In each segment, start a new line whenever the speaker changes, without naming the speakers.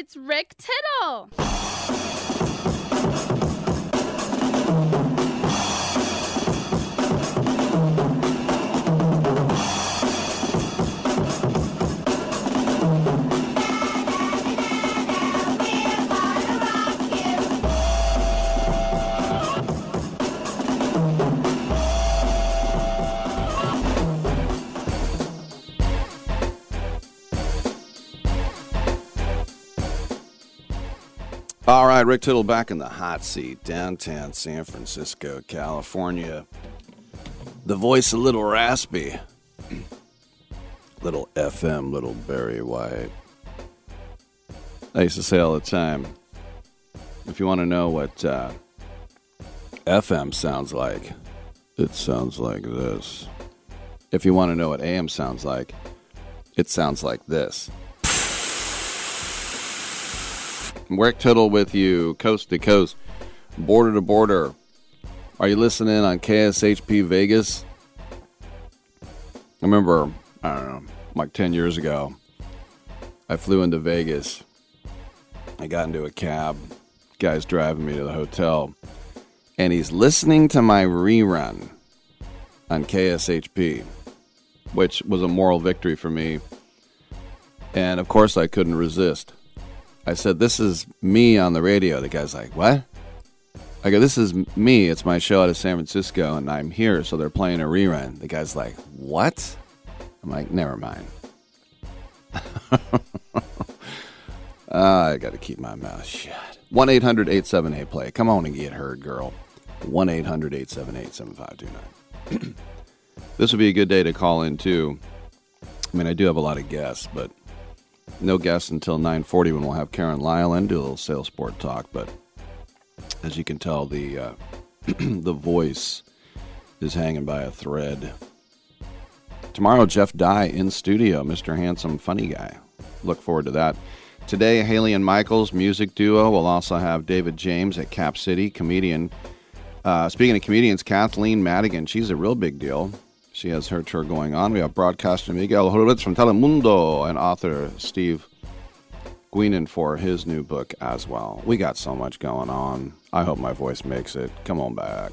it's Rick Tittle.
All right, Rick Tittle back in the hot seat, downtown San Francisco, California. The voice a little raspy. little FM, little Barry White. I used to say all the time if you want to know what uh, FM sounds like, it sounds like this. If you want to know what AM sounds like, it sounds like this. Rick Tittle with you, coast to coast, border to border. Are you listening on KSHP Vegas? I remember, I don't know, like 10 years ago, I flew into Vegas. I got into a cab. Guy's driving me to the hotel. And he's listening to my rerun on KSHP, which was a moral victory for me. And of course, I couldn't resist. I said, This is me on the radio. The guy's like, What? I go, This is me. It's my show out of San Francisco, and I'm here, so they're playing a rerun. The guy's like, What? I'm like, Never mind. uh, I got to keep my mouth shut. 1 800 878 play. Come on and get heard, girl. 1 800 878 7529. This would be a good day to call in, too. I mean, I do have a lot of guests, but no guests until 9:40 when we'll have Karen Lyle and do a little sales sport talk. But as you can tell, the uh, the voice is hanging by a thread. Tomorrow, Jeff Dye in studio, Mr. Handsome Funny Guy. Look forward to that. Today, Haley and Michaels music duo. We'll also have David James at Cap City, comedian. Uh, speaking of comedians, Kathleen Madigan, she's a real big deal. She has her tour going on. We have broadcaster Miguel Horowitz from Telemundo and author Steve Guinan for his new book as well. We got so much going on. I hope my voice makes it. Come on back.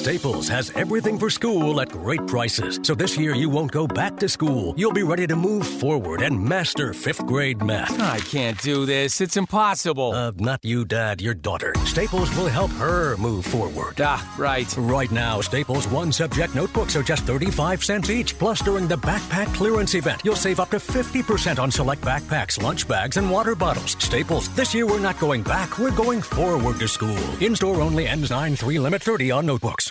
Staples has everything for school at great prices. So this year you won't go back to school. You'll be ready to move forward and master fifth grade math.
I can't do this. It's impossible.
Uh, not you, Dad, your daughter. Staples will help her move forward.
Ah, right.
Right now, Staples one subject notebooks are just 35 cents each. Plus, during the backpack clearance event, you'll save up to 50% on select backpacks, lunch bags, and water bottles. Staples, this year we're not going back, we're going forward to school. In store only ends 9 3 limit 30 on notebooks.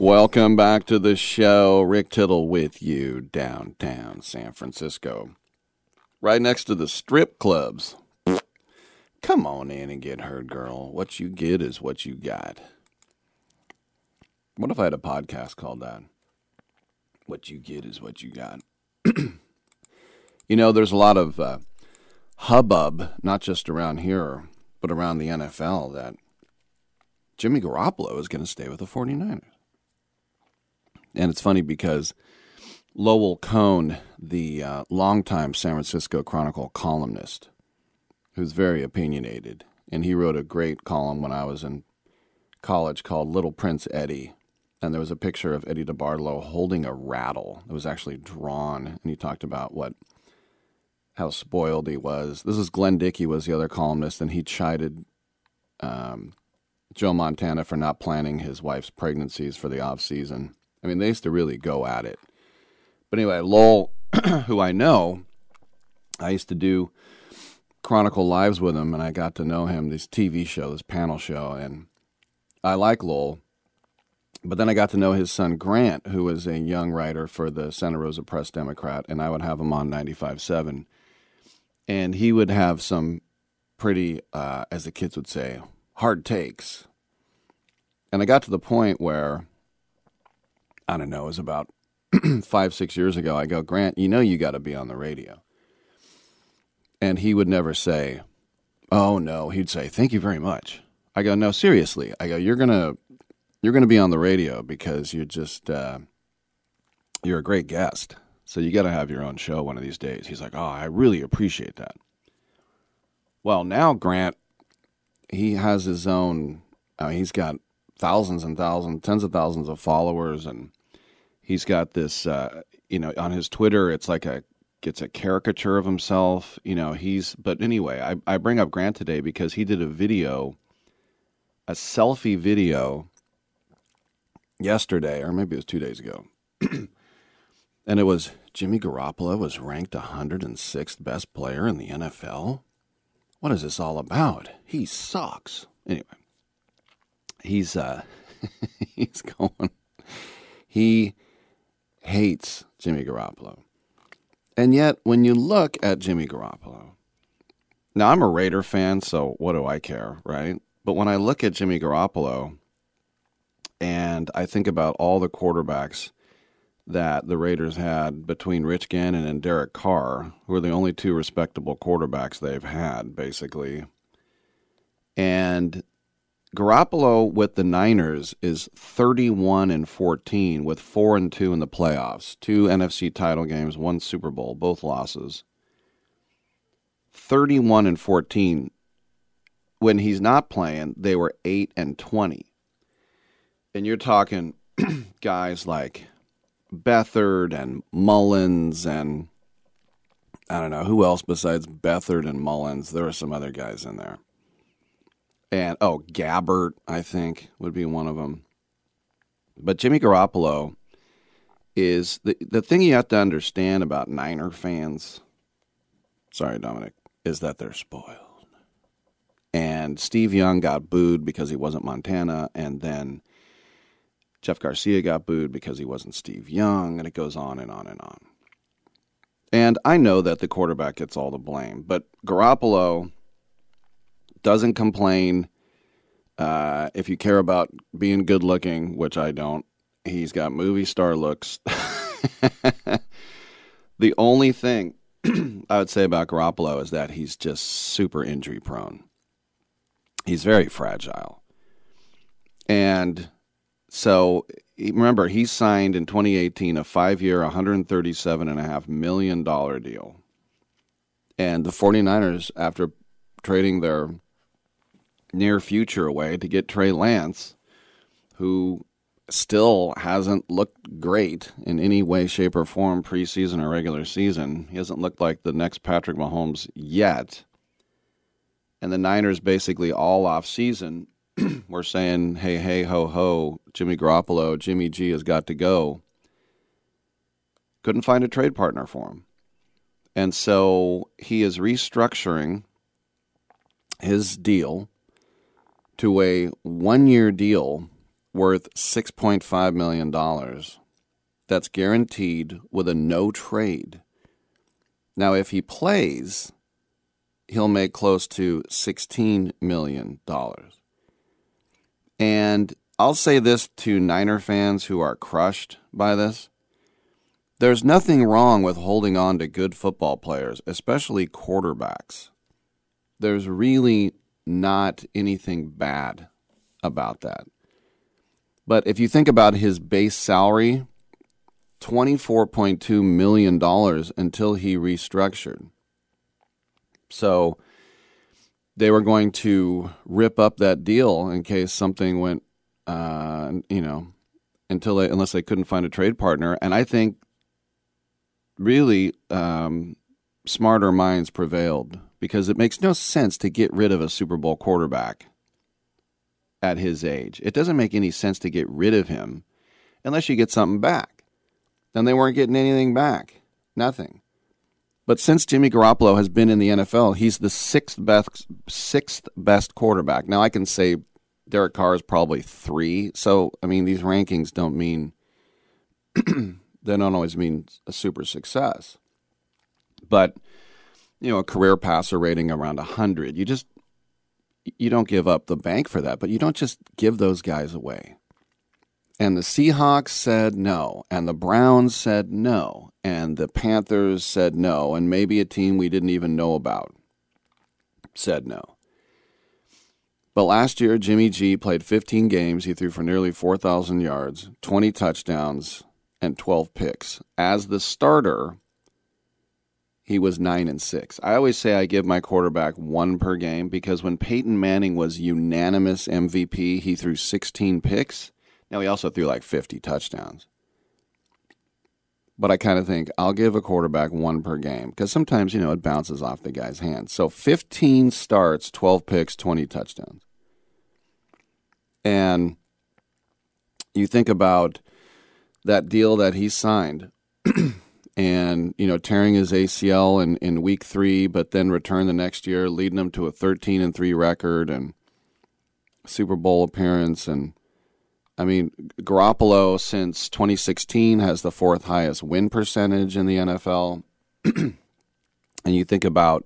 Welcome back to the show. Rick Tittle with you downtown San Francisco. Right next to the strip clubs. Come on in and get heard, girl. What you get is what you got. What if I had a podcast called that? What you get is what you got. you know, there's a lot of uh, hubbub, not just around here, but around the NFL, that Jimmy Garoppolo is going to stay with the 49ers. And it's funny because Lowell Cohn, the uh, longtime San Francisco Chronicle columnist, who's very opinionated, and he wrote a great column when I was in college called Little Prince Eddie. And there was a picture of Eddie DeBartolo holding a rattle that was actually drawn, and he talked about what how spoiled he was. This is Glenn Dickey was the other columnist, and he chided um, Joe Montana for not planning his wife's pregnancies for the off season. I mean, they used to really go at it. But anyway, Lowell, who I know, I used to do Chronicle Lives with him, and I got to know him, this TV show, this panel show, and I like Lowell. But then I got to know his son Grant, who was a young writer for the Santa Rosa Press Democrat, and I would have him on 95.7. And he would have some pretty, uh, as the kids would say, hard takes. And I got to the point where I don't know, it was about five, six years ago. I go, Grant, you know you got to be on the radio. And he would never say, Oh no. He'd say, Thank you very much. I go, No, seriously. I go, You're gonna you're gonna be on the radio because you're just uh, you're a great guest. So you gotta have your own show one of these days. He's like, Oh, I really appreciate that. Well, now Grant, he has his own mean, he's got thousands and thousands, tens of thousands of followers and he's got this uh, you know on his twitter it's like a gets a caricature of himself you know he's but anyway I, I bring up grant today because he did a video a selfie video yesterday or maybe it was two days ago and it was jimmy garoppolo was ranked 106th best player in the nfl what is this all about? He sucks. Anyway he's uh he's going he hates Jimmy Garoppolo. And yet when you look at Jimmy Garoppolo, now I'm a Raider fan, so what do I care, right? But when I look at Jimmy Garoppolo and I think about all the quarterbacks that the Raiders had between Rich Gannon and Derek Carr, who are the only two respectable quarterbacks they've had, basically. And Garoppolo with the Niners is 31 and 14 with 4 and 2 in the playoffs. Two NFC title games, one Super Bowl, both losses. 31 and 14. When he's not playing, they were 8 and 20. And you're talking guys like Beathard and Mullens and I don't know who else besides Beathard and Mullens. There are some other guys in there and oh, Gabbert, I think would be one of them. But Jimmy Garoppolo is the the thing you have to understand about Niner fans. Sorry, Dominic, is that they're spoiled. And Steve Young got booed because he wasn't Montana, and then Jeff Garcia got booed because he wasn't Steve Young, and it goes on and on and on. And I know that the quarterback gets all the blame, but Garoppolo doesn't complain. Uh, if you care about being good looking, which I don't, he's got movie star looks. the only thing I would say about Garoppolo is that he's just super injury prone. He's very fragile. And so remember, he signed in 2018 a five year, $137.5 million deal. And the 49ers, after trading their near future away to get Trey Lance, who still hasn't looked great in any way, shape, or form preseason or regular season. He hasn't looked like the next Patrick Mahomes yet. And the Niners basically all off season were saying, hey, hey, ho, ho, Jimmy Garoppolo, Jimmy G has got to go. Couldn't find a trade partner for him. And so he is restructuring his deal to a one year deal worth $6.5 million that's guaranteed with a no trade. Now, if he plays, he'll make close to $16 million. And I'll say this to Niner fans who are crushed by this. There's nothing wrong with holding on to good football players, especially quarterbacks. There's really not anything bad about that. But if you think about his base salary, $24.2 million until he restructured. So they were going to rip up that deal in case something went, uh, you know, until they, unless they couldn't find a trade partner. And I think really um, smarter minds prevailed because it makes no sense to get rid of a Super Bowl quarterback at his age. It doesn't make any sense to get rid of him unless you get something back. And they weren't getting anything back. Nothing. But since Jimmy Garoppolo has been in the NFL, he's the sixth best sixth best quarterback. Now I can say Derek Carr is probably three. So I mean these rankings don't mean they don't always mean a super success. But you know, a career passer rating around 100. You just you don't give up the bank for that, but you don't just give those guys away. And the Seahawks said no, and the Browns said no, and the Panthers said no, and maybe a team we didn't even know about said no. But last year, Jimmy G played 15 games. He threw for nearly 4,000 yards, 20 touchdowns, and 12 picks. As the starter, he was nine and six. I always say I give my quarterback one per game because when Peyton Manning was unanimous MVP, he threw 16 picks. Now he also threw like 50 touchdowns. But I kind of think I'll give a quarterback one per game because sometimes, you know, it bounces off the guy's hands. So 15 starts, 12 picks, 20 touchdowns. And you think about that deal that he signed and you know tearing his ACL in, in week three, but then return the next year, leading him to a 13 and three record and Super Bowl appearance, and I mean Garoppolo since 2016 has the fourth highest win percentage in the NFL. and you think about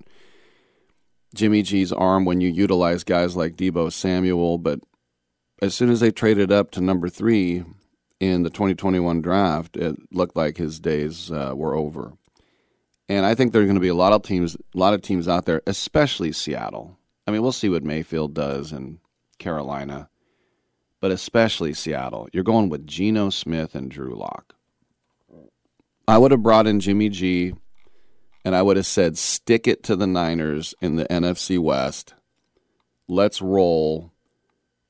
Jimmy G's arm when you utilize guys like Deebo Samuel, but as soon as they traded up to number three in the 2021 draft, it looked like his days uh, were over. And I think there are going to be a lot of teams, a lot of teams out there, especially Seattle. I mean, we'll see what Mayfield does in Carolina, but especially Seattle. You're going with Geno Smith and Drew Lock. I would have brought in Jimmy G and I would have said, stick it to the Niners in the NFC West. Let's roll.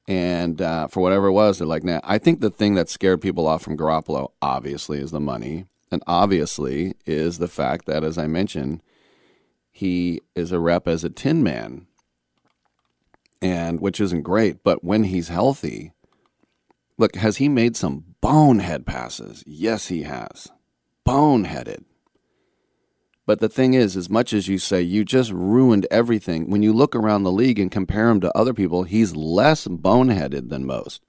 And uh, for whatever it was, they're like, nah. I think the thing that scared people off from Garoppolo, obviously, is the money. And obviously, is the fact that, as I mentioned, he is a rep as a tin man, and which isn't great. But when he's healthy, look, has he made some bonehead passes? Yes, he has. Boneheaded. But the thing is, as much as you say you just ruined everything, when you look around the league and compare him to other people, he's less boneheaded than most.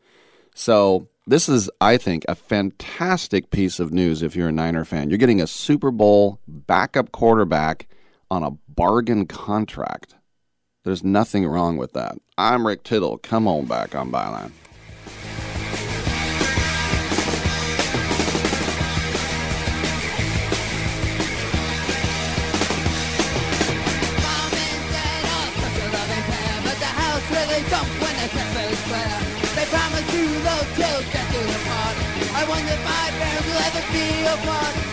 So this is, I think, a fantastic piece of news if you're a Niner fan. You're getting a Super Bowl backup quarterback on a bargain contract. There's nothing wrong with that. I'm Rick Tittle. Come on back on Byline.
Wonder if will ever be. My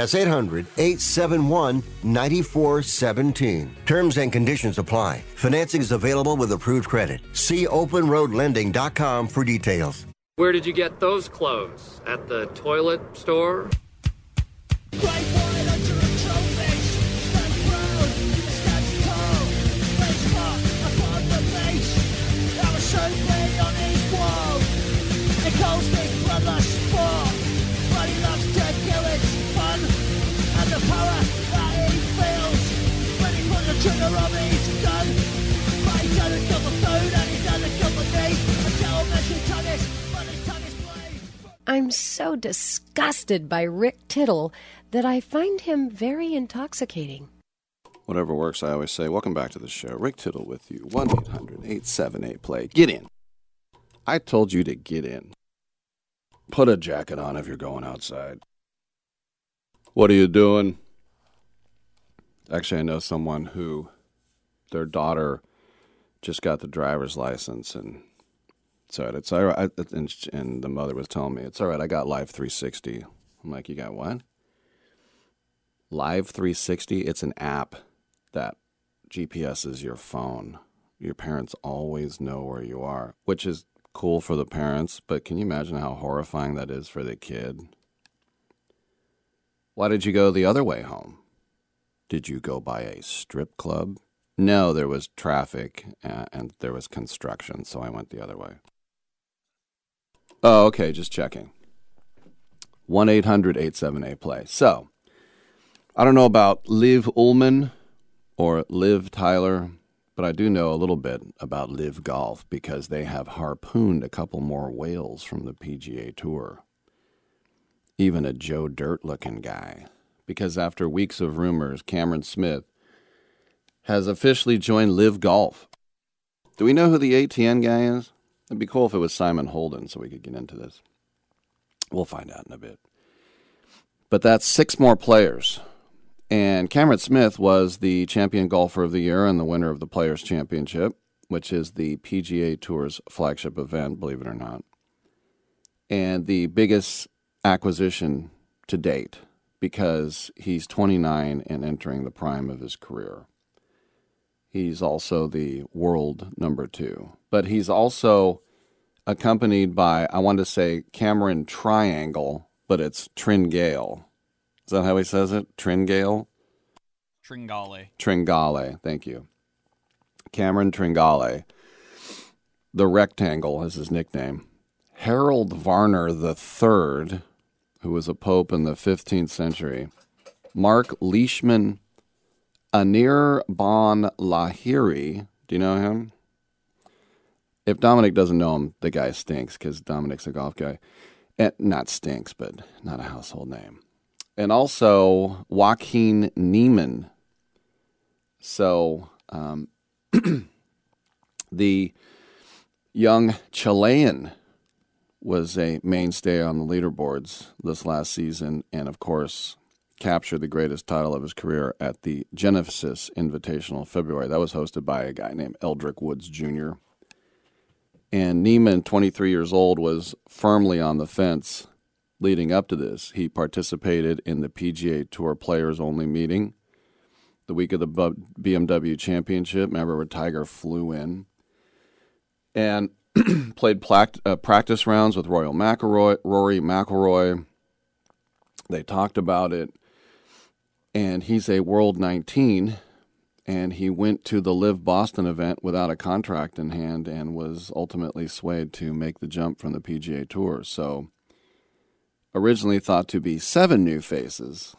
That's 800 871 9417. Terms and conditions apply. Financing is available with approved credit. See openroadlending.com for details.
Where did you get those clothes? At the toilet store?
I'm so disgusted by Rick Tittle that I find him very intoxicating.
Whatever works, I always say. Welcome back to the show. Rick Tittle with you. 1 800 878 play. Get in. I told you to get in. Put a jacket on if you're going outside. What are you doing? Actually, I know someone who their daughter just got the driver's license and so it's all right. And, and the mother was telling me, it's all right. I got Live 360. I'm like, you got what? Live 360. It's an app that GPSs your phone. Your parents always know where you are, which is cool for the parents. But can you imagine how horrifying that is for the kid? Why did you go the other way home? Did you go by a strip club? No, there was traffic and, and there was construction, so I went the other way. Oh, okay, just checking. 1 800 878 play. So, I don't know about Liv Ullmann or Liv Tyler, but I do know a little bit about Liv Golf because they have harpooned a couple more whales from the PGA Tour. Even a Joe Dirt looking guy. Because after weeks of rumors, Cameron Smith has officially joined LIV Golf. Do we know who the ATN guy is? It'd be cool if it was Simon Holden so we could get into this. We'll find out in a bit. But that's six more players. And Cameron Smith was the champion golfer of the year and the winner of the Players' Championship, which is the PGA Tour's flagship event, believe it or not. And the biggest acquisition to date because he's 29 and entering the prime of his career. He's also the world number two. But he's also accompanied by, I want to say, Cameron Triangle, but it's Tringale. Is that how he says it? Tringale?
Tringale.
Tringale, thank you. Cameron Tringale. The Rectangle is his nickname. Harold Varner III, who was a pope in the 15th century. Mark Leishman Anirban Lahiri. Do you know him? If Dominic doesn't know him, the guy stinks because Dominic's a golf guy. And not stinks, but not a household name. And also Joaquin Niemann. So um, the young Chilean was a mainstay on the leaderboards this last season, and of course, captured the greatest title of his career at the Genesis Invitational February. That was hosted by a guy named Eldrick Woods Jr. And Niemann, 23 years old, was firmly on the fence leading up to this. He participated in the PGA Tour Players Only meeting the week of the BMW Championship. Remember where Tiger flew in and played uh, practice rounds with Royal McIlroy, Rory McIlroy. They talked about it and he's a World 19, and he went to the LIV Boston event without a contract in hand and was ultimately swayed to make the jump from the PGA Tour. So, originally thought to be seven new faces,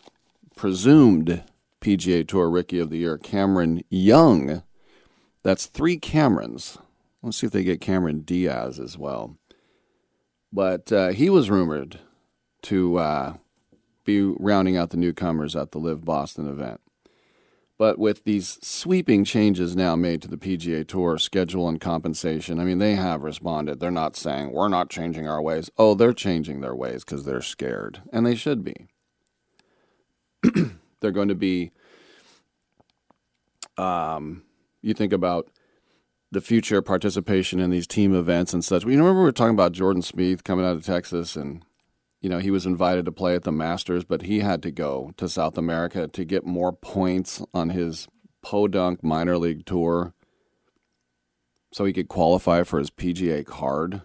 presumed PGA Tour Rookie of the Year Cameron Young. That's three Camerons. Let's see if they get Cameron Diaz as well. But uh, he was rumored to uh, be rounding out the newcomers at the LIV Boston event. But with these sweeping changes now made to the PGA Tour schedule and compensation, I mean, they have responded. They're not saying, we're not changing our ways. Oh, they're changing their ways because they're scared, and they should be. they're going to be, um, you think about the future participation in these team events and such. You remember we were talking about Jordan Spieth coming out of Texas and you know, he was invited to play at the Masters, but he had to go to South America to get more points on his Podunk minor league tour so he could qualify for his PGA card.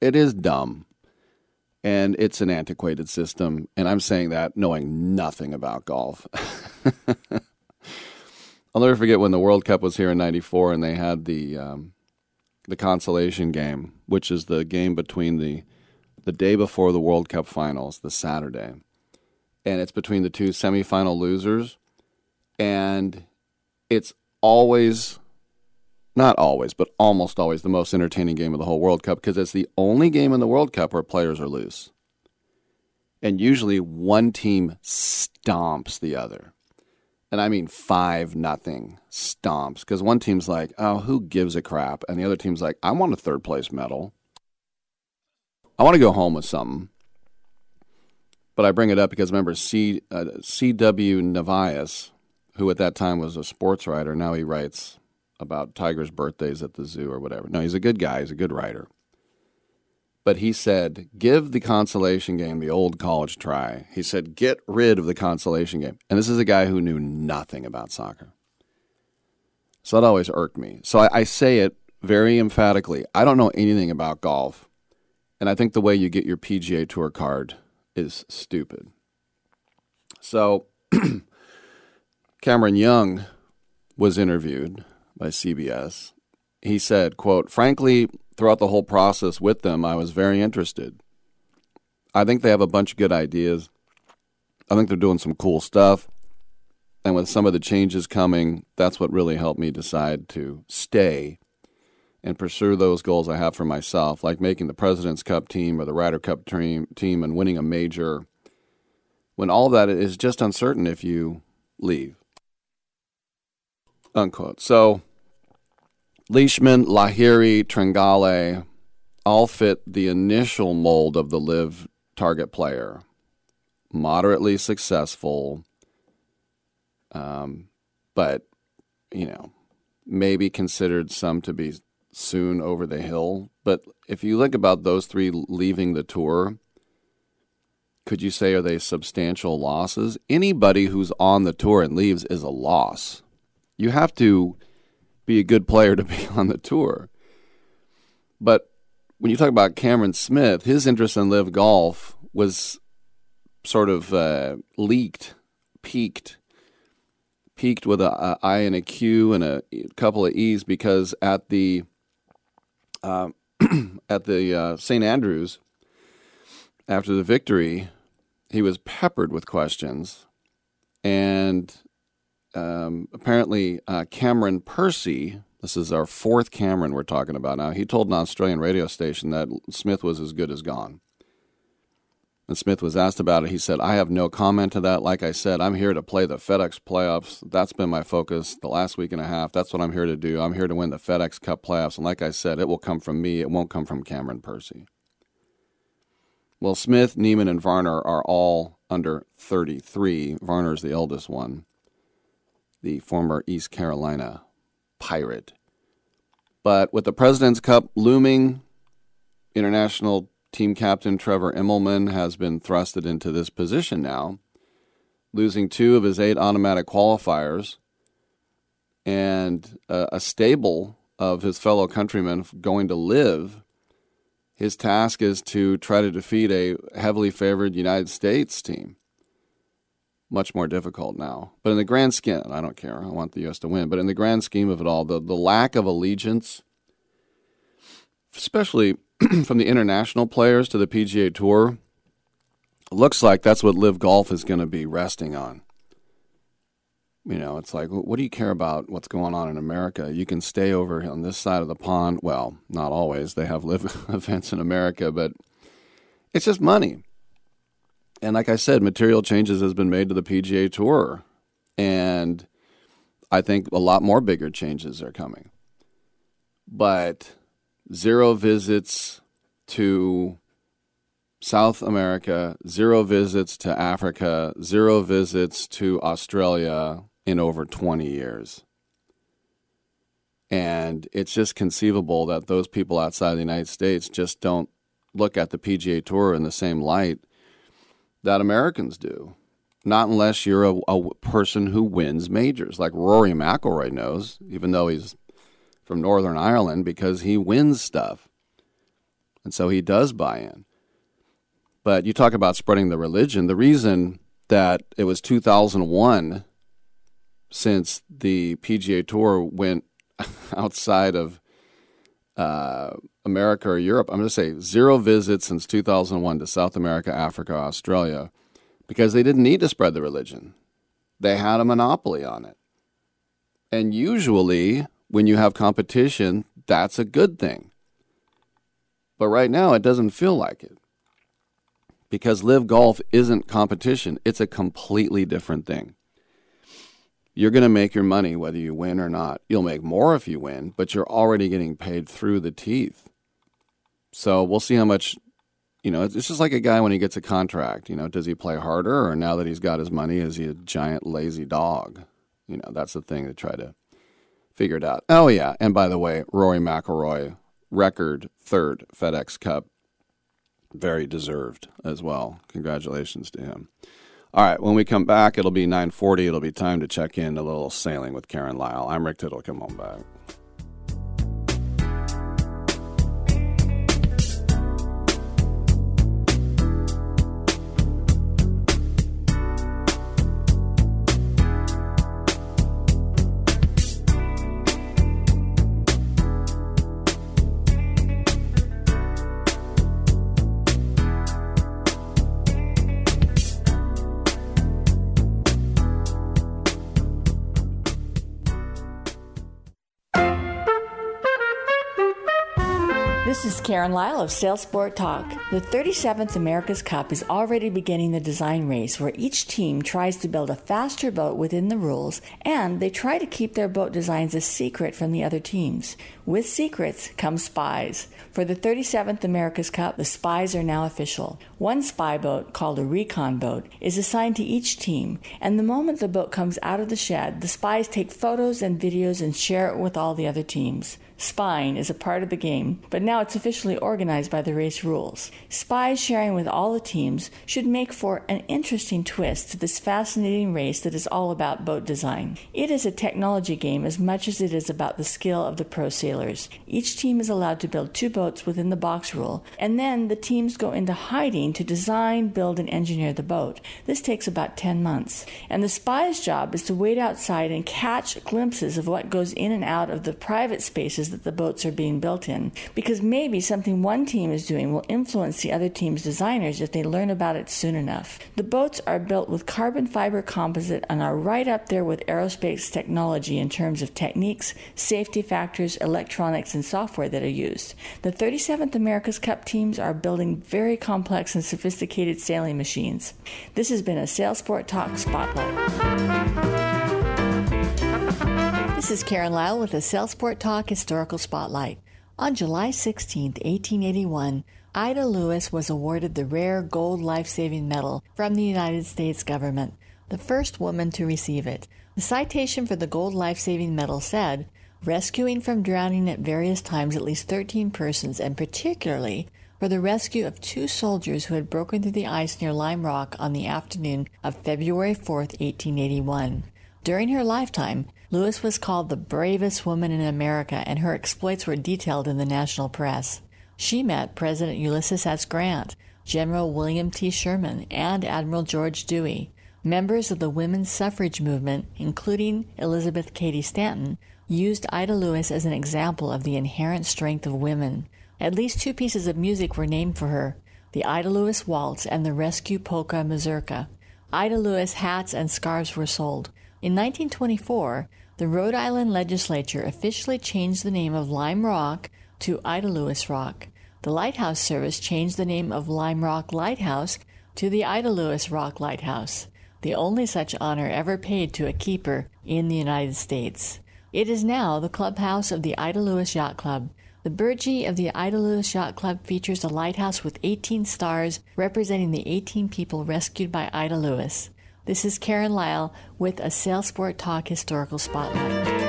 It is dumb. And it's an antiquated system. And I'm saying that knowing nothing about golf. I'll never forget when the World Cup was here in '94 and they had the um, the consolation game, which is the game between the the day before the World Cup finals, the Saturday, and it's between the two semifinal losers, and it's always not always, but almost always the most entertaining game of the whole World Cup because it's the only game in the World Cup where players are loose. And usually one team stomps the other. And I mean five nothing stomps because one team's like, oh, who gives a crap? And the other team's like, I want a third place medal. I want to go home with something. But I bring it up because remember, C, uh, C.W. Nevius, who at that time was a sports writer, now he writes about tigers' birthdays at the zoo or whatever. No, he's a good guy. He's a good writer. But he said, give the consolation game the old college try. He said, get rid of the consolation game. And this is a guy who knew nothing about soccer. So that always irked me. So I, I say it very emphatically. I don't know anything about golf. And I think the way you get your PGA Tour card is stupid. So Cameron Young was interviewed by CBS. He said, quote, frankly, throughout the whole process with them, I was very interested. I think they have a bunch of good ideas. I think they're doing some cool stuff. And with some of the changes coming, that's what really helped me decide to stay and pursue those goals I have for myself, like making the President's Cup team or the Ryder Cup team, team and winning a major, when all that is just uncertain if you leave. Unquote. So, Leishman, Lahiri, Tringale all fit the initial mold of the LIV target player. Moderately successful, um, but, you know, maybe considered some to be soon over the hill. But if you look about those three leaving the tour, could you say are they substantial losses? Anybody who's on the tour and leaves is a loss. You have to be a good player to be on the tour. But when you talk about Cameron Smith, his interest in LIV golf was sort of uh, leaked, peaked, peaked with a, a I and a Q and a couple of E's because at the uh, at the uh, St. Andrews after the victory, he was peppered with questions, and um, apparently uh, Cameron Percy. This is our fourth Cameron we're talking about now. He told an Australian radio station that Smith was as good as gone. And Smith was asked about it. He said, I have no comment to that. Like I said, I'm here to play the FedEx playoffs. That's been my focus the last week and a half. That's what I'm here to do. I'm here to win the FedEx Cup playoffs. And like I said, it will come from me. It won't come from Cameron Percy. Well, Smith, Niemann, and Varner are all under 33. Varner's the eldest one, the former East Carolina Pirate. But with the President's Cup looming, international team captain Trevor Immelman has been thrusted into this position now, losing two of his eight automatic qualifiers and uh, a stable of his fellow countrymen going to LIV. His task is to try to defeat a heavily favored United States team. Much more difficult now. But in the grand scheme, I don't care. I want the U.S. to win. But in the grand scheme of it all, the, the lack of allegiance, especially from the international players to the PGA Tour, looks like that's what LIV Golf is going to be resting on. You know, it's like, what do you care about what's going on in America? You can stay over on this side of the pond. Well, not always. They have live events in America, but it's just money. And like I said, material changes has been made to the PGA Tour, and I think a lot more bigger changes are coming. But zero visits to South America, zero visits to Africa, zero visits to Australia in over 20 years. And it's just conceivable that those people outside the United States just don't look at the PGA Tour in the same light that Americans do. Not unless you're a, a person who wins majors, like Rory McIlroy knows, even though he's from Northern Ireland, because he wins stuff. And so he does buy in. But you talk about spreading the religion. The reason that it was 2001 since the PGA Tour went outside of uh, America or Europe, I'm going to say zero visits since 2001 to South America, Africa, Australia, because they didn't need to spread the religion. They had a monopoly on it. And usually, when you have competition, that's a good thing. But right now, it doesn't feel like it. Because LIV Golf isn't competition, it's a completely different thing. You're going to make your money whether you win or not. You'll make more if you win, but you're already getting paid through the teeth. So we'll see how much, you know, it's just like a guy when he gets a contract. You know, does he play harder or now that he's got his money, is he a giant lazy dog? You know, that's the thing to try to figure it out. Oh, yeah. And by the way, Rory McIlroy, record third FedEx Cup. Very deserved as well. Congratulations to him. All right, when we come back, it'll be 9:40. It'll be time to check in a little sailing with Karen Lyle. I'm Rick Tittle. Come on back.
Karen Lyle of Sailsport Talk. The 37th America's Cup is already beginning the design race where each team tries to build a faster boat within the rules and they try to keep their boat designs a secret from the other teams. With secrets come spies. For the 37th America's Cup, the spies are now official. One spy boat, called a recon boat, is assigned to each team, and the moment the boat comes out of the shed, the spies take photos and videos and share it with all the other teams. Spying is a part of the game, but now it's officially organized by the race rules. Spies sharing with all the teams should make for an interesting twist to this fascinating race that is all about boat design. It is a technology game as much as it is about the skill of the pro sailors. Each team is allowed to build two boats within the box rule, and then the teams go into hiding to design, build, and engineer the boat. This takes about 10 months. And the spy's job is to wait outside and catch glimpses of what goes in and out of the private spaces that the boats are being built in, because maybe something one team is doing will influence the other team's designers if they learn about it soon enough. The boats are built with carbon fiber composite and are right up there with aerospace technology in terms of techniques, safety factors, electronics, and software that are used. The 37th America's Cup teams are building very complex and sophisticated sailing machines. This has been a Sailsport Talk Spotlight. This is Karen Lyle with the Sailsport Talk Historical Spotlight. On July 16, 1881, Ida Lewis was awarded the rare Gold Life Saving Medal from the United States government, the first woman to receive it. The citation for the Gold Life Saving Medal said, rescuing from drowning at various times at least 13 persons, and particularly for the rescue of two soldiers who had broken through the ice near Lime Rock on the afternoon of February 4, 1881. During her lifetime, Lewis was called the bravest woman in America, and her exploits were detailed in the national press. She met President Ulysses S. Grant, General William T. Sherman, and Admiral George Dewey. Members of the women's suffrage movement, including Elizabeth Cady Stanton, used Ida Lewis as an example of the inherent strength of women. At least two pieces of music were named for her the Ida Lewis Waltz and the Rescue Polka Mazurka. Ida Lewis hats and scarves were sold. In 1924, the Rhode Island legislature officially changed the name of Lime Rock to Ida Lewis Rock. The Lighthouse Service changed the name of Lime Rock Lighthouse to the Ida Lewis Rock Lighthouse, the only such honor ever paid to a keeper in the United States. It is now the clubhouse of the Ida Lewis Yacht Club. The Burgee of the Ida Lewis Yacht Club features a lighthouse with 18 stars representing the 18 people rescued by Ida Lewis. This is Karen Lyle with a Sailsport Talk Historical Spotlight.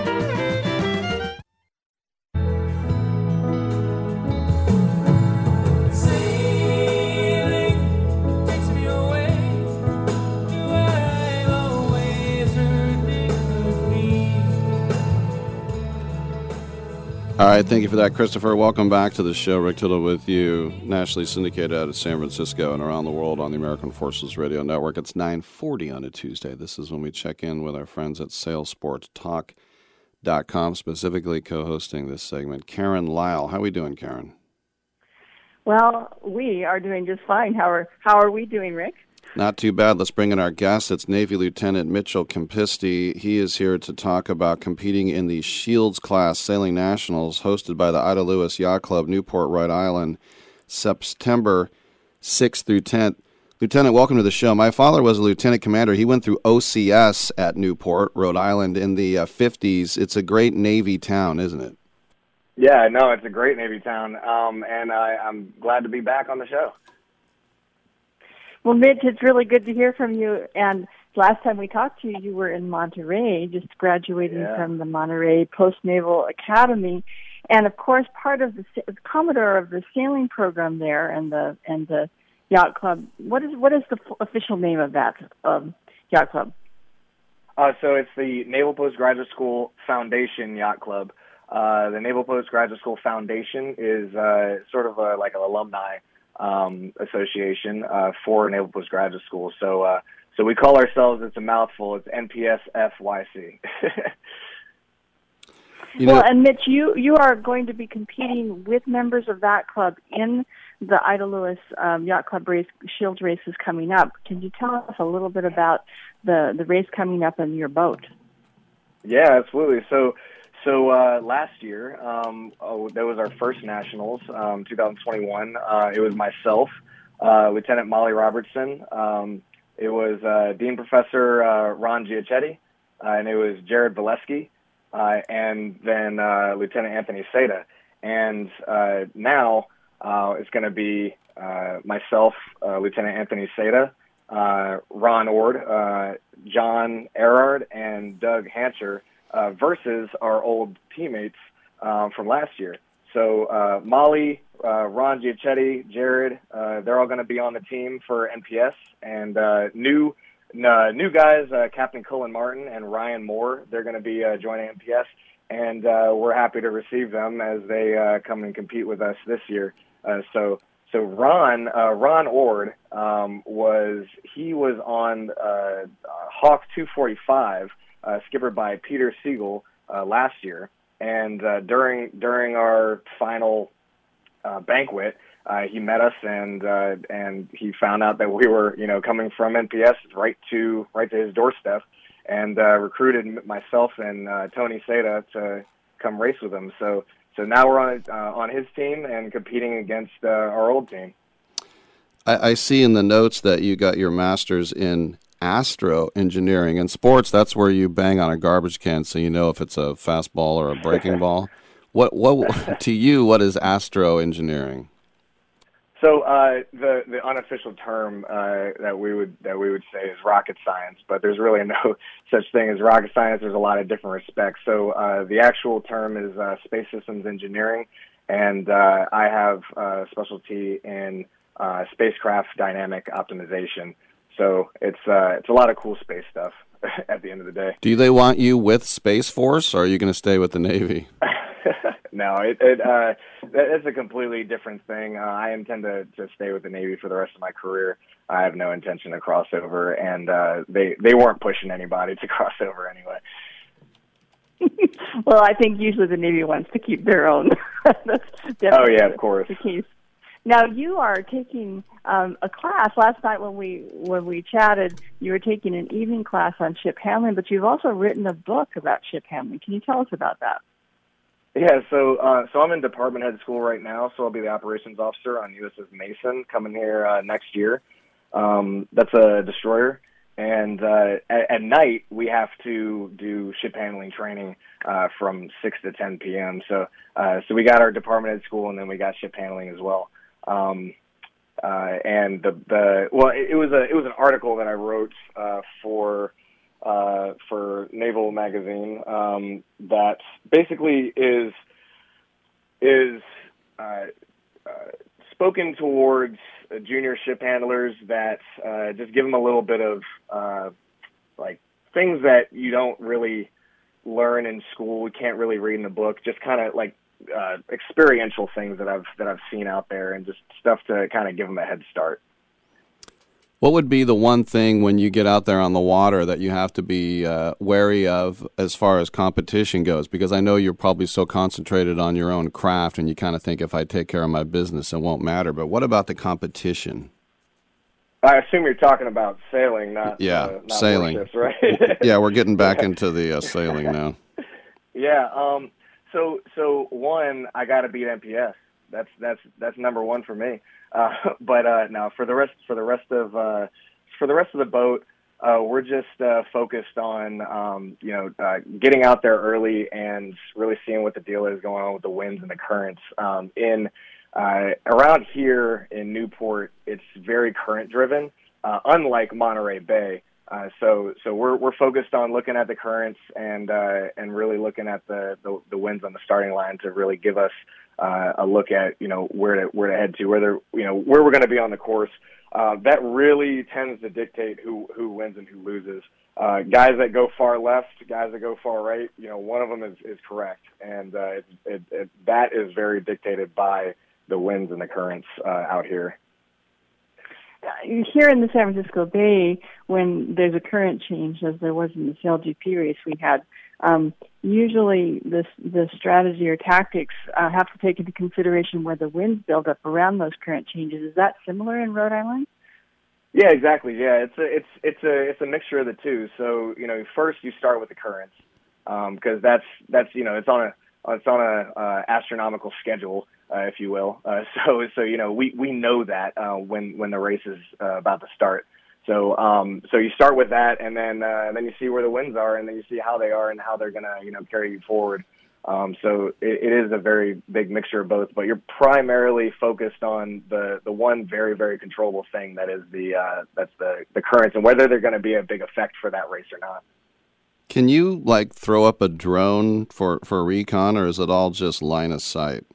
All right, thank you for that, Christopher. Welcome back to the show. Rick Tittle with you, nationally syndicated out of San Francisco and around the world on the American Forces Radio Network. It's 940 on a Tuesday. This is when we check in with our friends at SailsportTalk.com, specifically co-hosting this segment. Karen Lyle. How are we doing, Karen?
Well, we are doing just fine. How are, how are we doing, Rick?
Not too bad. Let's bring in our guest. It's Navy Lieutenant Mitchell Kempisty. He is here to talk about competing in the Shields class sailing nationals hosted by the Ida Lewis Yacht Club, Newport, Rhode Island, September 6th through 10th. Lieutenant, welcome to the show. My father was a lieutenant commander. He went through OCS at Newport, Rhode Island in the uh, 50s. It's a great Navy town, isn't it?
Yeah, no, it's a great Navy town, um, and I, I'm glad to be back on the show.
Well, Mitch, it's really good to hear from you. And last time we talked to you, you were in Monterey, just graduating
Yeah.
from the Monterey Post Naval Academy, and of course, part of the sa- commodore of the sailing program there and the and the yacht club. What is what is the official name of that um, yacht club?
Uh, so it's the Naval Postgraduate School Foundation Yacht Club. Uh, the Naval Postgraduate School Foundation is uh, sort of a, like an alumni um, association uh, for Naval Postgraduate School. So, uh, so we call ourselves. It's a mouthful. It's NPSFYC.
You
well, and Mitch, you you are going to be competing with members of that club in the Ida Lewis um, Yacht Club race Shield races coming up. Can you tell us a little bit about the the race coming up in your boat?
Yeah, absolutely. So, so uh, last year, um, oh, that was our first nationals, um, 2021. Uh, it was myself, uh, Lieutenant Molly Robertson. Um, it was uh, Dean Professor uh, Ron Giachetti, uh, and it was Jared Valesky, and then Lieutenant Anthony Seda. And now it's going to be myself, Lieutenant Anthony Seda, Ron Ord, John Erard, and Doug Hancher uh, versus our old teammates um, from last year. So uh, Molly, uh, Ron Giachetti, Jared, uh, they're all going to be on the team for NPS, and uh, new uh, new guys, Captain Cullen Martin and Ryan Moore, they're going to be joining NPS, and we're happy to receive them as they come and compete with us this year. So so Ron Ron Ord um, was he was on Hawk 245, uh, by Peter Siegel uh, last year, and uh, during during our final uh, banquet, uh, he met us and uh, and he found out that we were you know coming from NPS right to right to his doorstep, and uh, recruited myself and uh, Tony Seda to come race with him. So so now we're on uh, on his team and competing against uh, our old team.
I, I see in the notes that you got your master's in astro engineering and sports. That's where you bang on a garbage can, so you know if it's a fastball or a breaking ball. What what to you? What is astro engineering?
So uh, the the unofficial term uh, that we would that we would say is rocket science, but there's really no such thing as rocket science. There's a lot of different respects. So uh, the actual term is uh, space systems engineering, and uh, I have a specialty in uh, spacecraft dynamic optimization. So it's uh, it's a lot of cool space stuff. At the end of the day.
Do they want you with Space Force, or are you going to stay with the Navy?
no, it, it uh, that, it's a completely different thing. Uh, I intend to, to stay with the Navy for the rest of my career. I have no intention to cross over, and uh, they they weren't pushing anybody to cross over anyway.
Well, I think usually the Navy wants to keep their own. That's definitely
Oh, yeah, of course.
the case. Now you are taking um, a class. Last night when we when we chatted, you were taking an evening class on ship handling, but you've also written a book about ship handling. Can you tell us about that?
Yeah, so uh, so I'm in department head school right now, so I'll be the operations officer on USS Mason coming here uh, next year. Um, that's a destroyer, and uh, at, at night we have to do ship handling training uh, from six to ten p.m. So uh, so we got our department head school, and then we got ship handling as well. Um, uh, and the the well, it, it was a it was an article that I wrote uh, for uh, for Naval Magazine um, that basically is is uh, uh, spoken towards junior ship handlers that uh, just give them a little bit of like things that you don't really learn in school, you can't really read in a book, just kind of like uh, experiential things that I've that I've seen out there, and just stuff to kind of give them a head start.
What would be the one thing when you get out there on the water that you have to be uh, wary of as far as competition goes? Because I know you're probably so concentrated on your own craft and you kind of think if I take care of my business, it won't matter. But what about the competition?
I assume you're talking about sailing, not
Yeah,
uh, not
sailing.
warships, right?
yeah, we're getting back into the uh, sailing now.
Yeah. Um. So so one, I got to beat NPS. That's that's that's number one for me. Uh, but uh, now for the rest for the rest of uh, for the rest of the boat, uh, we're just uh, focused on um, you know uh, getting out there early and really seeing what the deal is going on with the winds and the currents. Um, in uh, around here in Newport, it's very current driven, uh, unlike Monterey Bay. Uh, so so we're we're focused on looking at the currents and uh, and really looking at the, the the winds on the starting line to really give us uh, a look at you know where to where to head to whether you know where we're going to be on the course. Uh, that really tends to dictate who who wins and who loses. Uh, guys that go far left, guys that go far right, you know, one of them is, is correct, and uh, it, it, it, that is very dictated by the winds and the currents out here.
Here in the San Francisco Bay, when there's a current change, as there was in the CLGP race we had, um, usually the the strategy or tactics uh, have to take into consideration where the winds build up around those current changes. Is that similar in Rhode Island?
Yeah, exactly. Yeah, it's a it's it's a it's a mixture of the two. So you know, first you start with the currents because um, that's that's you know it's on a it's on a uh, astronomical schedule, uh, if you will. Uh, so so you know we we know that uh, when when the race is uh, about to start. So um, so you start with that, and then uh, then you see where the winds are, and then you see how they are and how they're gonna you know carry you forward. Um, so it, it is a very big mixture of both, but you're primarily focused on the the one very very controllable thing that is the uh, that's the the currents and whether they're going to be a big effect for that race or not.
Can you like throw up a drone for for recon, or is it all just line of sight?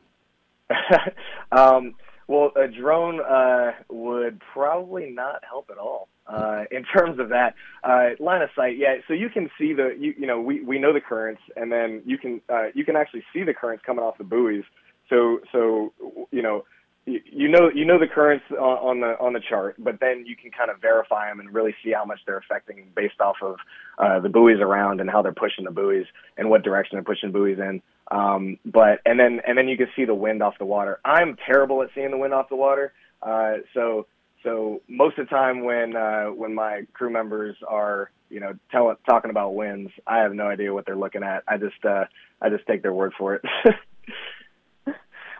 um, well, a drone uh, would probably not help at all uh, in terms of that uh, line of sight. Yeah, so you can see the you, you know we, we know the currents, and then you can uh, you can actually see the currents coming off the buoys. So so you know you, you know you know the currents on, on the on the chart, but then you can kind of verify them and really see how much they're affecting based off of uh, the buoys around and how they're pushing the buoys and what direction they're pushing buoys in. Um, but and then and then you can see the wind off the water. I'm terrible at seeing the wind off the water, uh, so so most of the time when uh, when my crew members are you know tell, talking about winds, I have no idea what they're looking at. I just uh, I just take their word for it.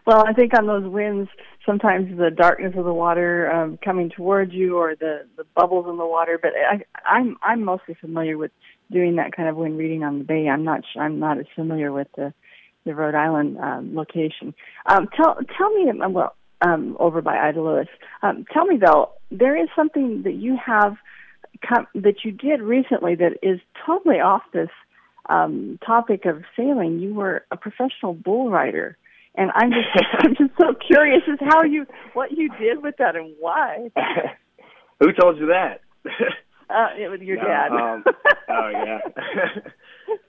Well, I think on those winds, sometimes the darkness of the water um, coming towards you, or the the bubbles in the water. But I, I'm I'm mostly familiar with doing that kind of wind reading on the bay. I'm not I'm not as familiar with the the Rhode Island um, location. Um, tell tell me um, well um, over by Ida Lewis. Um, tell me though, there is something that you have com- that you did recently that is totally off this um, topic of sailing. You were a professional bull rider and I'm just I'm just so curious as how you what you did with that and why.
Who told you that?
uh, it was your
No,
dad.
um, oh yeah.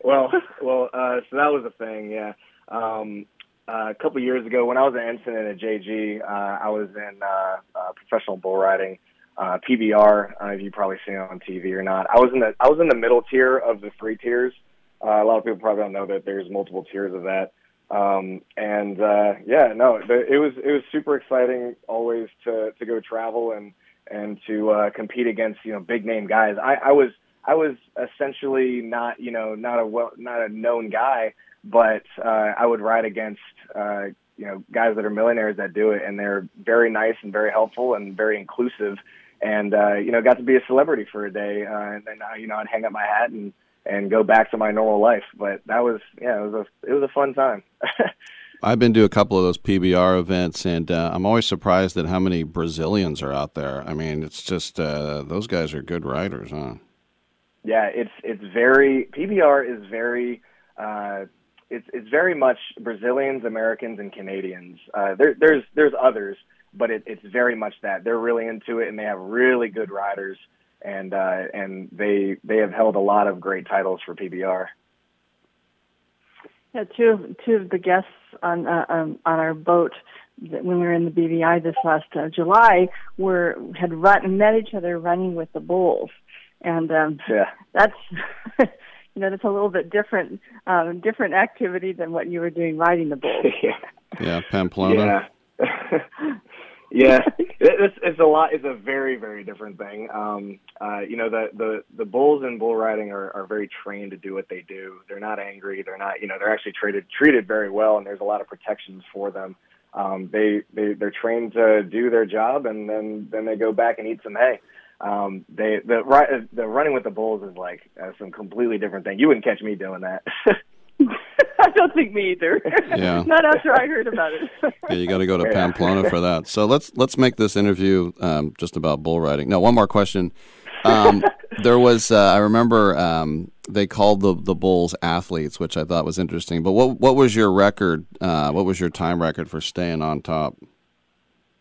Well, well, uh, so that was a thing. Yeah. Um, uh, a couple years ago, when I was an ensign at JG, uh, I was in uh, uh, professional bull riding. Uh, PBR, know if you've probably seen it on TV or not. I was in the I was in the middle tier of the three tiers. Uh, a lot of people probably don't know that there's multiple tiers of that. Um, and uh, yeah, no, it was it was super exciting always to to go travel and and to uh, compete against you know big name guys. I, I was I was essentially not you know not a well not a known guy, but uh, I would ride against uh, you know guys that are millionaires that do it, and they're very nice and very helpful and very inclusive. And uh, you know, got to be a celebrity for a day, uh, and then uh, you know, I'd hang up my hat and and go back to my normal life. But that was yeah, it was a it was a fun time.
I've been to a couple of those PBR events, and uh, I'm always surprised at how many Brazilians are out there. I mean, it's just uh, those guys are good riders, huh?
Yeah, it's it's very PBR is very uh, it's it's very much Brazilians, Americans, and Canadians. Uh, there, there's there's others, but it, it's very much that they're really into it, and they have really good riders, and uh, and they they have held a lot of great titles for PBR.
Yeah, two of two of the guests on uh, um, on our boat that when we were in the BVI this last uh, July were had run met each other running with the bulls, and um,
Yeah.
that's you know that's a little bit different um, different activity than what you were doing riding the bull.
Yeah, Pamplona.
Yeah. yeah, it's it's a lot. It's a very very different thing. Um, uh, you know, the the the bulls in bull riding are are very trained to do what they do. They're not angry. They're not. You know, they're actually treated treated very well, and there's a lot of protections for them. Um, they they they're trained to do their job, and then then they go back and eat some hay. Um, they the ri- the running with the bulls is like uh, some completely different thing. You wouldn't catch me doing that.
I don't think me either.
Yeah.
Not after I heard about it.
Yeah, you got to go to Pamplona for that. So let's let's make this interview um, just about bull riding. No, one more question. Um, there was uh, I remember um, they called the the bulls athletes, which I thought was interesting. But what what was your record? Uh, what was your time record for staying on top?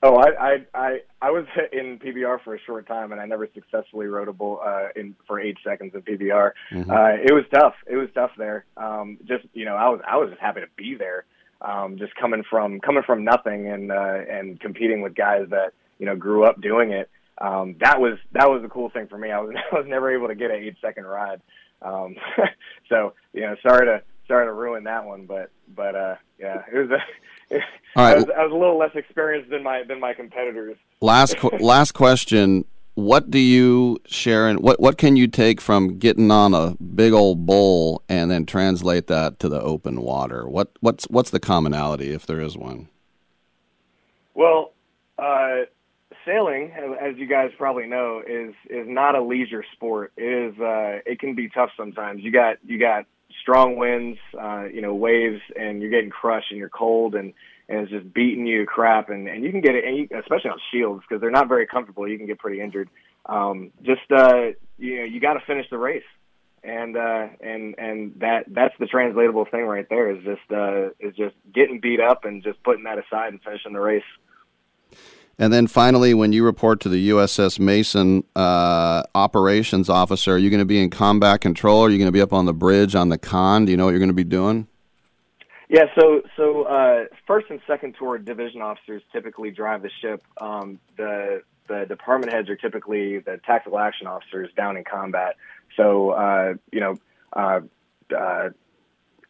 Oh, I, I I I was in PBR for a short time, and I never successfully rode a bull uh, in for eight seconds in PBR.
Mhm.
Uh, it was tough. It was tough there. Um, just you know, I was I was just happy to be there. Um, just coming from coming from nothing and uh, and competing with guys that you know grew up doing it. Um, that was that was the cool thing for me. I was I was never able to get an eight second ride. Um, so you know, sorry to sorry to ruin that one, but but uh, yeah, it was a.
All right.
I, was, I was a little less experienced than my than my competitors.
Last qu- last question. What do you share and what what can you take from getting on a big old bull and then translate that to the open water? What what's what's the commonality if there is one?
Well, uh, sailing, as, as you guys probably know, is is not a leisure sport. It is. Uh, it can be tough sometimes. You got you got strong winds, uh, you know, waves, and you're getting crushed, and you're cold, and and it's just beating you crap, and and you can get it, and you, especially on shields because they're not very comfortable. You can get pretty injured. Um, just uh, you know, you got to finish the race and uh and and that that's the translatable thing right there is just uh is just getting beat up and just putting that aside and finishing the race
And then finally, when you report to the USS Mason uh, operations officer, are you going to be in combat control? or Are you going to be up on the bridge on the con? Do you know what you're going to be doing?
yeah so so uh first and second tour division officers typically drive the ship um the the department heads are typically the tactical action officers down in combat so uh you know uh uh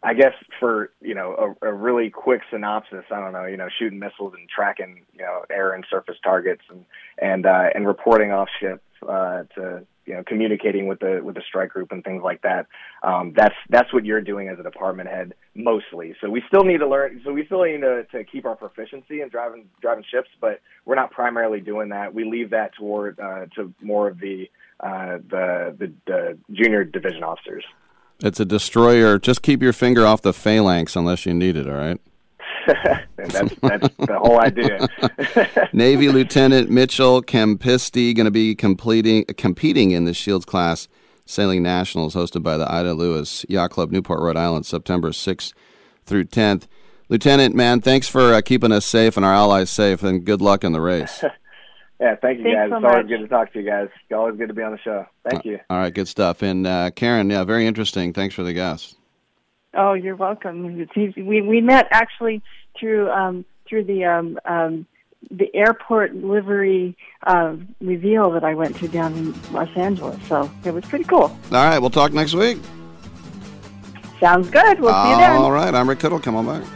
I guess for you know a, a really quick synopsis, I don't know, you know, shooting missiles and tracking you know air and surface targets and and uh, and reporting off ship uh, to you know communicating with the with the strike group and things like that. Um, that's that's what you're doing as a department head mostly. So we still need to learn. So we still need to, to keep our proficiency in driving driving ships, but we're not primarily doing that. We leave that toward uh, to more of the uh, the, the the junior division officers.
It's a destroyer. Just keep your finger off the phalanx unless you need it, all right?
That's that's the whole idea.
Navy Lieutenant Mitchell Campisti going to be completing competing in the Shields class sailing nationals hosted by the Ida Lewis Yacht Club, Newport, Rhode Island, September 6th through 10th. Lieutenant, man, thanks for uh, keeping us safe and our allies safe, and good luck in the race.
yeah, thank you
Thanks
guys.
so
it's always
much.
good to talk to you guys. It's always good to be on the show. Thank you.
All right, good stuff. And uh, Karen, yeah, very interesting. Thanks for the guest.
Oh, you're welcome. It's easy. We we met actually through um, through the um, um, the airport livery uh, reveal that I went to down in Los Angeles. So it was pretty cool.
All right, we'll talk next week.
Sounds good. We'll see you then.
All right, I'm Rick Tittle. Come on back.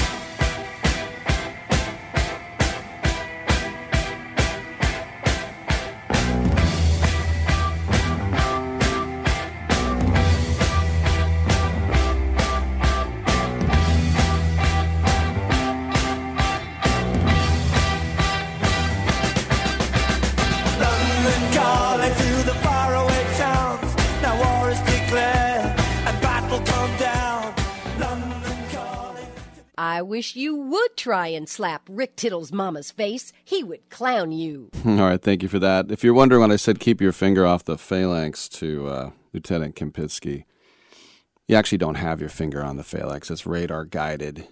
I wish you would try and slap Rick Tittle's mama's face. He would clown you.
All right, thank you for that. If you're wondering when I said keep your finger off the phalanx to uh, Lieutenant Kempitsky, you actually don't have your finger on the phalanx. It's radar guided.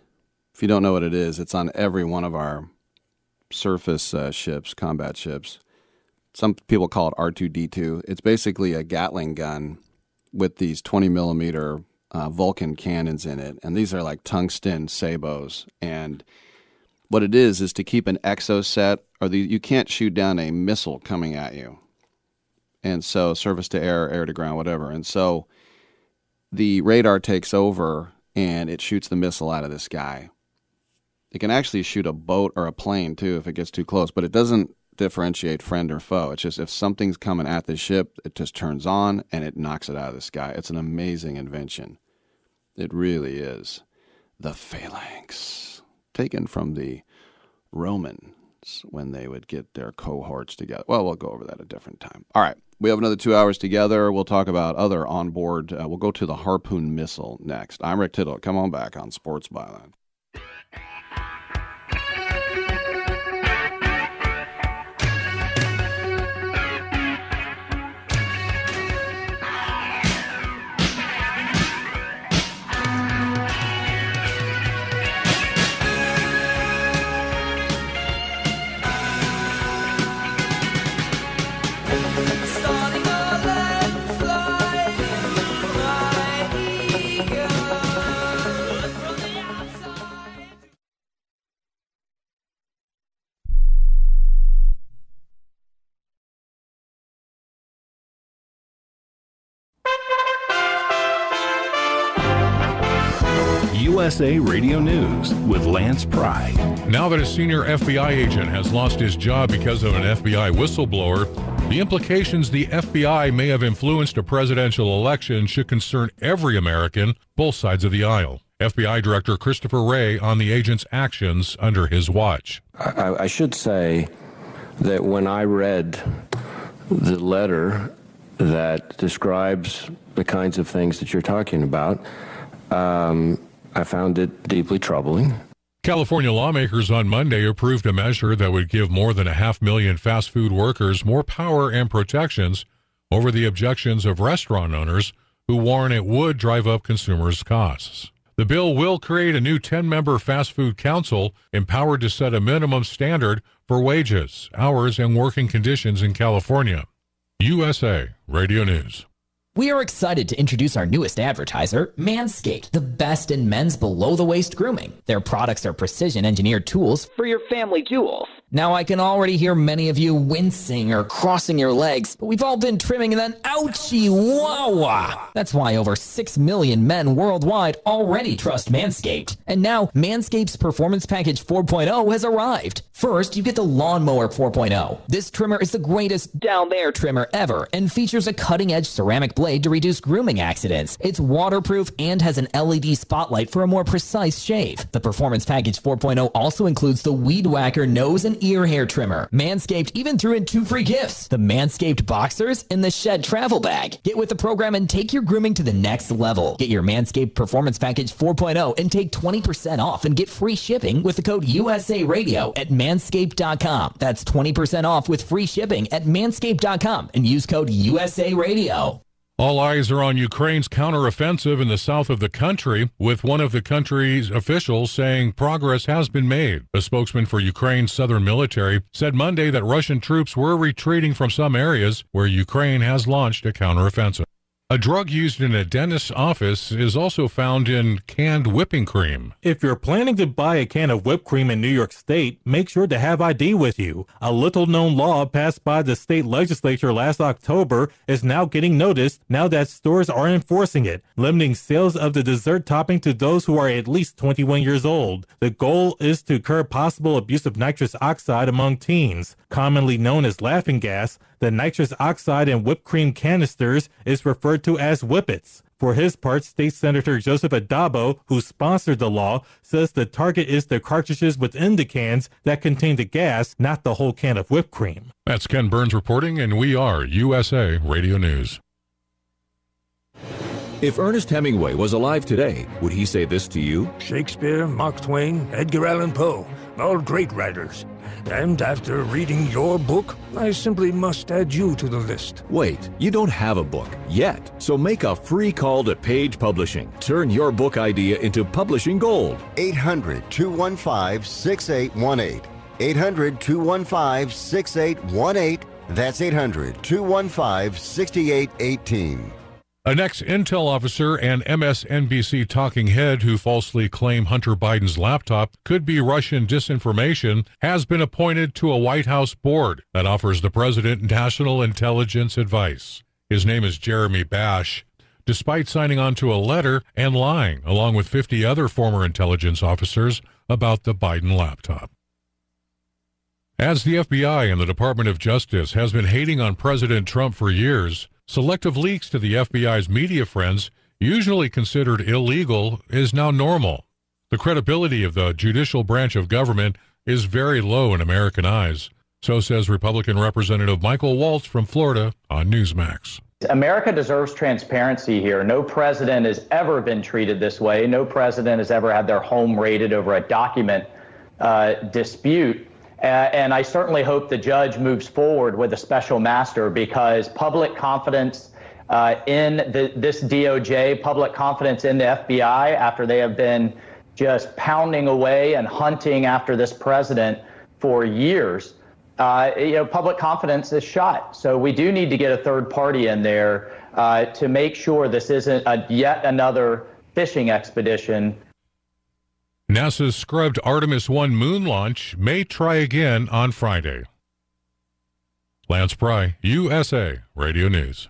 If you don't know what it is, it's on every one of our surface uh, ships, combat ships. Some people call it R2D2. It's basically a Gatling gun with these 20 millimeter uh, Vulcan cannons in it, and these are like tungsten sabots. And what it is is to keep an Exocet, or the, you can't shoot down a missile coming at you. And so, surface to air, air to ground, whatever. And so, the radar takes over and it shoots the missile out of the sky. It can actually shoot a boat or a plane too if it gets too close, but it doesn't differentiate friend or foe. It's just if something's coming at the ship, it just turns on and it knocks it out of the sky. It's an amazing invention. It really is. The phalanx, taken from the Romans when they would get their cohorts together. Well, we'll go over that a different time. All right. We have another two hours together. We'll talk about other onboard. Uh, we'll go to the Harpoon missile next. I'm Rick Tittle. Come on back on Sports Byline.
USA Radio News with Lance Pride.
Now that a senior FBI agent has lost his job because of an FBI whistleblower, the implications the FBI may have influenced a presidential election should concern every American, both sides of the aisle. FBI Director Christopher Wray on the agent's actions under his watch.
I, I should say that when I read the letter that describes the kinds of things that you're talking about, um, I found it deeply troubling.
California lawmakers on Monday approved a measure that would give more than a half million fast food workers more power and protections over the objections of restaurant owners who warn it would drive up consumers' costs. The bill will create a new 10 member fast food council empowered to set a minimum standard for wages, hours, and working conditions in California. USA Radio News.
We are excited to introduce our newest advertiser, Manscaped, the best in men's below the waist grooming. Their products are precision engineered tools for your family jewels. Now, I can already hear many of you wincing or crossing your legs, but we've all been trimming and then ouchie wah That's why over 6 million men worldwide already trust Manscaped. And now, Manscaped's Performance Package 4.0 has arrived. First, you get the Lawnmower 4.0. This trimmer is the greatest down there trimmer ever and features a cutting edge ceramic blade to reduce grooming accidents. It's waterproof and has an LED spotlight for a more precise shave. The Performance Package 4.0 also includes the Weed Whacker nose and ear hair trimmer. Manscaped even threw in two free gifts the Manscaped Boxers and the Shed Travel Bag. Get with the program and take your grooming to the next level. Get your Manscaped Performance Package 4.0 and take 20% off and get free shipping with the code USA Radio at manscaped.com. That's 20% off with free shipping at manscaped.com and use code USA Radio.
All eyes are on Ukraine's counteroffensive in the south of the country, with one of the country's officials saying progress has been made. A spokesman for Ukraine's southern military said Monday that Russian troops were retreating from some areas where Ukraine has launched a counteroffensive. A drug used in a dentist's office is also found in canned whipping cream.
If you're planning to buy a can of whipped cream in New York State, make sure to have ID with you. A little known law passed by the state legislature last October is now getting noticed now that stores are enforcing it, limiting sales of the dessert topping to those who are at least 21 years old. The goal is to curb possible abuse of nitrous oxide among teens, commonly known as laughing gas. The nitrous oxide in whipped cream canisters is referred to as whippets. For his part, State Senator Joseph Addabbo, who sponsored the law, says the target is the cartridges within the cans that contain the gas, not the whole can of whipped cream.
That's Ken Burns reporting, and we are USA Radio News.
If Ernest Hemingway was alive today, would he say this to you?
Shakespeare, Mark Twain, Edgar Allan Poe, all great writers. And after reading your book, I simply must add you to the list.
Wait, you don't have a book yet. So make a free call to Page Publishing. Turn your book idea into publishing gold.
800 215 6818. 800 215 6818. That's 800 215 6818.
An ex Intel officer and MSNBC talking head who falsely claimed Hunter Biden's laptop could be Russian disinformation has been appointed to a White House board that offers the president national intelligence advice. His name is Jeremy Bash. Despite signing on to a letter and lying, along with 50 other former intelligence officers, about the Biden laptop. As the FBI and the Department of Justice has been hating on President Trump for years, Selective leaks to the FBI's media friends, usually considered illegal, is now normal. The credibility of the judicial branch of government is very low in American eyes. So says Republican Representative Michael Waltz from Florida on Newsmax.
America deserves transparency here. No president has ever been treated this way. No president has ever had their home raided over a document uh, dispute. Uh, and I certainly hope the judge moves forward with a special master because public confidence uh, in the, this DOJ, public confidence in the FBI after they have been just pounding away and hunting after this president for years. Uh, you know, public confidence is shot. So we do need to get a third party in there uh, to make sure this isn't a, yet another fishing expedition
NASA's scrubbed Artemis 1 moon launch may try again on Friday. Lance Pry, USA Radio News.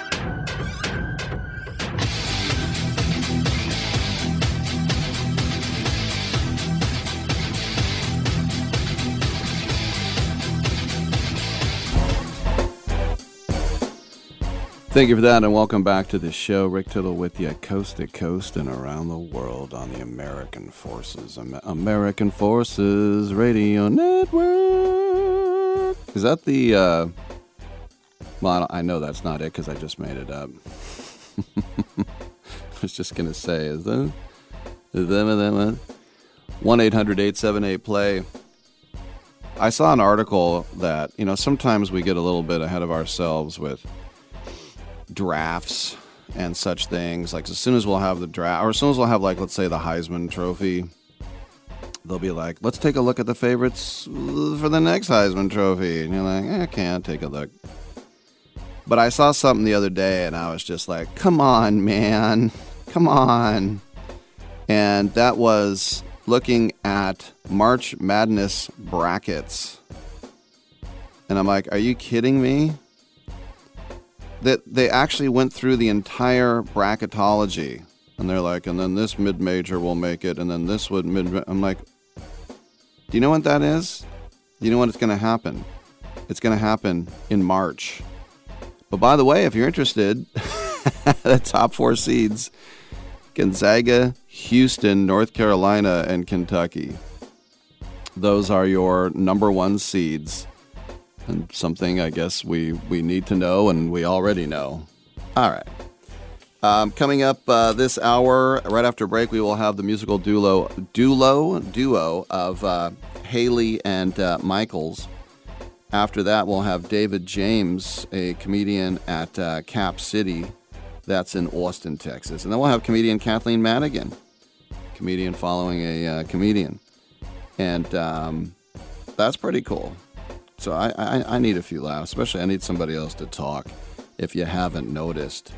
Thank you for that, and welcome back to the show. Rick Tittle with you, coast to coast and around the world on the American Forces American Forces Radio Network. Is that the? Uh, well, I I know that's not it because I just made it up. I was just gonna say, is that? Is that one eight hundred eight seven eight play? I saw an article that you know sometimes we get a little bit ahead of ourselves with drafts and such things. Like as soon as we'll have the draft, or as soon as we'll have like let's say the Heisman Trophy, they'll be like, "Let's take a look at the favorites for the next Heisman Trophy," and you're like, eh, "I can't take a look." But I saw something the other day, and I was just like, "Come on, man, come on!" And that was looking at March Madness brackets, and I'm like, "Are you kidding me?" That they actually went through the entire bracketology and they're like and then this mid major will make it and then this would mid I'm like do you know what that is? Do you know what's going to happen? It's going to happen in March. But by the way, if you're interested, the top 4 seeds Gonzaga, Houston, North Carolina and Kentucky. Those are your number 1 seeds and something I guess we we need to know, and we already know. All right. Um, coming up uh, this hour, right after break, we will have the musical duo duo duo of uh, Haley and uh, Michaels. After that, we'll have David James, a comedian at uh, Cap City, that's in Austin, Texas, and then we'll have comedian Kathleen Madigan, comedian following a uh, comedian, and um, that's pretty cool. So I, I, I need a few laughs, especially I need somebody else to talk. If you haven't noticed,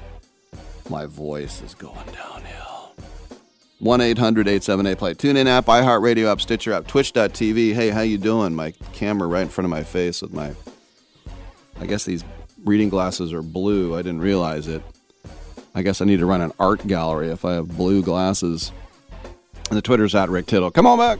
my voice is going downhill. 1 800 878 play. Tune in app, iHeartRadio app, Stitcher app, Twitch.tv. Hey, how you doing? My camera right in front of my face with my. I guess these reading glasses are blue. I didn't realize it. I guess I need to run an art gallery if I have blue glasses. And the Twitter's at Rick Tittle. Come on back.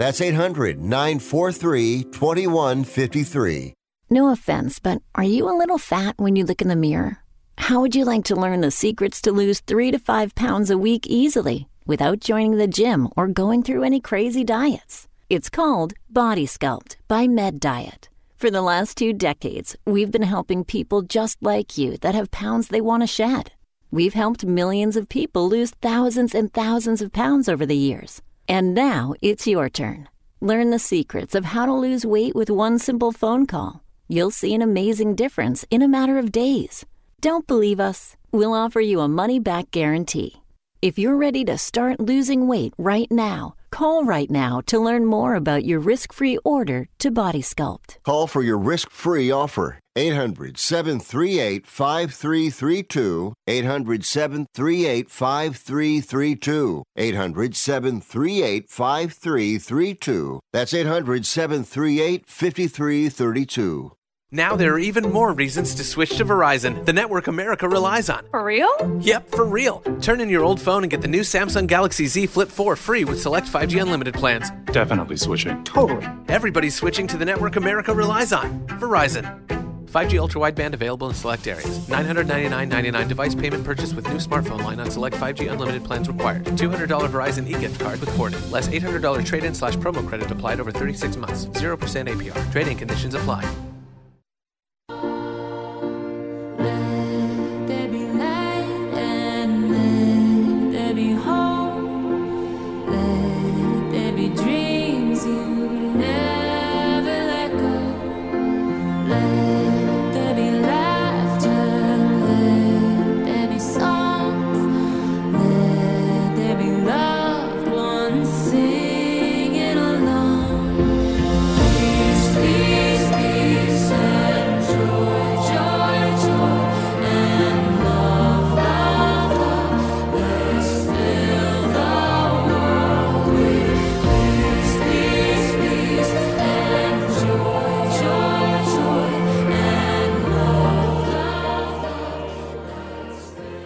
That's 800 943 2153.
No offense, but are you a little fat when you look in the mirror? How would you like to learn the secrets to lose three to five pounds a week easily without joining the gym or going through any crazy diets? It's called Body Sculpt by Med Diet. For the last two decades, we've been helping people just like you that have pounds they want to shed. We've helped millions of people lose thousands and thousands of pounds over the years. And now it's your turn. Learn the secrets of how to lose weight with one simple phone call. You'll see an amazing difference in a matter of days. Don't believe us? We'll offer you a money back guarantee. If you're ready to start losing weight right now, call right now to learn more about your risk free order to Body Sculpt.
Call for your risk free offer. 800 738 5332. 800 738 5332. 800 738 5332. That's 800 738 5332.
Now there are even more reasons to switch to Verizon, the network America relies on.
For real?
Yep, for real. Turn in your old phone and get the new Samsung Galaxy Z Flip 4 free with select 5G unlimited plans.
Definitely switching.
Totally.
Everybody's switching to the network America relies on. Verizon. 5G ultra wideband available in select areas. 999.99 device payment purchase with new smartphone line on select 5G unlimited plans required. $200 Verizon e-gift card with ported. Less $800 trade-in slash promo credit applied over 36 months. 0% APR. Trading conditions apply.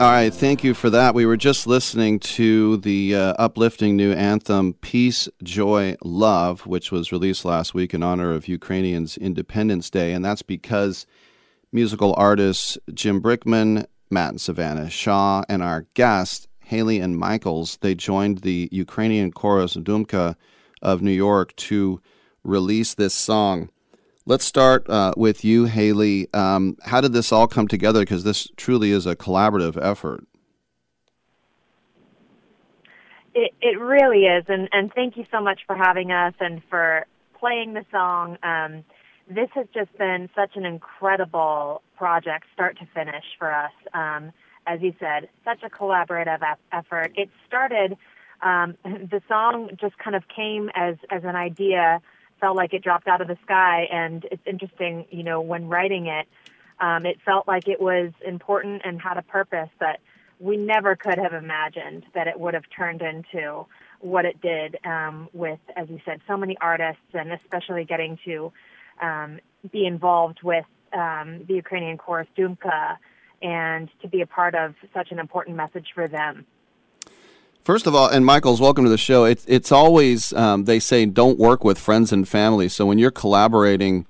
All right, thank you for that. We were just listening to the uh, uplifting new anthem Peace, Joy, Love, which was released last week in honor of Ukrainians' Independence Day. And that's because musical artists Jim Brickman, Matt and Savannah Shaw, and our guest, Haley and Michaels, they joined the Ukrainian chorus Dumka of New York to release this song. Let's start uh, with you, Haley. Um, how did this all come together? Because this truly is a collaborative effort.
It it really is, and and thank you so much for having us and for playing the song. Um, this has just been such an incredible project, start to finish for us. Um, as you said, such a collaborative effort. It started. Um, the song just kind of came as as an idea, felt like it dropped out of the sky, and it's interesting, you know, when writing it, um, it felt like it was important and had a purpose, but we never could have imagined that it would have turned into what it did um, with, as you said, so many artists, and especially getting to um, be involved with um, the Ukrainian chorus Dumka and to be a part of such an important message for them.
First of all, and Michaels, welcome to the show. It's it's always um, they say don't work with friends and family. So when you're collaborating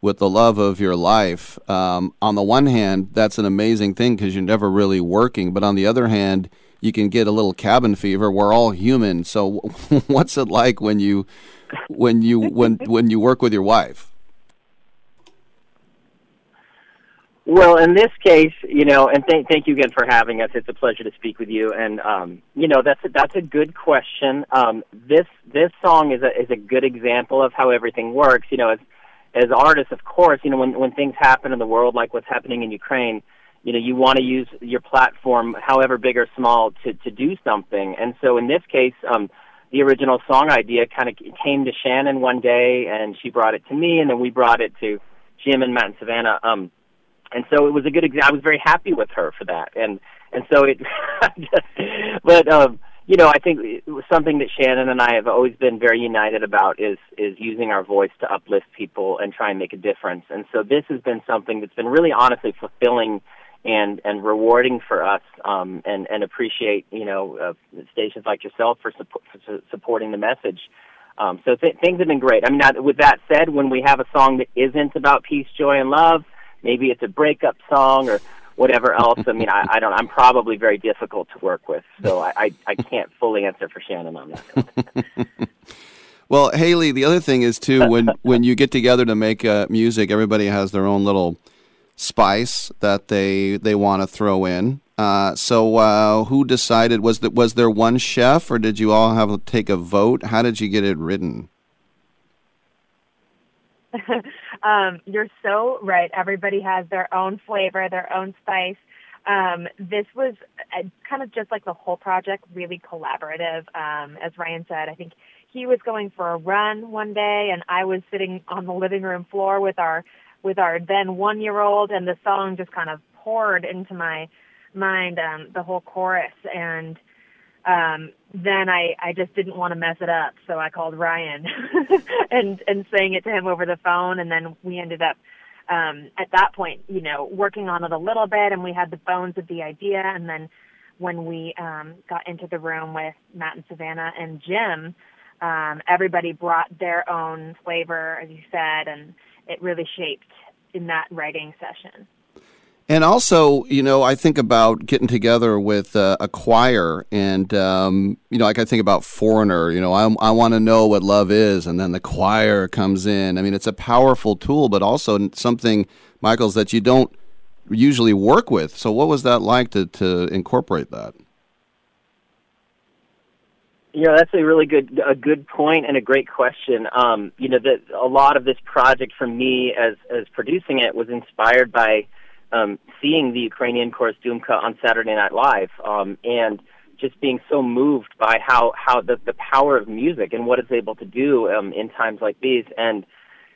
with the love of your life, um, on the one hand, that's an amazing thing because you're never really working. But on the other hand, you can get a little cabin fever. We're all human. So what's it like when you when you when when you work with your wife?
Well, in this case, you know, and thank thank you again for having us. It's a pleasure to speak with you. And um, you know, that's a, that's a good question. Um, this this song is a is a good example of how everything works. You know, as as artists, of course, you know, when when things happen in the world, like what's happening in Ukraine, you know, you want to use your platform, however big or small, to to do something. And so, in this case, um, the original song idea kind of came to Shannon one day, and she brought it to me, and then we brought it to Jim and Matt and Savannah. Um, and so it was a good. Exa- I was very happy with her for that, and and so it. but um, you know, I think it was something that Shannon and I have always been very united about is is using our voice to uplift people and try and make a difference. And so this has been something that's been really honestly fulfilling and and rewarding for us um, and and appreciate you know uh, stations like yourself for, support, for su- supporting the message. Um, so th- things have been great. I mean, now, with that said, when we have a song that isn't about peace, joy, and love, maybe it's a breakup song or whatever else. I mean, I, I don't. I'm probably very difficult to work with, so I I, I can't fully answer for Shannon on that.
Well, Haley, the other thing is too when when you get together to make uh, music, everybody has their own little spice that they they want to throw in. Uh, so, uh, who decided? Was that was there one chef, or did you all have to take a vote? How did you get it written?
um, you're so right. Everybody has their own flavor, their own spice. Um, this was uh, kind of just like the whole project, really collaborative. Um, as Ryan said, I think he was going for a run one day, and I was sitting on the living room floor with our with our then one year old, and the song just kind of poured into my mind, um, the whole chorus, and um, then I, I just didn't want to mess it up, so I called Ryan and and sang it to him over the phone, and then we ended up um, at that point, you know, working on it a little bit, and we had the bones of the idea, and then when we um, got into the room with Matt and Savannah and Jim, um, everybody brought their own flavor, as you said, and it really shaped in that writing session.
And also, you know, I think about getting together with uh, a choir, and um, you know, like I think about Foreigner. You know, I, I want to know what love is, and then the choir comes in. I mean, it's a powerful tool, but also something, Michaels, that you don't usually work with. So, what was that like to to incorporate that?
You know, that's a really good a good point and a great question. Um, you know, that a lot of this project for me as as producing it was inspired by um, seeing the Ukrainian chorus Dumka on Saturday Night Live, um, and just being so moved by how how the the power of music and what it's able to do um, in times like these, and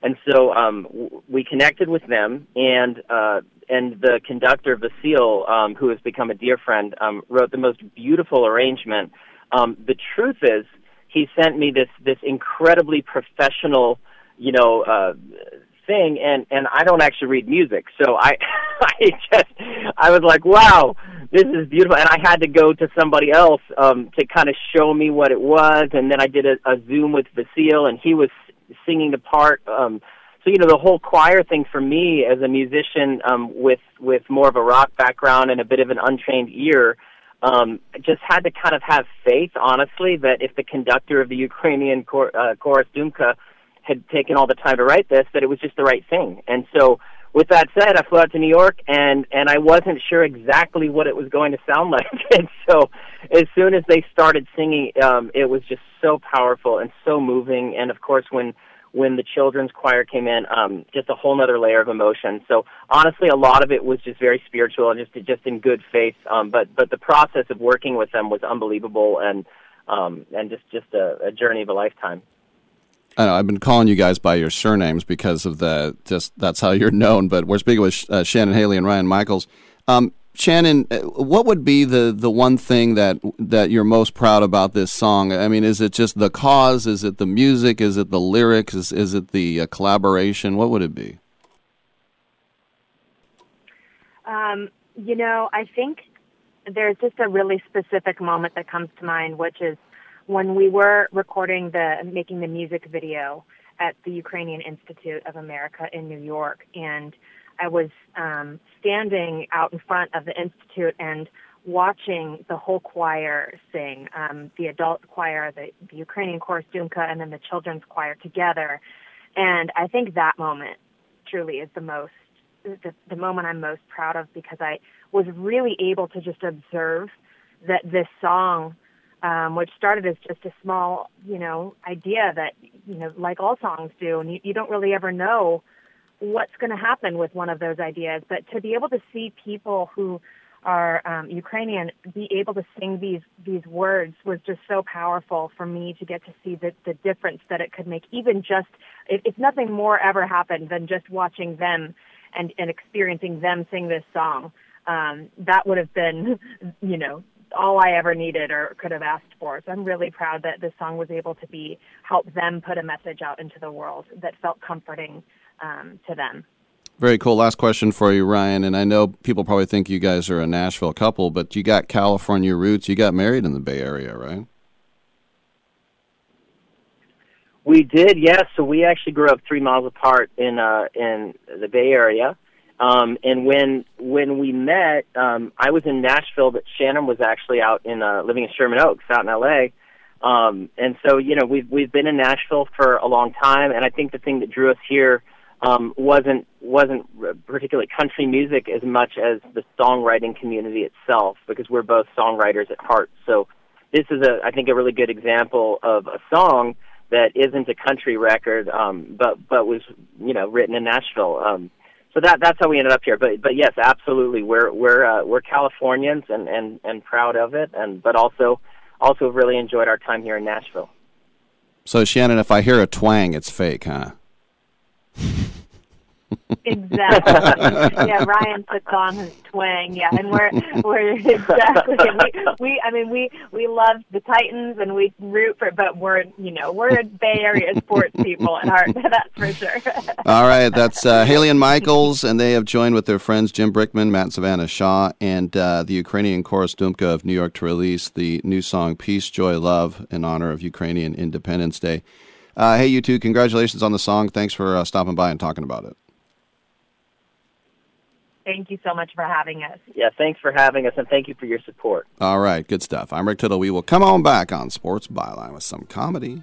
and so um, w- we connected with them, and uh, and the conductor Vasil, um, who has become a dear friend, um, wrote the most beautiful arrangement. Um, the truth is, he sent me this this incredibly professional, you know. Uh, thing and and I don't actually read music. So I I just I was like wow this is beautiful. And I had to go to somebody else um to kind of show me what it was. And then I did a, a zoom with Vasil and he was singing the part um so you know the whole choir thing for me as a musician um with with more of a rock background and a bit of an untrained ear um just had to kind of have faith honestly that if the conductor of the Ukrainian chor- uh, chorus Dumka had taken all the time to write this that it was just the right thing. And so with that said, I flew out to New York and and I wasn't sure exactly what it was going to sound like. and so as soon as they started singing, um it was just so powerful and so moving and of course when when the children's choir came in, um, just a whole nother layer of emotion. So honestly, a lot of it was just very spiritual and just just in good faith. Um, but but the process of working with them was unbelievable and um, and just just a, a journey of a lifetime.
I know I've been calling you guys by your surnames because of the just that's how you're known. But we're speaking with uh, Shannon Haley and Ryan Michaels. Um, Shannon, uh, what would be the, the one thing that that you're most proud about this song? I mean, is it just the cause? Is it the music? Is it the lyrics? Is is it the uh, collaboration? What would it be?
Um, you know, I think there's just a really specific moment that comes to mind, which is when we were recording the making the music video at the Ukrainian Institute of America in New York, and I was um, standing out in front of the institute and watching the whole choir sing, um, the adult choir, the, the Ukrainian chorus Dumka, and then the children's choir together. And I think that moment truly is the most, the, the moment I'm most proud of because I was really able to just observe that this song, um, which started as just a small, you know, idea that, you know, like all songs do, and you, you don't really ever know what's going to happen with one of those ideas. But to be able to see people who are um, Ukrainian, be able to sing these these words was just so powerful for me to get to see the the difference that it could make. Even just if, if nothing more ever happened than just watching them and and experiencing them sing this song, um, that would have been, you know, all I ever needed or could have asked for. So I'm really proud that this song was able to be help them put a message out into the world that felt comforting um, to them.
Very cool. Last question for you, Ryan. And I know people probably think you guys are a Nashville couple, but you got California roots. You got married in the Bay Area, right?
We did, yes. So we actually grew up three miles apart in uh, in the Bay Area. Um, and when when we met, um, I was in Nashville, but Shannon was actually out in uh, living in Sherman Oaks, out in L.A. Um, and so you know we've we've been in Nashville for a long time, and I think the thing that drew us here um, wasn't wasn't particularly country music as much as the songwriting community itself, because we're both songwriters at heart. So this is a I think a really good example of a song that isn't a country record, um, but but was you know written in Nashville. Um, so that that's how we ended up here. But but yes, absolutely, we're we're uh, we're Californians and and and proud of it, and but also also really enjoyed our time here in Nashville.
So Shannon, if I hear a twang, it's fake, huh?
Exactly. yeah, Ryan puts on his twang. Yeah, and we're we're exactly. We, we I mean we we love the Titans and we root for, but we're you know we're Bay Area sports people at heart. That's for sure.
All right, that's uh, Haley and Michaels, and they have joined with their friends Jim Brickman, Matt Savannah Shaw, and uh, the Ukrainian chorus Dumka of New York to release the new song "Peace, Joy, Love" in honor of Ukrainian Independence Day. Uh, hey, you two, congratulations on the song. Thanks for uh, stopping by and talking about it.
Thank you so much for having us.
Yeah, thanks for having us, and thank you for your support.
All right, good stuff. I'm Rick Tittle. We will come on back on Sports Byline with some comedy.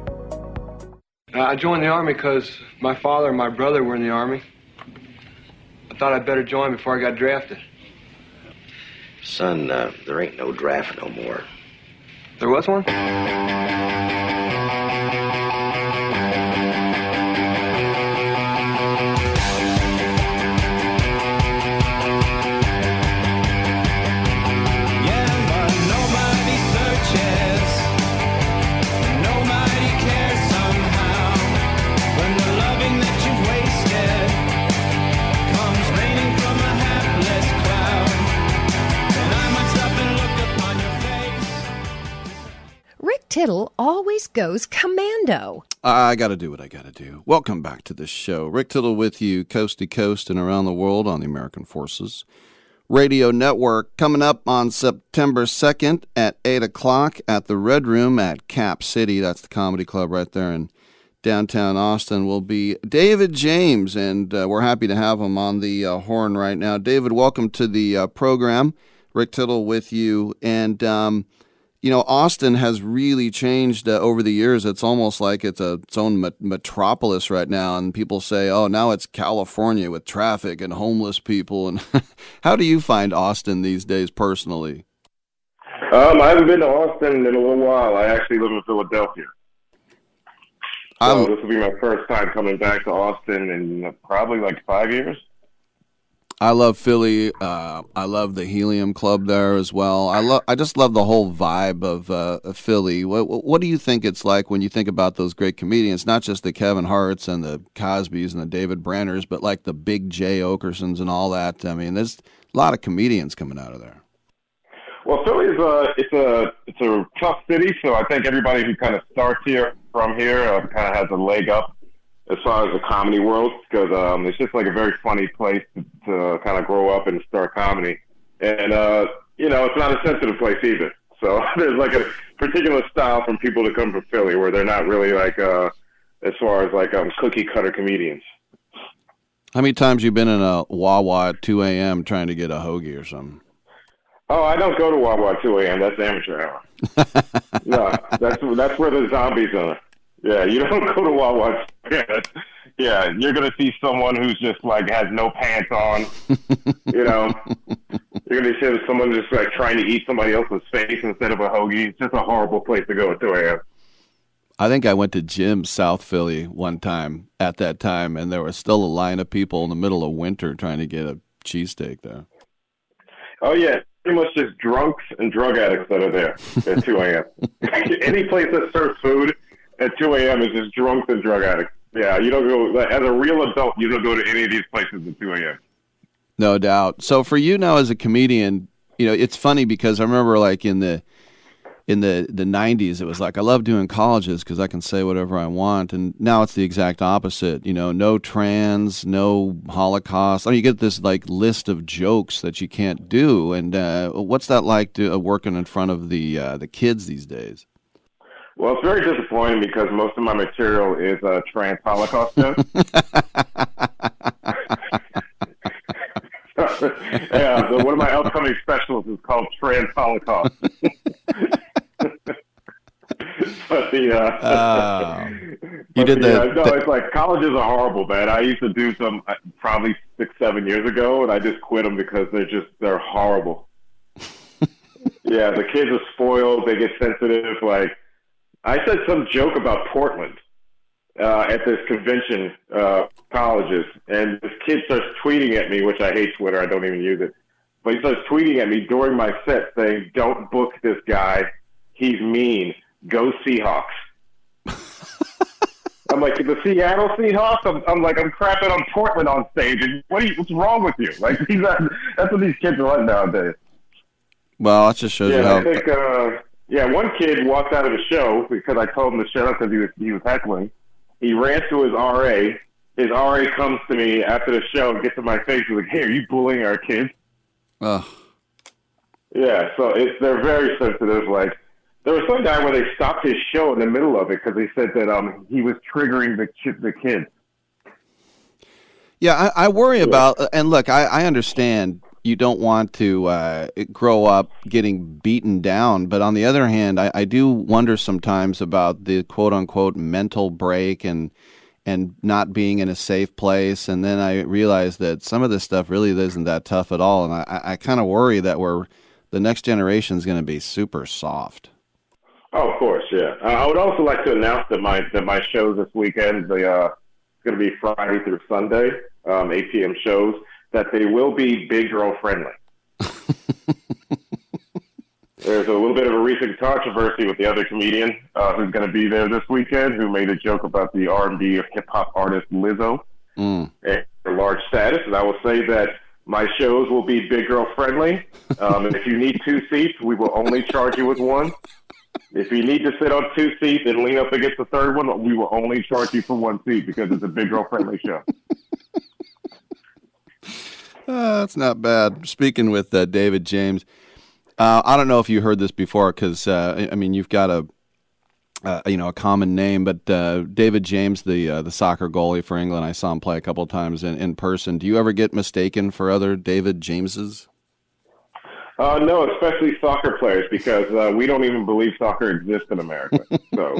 Uh, I joined the army because my father and my brother were in the army. I thought I'd better join before I got drafted.
Son, uh, there ain't no draft no more.
There was one?
Tittle always goes commando.
I got to do what I got to do. Welcome back to the show. Rick Tittle with you, coast to coast and around the world on the American Forces Radio Network. Coming up on September 2nd at 8 o'clock at the Red Room at Cap City. That's the comedy club right there in downtown Austin. Will be David James, and uh, we're happy to have him on the uh, horn right now. David, welcome to the uh, program. Rick Tittle with you. And, um, you know, Austin has really changed uh, over the years. It's almost like it's a, its own met- metropolis right now, and people say, "Oh, now it's California with traffic and homeless people." And how do you find Austin these days, personally?
Um, I haven't been to Austin in a little while. I actually live in Philadelphia. So this will be my first time coming back to Austin in probably like five years.
I love Philly. Uh, I love the Helium Club there as well. I love. I just love the whole vibe of, uh, of Philly. What, what, do you think it's like when you think about those great comedians? Not just the Kevin Harts and the Cosbys and the David Brenners, but like the Big Jay Oakersons and all that. I mean, there's a lot of comedians coming out of there.
Well, Philly is a it's a it's a tough city, so I think everybody who kind of starts here from here uh, kind of has a leg up as far as the comedy world because um, it's just like a very funny place to, to kind of grow up and start comedy, and uh, you know it's not a sensitive place either. So there's like a particular style from people that come from Philly where they're not really like uh, as far as like um, cookie cutter comedians.
How many times you been in a Wawa at 2 a.m. trying to get a hoagie or something?
Oh, I don't go to Wawa at 2 a.m. That's amateur hour. no, that's that's where the zombies are. Yeah, you don't go to Wawa. Yeah, yeah, you're gonna see someone who's just like has no pants on. you know, you're gonna see someone just like trying to eat somebody else's face instead of a hoagie. It's just a horrible place to go at 2 a.m.
I think I went to Jim's South Philly one time at that time, and there was still a line of people in the middle of winter trying to get a cheesesteak there.
Oh yeah, pretty much just drunks and drug addicts that are there at 2 a.m. Any place that serves food at 2 a.m. is just drunk and drug addicts. Yeah, you don't go as a real adult. You don't go to any of these places at 2 a.m.
No doubt. So for you now as a comedian, you know, it's funny because I remember like in the in the the 90s it was like I love doing colleges because I can say whatever I want and now it's the exact opposite, you know, no trans, no holocaust. I mean you get this like list of jokes that you can't do and uh, what's that like to uh, working in front of the uh, the kids these days?
Well, it's very disappointing because most of my material is uh, trans Holocaust stuff. yeah, so one of my upcoming specials is called Trans Holocaust. but the uh,
Oh.
but
did the-
uh, no,
the-
it's like colleges are horrible, man. I used to do some uh, probably six, seven years ago, and I just quit them because they're just they're horrible. yeah, the kids are spoiled. They get sensitive. Like I said some joke about Portland, uh, at this convention, uh, colleges, and this kid starts tweeting at me, which I hate Twitter. I don't even use it. But he starts tweeting at me during my set saying, "Don't book this guy. He's mean. Go Seahawks." I'm like the Seattle Seahawks. I'm, I'm like I'm crapping on Portland on stage. And what you, what's wrong with you? Like these that's what these kids are like nowadays.
Well, that just shows you how.
I think. Uh, yeah, one kid walked out of the show because I told him to shut up because he was he was heckling. He ran to his RA. His RA comes to me after the show and gets in my face. He's like, "Hey, are you bullying our kids?"
Ugh.
Yeah, so it's they're very sensitive. Like there was some guy where they stopped his show in the middle of it because they said that um he was triggering the ki- the kids.
Yeah, I, I worry about, and look, I, I understand you don't want to uh, grow up getting beaten down, but on the other hand, I, I do wonder sometimes about the quote unquote mental break and and not being in a safe place, and then I realize that some of this stuff really isn't that tough at all, and I, I kind of worry that we're the next generation is going to be super soft.
Oh, of course, yeah. Uh, I would also like to announce that my that my shows this weekend, the uh, it's going to be Friday through Sunday, um, 8 p.m. shows, that they will be big girl friendly. There's a little bit of a recent controversy with the other comedian uh, who's going to be there this weekend, who made a joke about the R&B of hip hop artist Lizzo
Mm.
and her large status. And I will say that my shows will be big girl friendly. Um, and if you need two seats, we will only charge you with one. If you need to sit on two seats and lean up against the third one, we will only charge you for one seat because it's a big girl friendly show.
Uh, that's not bad. Speaking with uh, David James, uh, I don't know if you heard this before because uh, I mean you've got a uh, you know a common name, but uh, David James, the uh, the soccer goalie for England, I saw him play a couple of times in, in person. Do you ever get mistaken for other David Jameses?
Uh, no, especially soccer players because uh, we don't even believe soccer exists in America. So,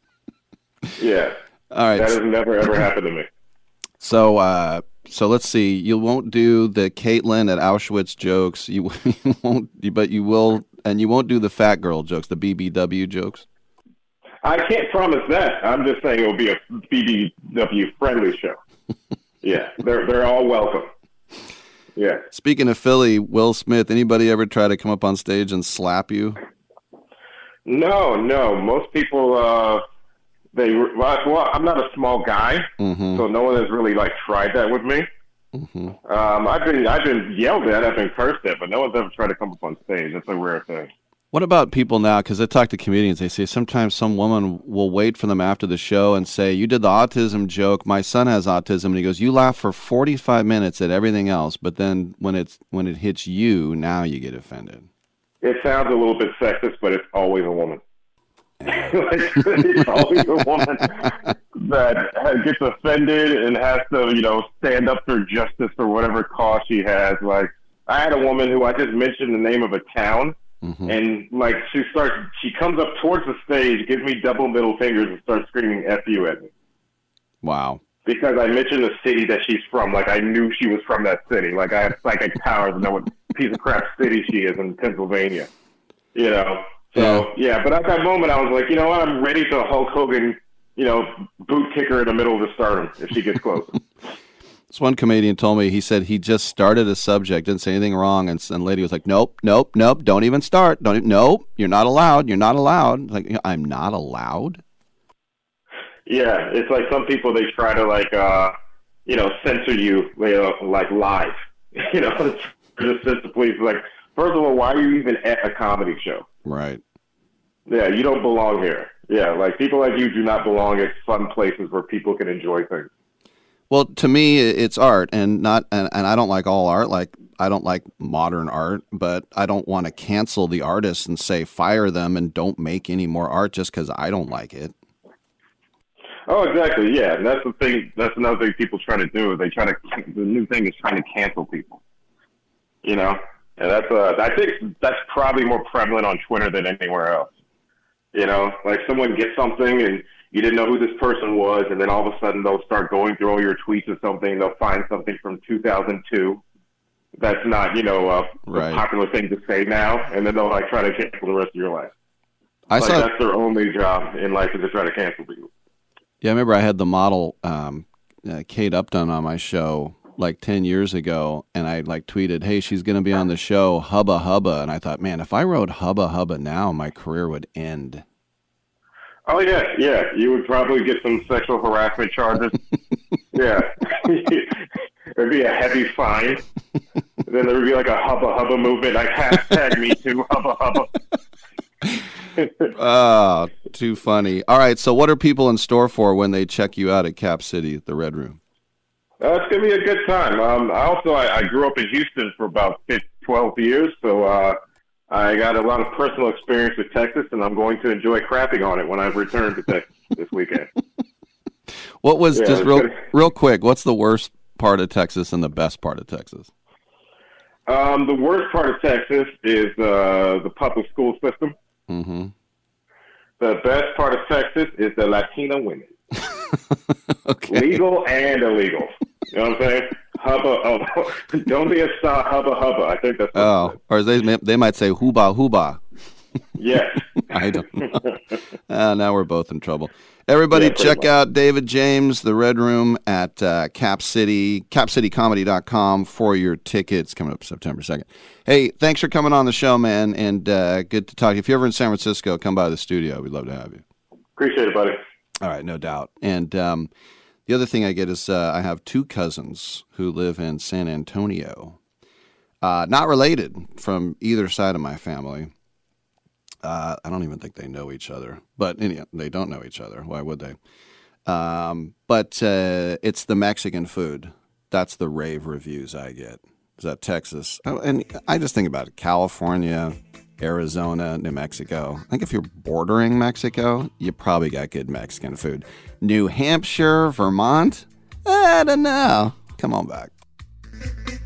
yeah,
All right.
that has never ever happened to me.
So uh, so let's see. You won't do the Caitlin at Auschwitz jokes. You, you won't, but you will, and you won't do the fat girl jokes, the BBW jokes.
I can't promise that. I'm just saying it will be a BBW friendly show. Yeah, they're they're all welcome. Yeah.
Speaking of Philly, Will Smith. Anybody ever try to come up on stage and slap you?
No, no. Most people, uh, they well, well, I'm not a small guy,
Mm-hmm.
so no one has really like tried that with me.
Mm-hmm.
Um, I've been I've been yelled at, I've been cursed at, but no one's ever tried to come up on stage. That's a rare thing.
What about people now? Because I talk to comedians, they say sometimes some woman will wait for them after the show and say, "You did the autism joke. My son has autism." And he goes, "You laugh for forty-five minutes at everything else, but then when it's when it hits you, now you get offended."
It sounds a little bit sexist, but it's always a woman. It's always a woman that gets offended and has to, you know, stand up for justice for whatever cause she has. Like, I had a woman who I just mentioned the name of a town, mm-hmm. and like she starts, she comes up towards the stage, gives me double middle fingers, and starts screaming "f you" at me
Wow.
because I mentioned the city that she's from. Like, I knew she was from that city. Like, I have psychic powers to know what piece of crap city she is in Pennsylvania. You know. So yeah, but at that moment, I was like, you know what? I'm ready to Hulk Hogan, you know, boot kick her in the middle of the sternum if she gets close.
This one comedian told me he said he just started a subject, didn't say anything wrong, and, and lady was like, "Nope, nope, nope, don't even start. Don't. e- Nope, you're not allowed. You're not allowed." Like I'm not allowed.
yeah, it's like some people they try to like, uh, you know, censor you, like live. You know, just censor police. Like, first of all, why are you even at a comedy show?
Right.
Yeah, you don't belong here. Yeah, like people like you do not belong at fun places where people can enjoy things.
Well, to me, it's art, and not, and, and I don't like all art. Like I don't like modern art, but I don't want to cancel the artists and say fire them and don't make any more art just because I don't like it.
Oh, exactly. Yeah, and that's the thing. That's another thing people try to do. They try to. The new thing is trying to cancel people. You know, and that's. Uh, I think that's probably more prevalent on Twitter than anywhere else. You know, like someone gets something and you didn't know who this person was, and then all of a sudden they'll start going through all your tweets or something. They'll find something from 2002 that's not, you know, uh,
Right.
a popular thing to say now, and then they'll like try to cancel the rest of your life.
I
like
saw-
that's their only job in life is to try to cancel people.
Yeah, I remember I had the model um, uh, Kate Upton on my show like 10 years ago and I like tweeted, "Hey, she's going to be on the show Hubba Hubba." And I thought, "Man, if I wrote Hubba Hubba now, my career would end."
Oh yeah, yeah. You would probably get some sexual harassment charges. yeah, it'd be a heavy fine. then there would be like a hubba hubba movement, like hashtag Me Too hubba hubba.
oh, too funny. All right, so what are people in store for when they check you out at Cap City, the Red Room?
Uh, it's gonna be a good time. Um, I also I, I grew up in Houston for about 15, 12 years, so uh, I got a lot of personal experience with Texas, and I'm going to enjoy crapping on it when I return to Texas this weekend.
What was
Yeah,
just real
gonna-
real quick, what's the worst part of Texas and the best part of Texas?
Um, the worst part of Texas is uh, the public school system.
Mhm.
The best part of Texas is the Latina women. Legal and illegal. You know what I'm saying? Hubba, oh, don't be a star, hubba, hubba. I think that's
Oh, or they they might say hooba hooba.
Yes.
I don't know. uh, now we're both in trouble. Everybody,
Yeah,
check
much.
out David James, the Red Room at uh, Cap City, capcitycomedy.com for your tickets coming up September 2nd. Hey, thanks for coming on the show, man, and uh, good to talk. to you. If you're ever in San Francisco, come by the studio. We'd love to have you.
Appreciate it, buddy.
All right, no doubt. And um, the other thing I get is uh, I have two cousins who live in San Antonio. Uh, not related from either side of my family. Uh, I don't even think they know each other, but they don't know each other. Why would they? Um, but uh, it's the Mexican food. That's the rave reviews I get. Is that Texas? Oh, and I just think about it. California, Arizona, New Mexico. I think if you're bordering Mexico, you probably got good Mexican food. New Hampshire, Vermont? Eh, I don't know. Come on back.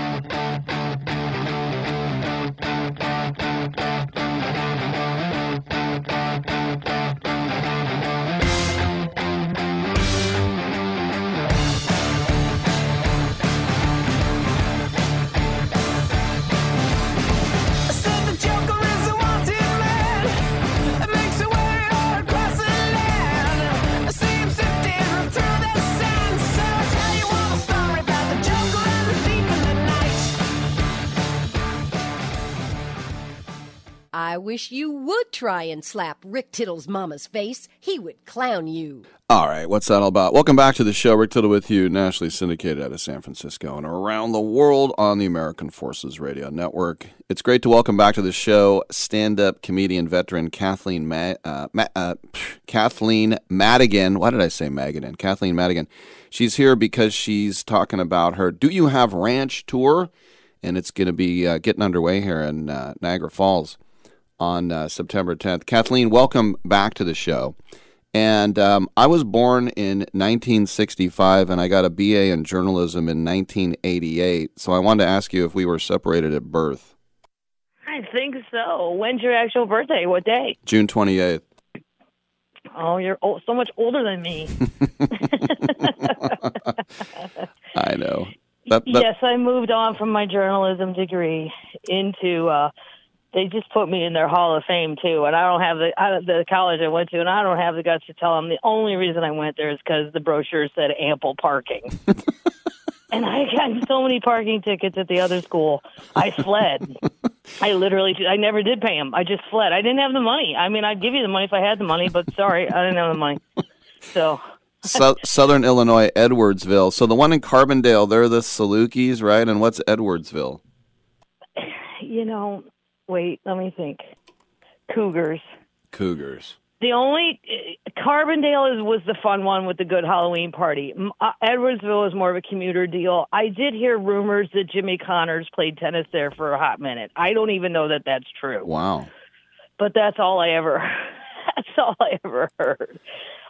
I wish you would try and slap Rick Tittle's mama's face. He would clown you.
All right, what's that all about? Welcome back to the show. Rick Tittle with you, nationally syndicated out of San Francisco and around the world on the American Forces Radio Network. It's great to welcome back to the show stand-up comedian veteran Kathleen Ma- uh, Ma- uh, Kathleen Madigan. Why did I say Madigan? Kathleen Madigan. She's here because she's talking about her "Do You Have Ranch" tour, and it's going to be uh, getting underway here in uh, Niagara Falls on uh, September 10th. Kathleen, welcome back to the show. And um, I was born in 1965, and I got a BA in journalism in 1988. So I wanted to ask you if we were separated at birth.
I think so. When's your actual birthday? What day?
June 28th.
Oh, you're o- so much older than me.
I know. That, that,
yes, I moved on from my journalism degree into. Uh, they just put me in their Hall of Fame too, and I don't have the I, the college I went to, and I don't have the guts to tell them. The only reason I went there is because the brochure said ample parking. and I got so many parking tickets at the other school. I fled. I literally, I never did pay them. I just fled. I didn't have the money. I mean, I'd give you the money if I had the money, but sorry, I didn't have the money. So
Sou- Southern Illinois, Edwardsville. So the one in Carbondale, they're the Salukis, right? And what's Edwardsville?
you know, wait, let me think. Cougars.
Cougars.
The only Carbondale is was the fun one with the good Halloween party. Uh, Edwardsville is more of a commuter deal. I did hear rumors that Jimmy Connors played tennis there for a hot minute. I don't even know that that's true,
Wow.
but that's all I ever. that's all I ever heard.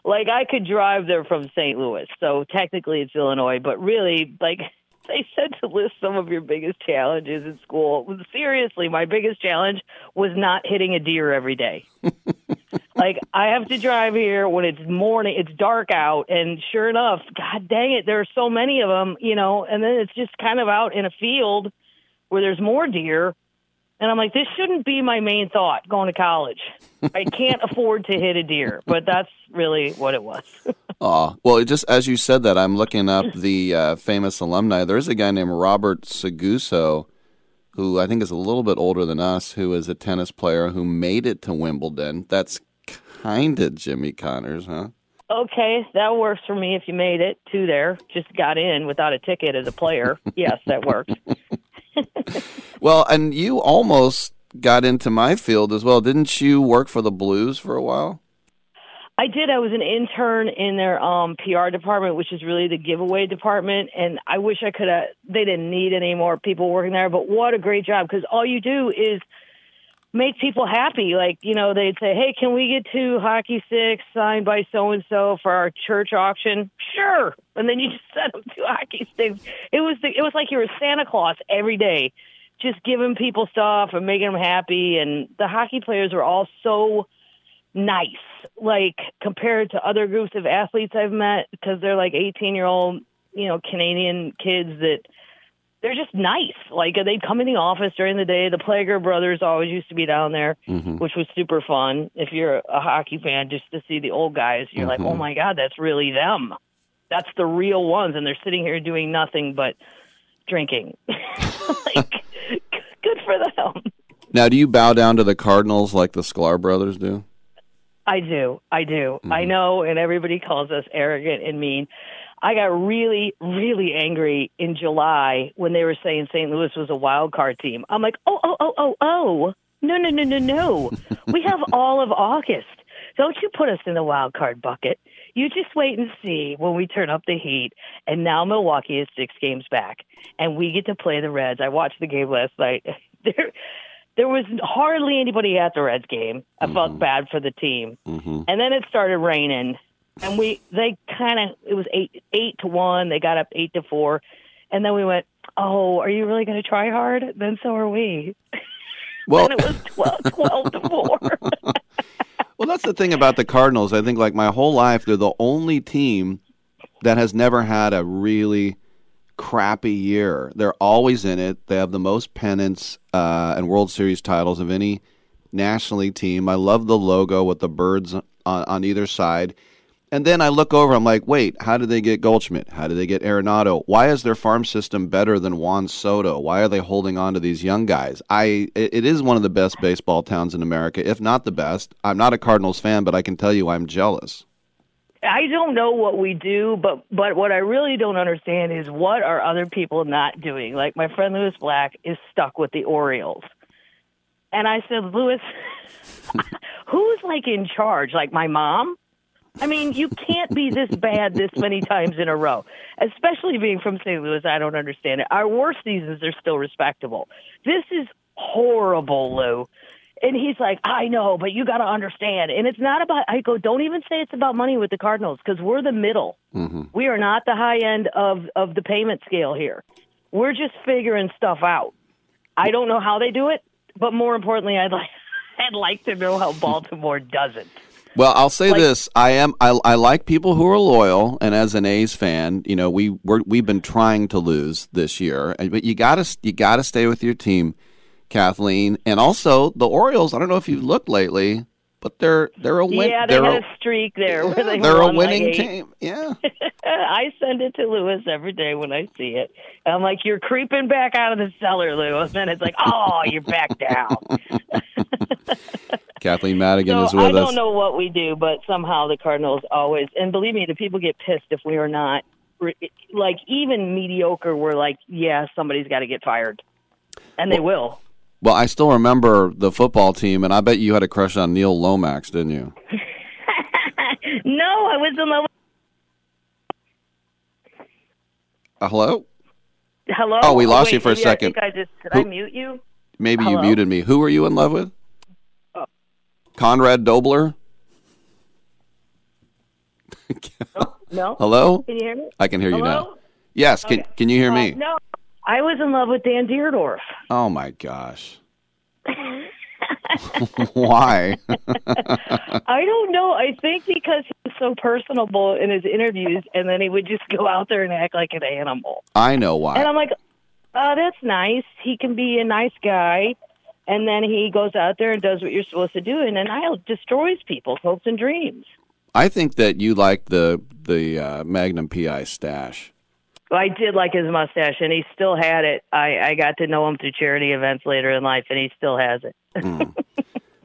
Like I could drive there from St. Louis, so technically it's Illinois, but really, like they said to list some of your biggest challenges in school. Seriously, my biggest challenge was not hitting a deer every day. like I have to drive here when it's morning, it's dark out, and sure enough, god dang it, there are so many of them, you know, and then it's just kind of out in a field where there's more deer. And I'm like, this shouldn't be my main thought going to college. I can't afford to hit a deer, but that's really what it was.
Aw. Well, it just as you said that, I'm looking up the uh, famous alumni. There is a guy named Robert Seguso, who I think is a little bit older than us, who is a tennis player who made it to Wimbledon. That's kind of Jimmy Connors, huh?
Okay, that works for me if you made it to there. Just got in without a ticket as a player. yes, that works.
Well, and you almost got into my field as well. Didn't you work for the Blues for a while?
I did. I was an intern in their um PR department, which is really the giveaway department. And I wish I could have. They didn't need any more people working there, but what a great job! Because all you do is make people happy. Like you know, they'd say, "Hey, can we get two hockey sticks signed by so and so for our church auction?" Sure. And then you just send them two hockey sticks. It was the, it was like you were Santa Claus every day, just giving people stuff and making them happy. And the hockey players were all so nice, like compared to other groups of athletes I've met, because they're like 18 year old, you know, Canadian kids that they're just nice. Like they'd come in the office during the day. The Plager brothers always used to be down there,
Mm-hmm.
which was super fun. If you're a hockey fan, just to see the old guys, you're like,
Mhm.
oh my god, that's really them. That's the real ones, and they're sitting here doing nothing but drinking. like, good for for them.
Now, do you bow down to the Cardinals like the Sklar brothers do?
I do. I do. I know, and everybody calls us arrogant and mean. I got really, really angry in July when they were saying St. Louis was a wild card team. I'm like, oh, oh, oh, oh, oh. No, no, no, no, no. we have all of August. Don't you put us in the wild card bucket. You just wait and see when we turn up the heat. And now Milwaukee is six games back, and we get to play the Reds. I watched the game last night. There, there was hardly anybody at the Reds game. I felt bad for the team.
Mm-hmm.
And then it started raining, and we they kind of it was eight eight to one. They got up eight to four, and then we went, "Oh, are you really going to try hard?" Then so are we.
Well,
and it was 12, 12 to four.
Well, that's the thing about the Cardinals. I think, like my whole life, they're the only team that has never had a really crappy year. They're always in it. They have the most pennants uh, and World Series titles of any National League team. I love the logo with the birds on, on either side. And then I look over, I'm like, wait, how did they get Goldschmidt? How did they get Arenado? Why is their farm system better than Juan Soto? Why are they holding on to these young guys? I it is one of the best baseball towns in America, if not the best. I'm not a Cardinals fan, but I can tell you I'm jealous.
I don't know what we do, but but what I really don't understand is what are other people not doing? Like my friend Lewis Black is stuck with the Orioles. And I said, Lewis, who's like in charge? Like my mom? I mean, you can't be this bad this many times in a row. Especially being from St. Louis, I don't understand it. Our worst seasons are still respectable. This is horrible, Lou. And he's like, I know, but you got to understand. And it's not about, I go, don't even say it's about money with the Cardinals because we're the middle.
Mm-hmm.
We are not the high end of, of the payment scale here. We're just figuring stuff out. I don't know how they do it, but more importantly, I'd like, I'd like to know how Baltimore does it.
Well, I'll say
Like-
this: I am I, I like people who are loyal, and as an A's fan, you know we we're, we've been trying to lose this year, but you gotta you gotta stay with your team, Kathleen, and also the Orioles. I don't know if you've looked lately, but they're they're a win.
yeah, they
they're
had
a,
a streak there where they
they're a
won, like,
winning team. Yeah.
I send it to Lewis every day when I see it. I'm like, "You're creeping back out of the cellar, Lewis," and it's like, "Oh, you're back down."
Kathleen Madigan
so
is with us.
I don't know what we do, but somehow the Cardinals always, and believe me, the people get pissed if we are not like even mediocre. We're like, yeah, somebody's got to get fired, and they will.
Well, I still remember the football team, and I bet you had a crush on Neil Lomax, didn't you?
no, I was in love. with.
Uh, hello?
Hello.
Oh, we lost
wait,
you for a second.
I think I just did.
Who-
I mute you.
Maybe
Hello?
you muted me. Who were you in love with? Conrad Dobler?
No.
Hello?
Can you hear me?
I can hear you now. Yes, can can you hear
Uh,
me?
no, I was in love with Dan Dierdorf.
Oh my gosh. Why?
I don't know. I think because he was so personable in his interviews, and then he would just go out there and act like an animal.
I know why.
And I'm like, oh, that's nice. He can be a nice guy. And then he goes out there and does what you're supposed to do, and then I'll destroys people's hopes and dreams.
I think that you like the the uh, Magnum PI stash.
Well, I did like his mustache, and he still had it. I, I got to know him through charity events later in life, and he still has it.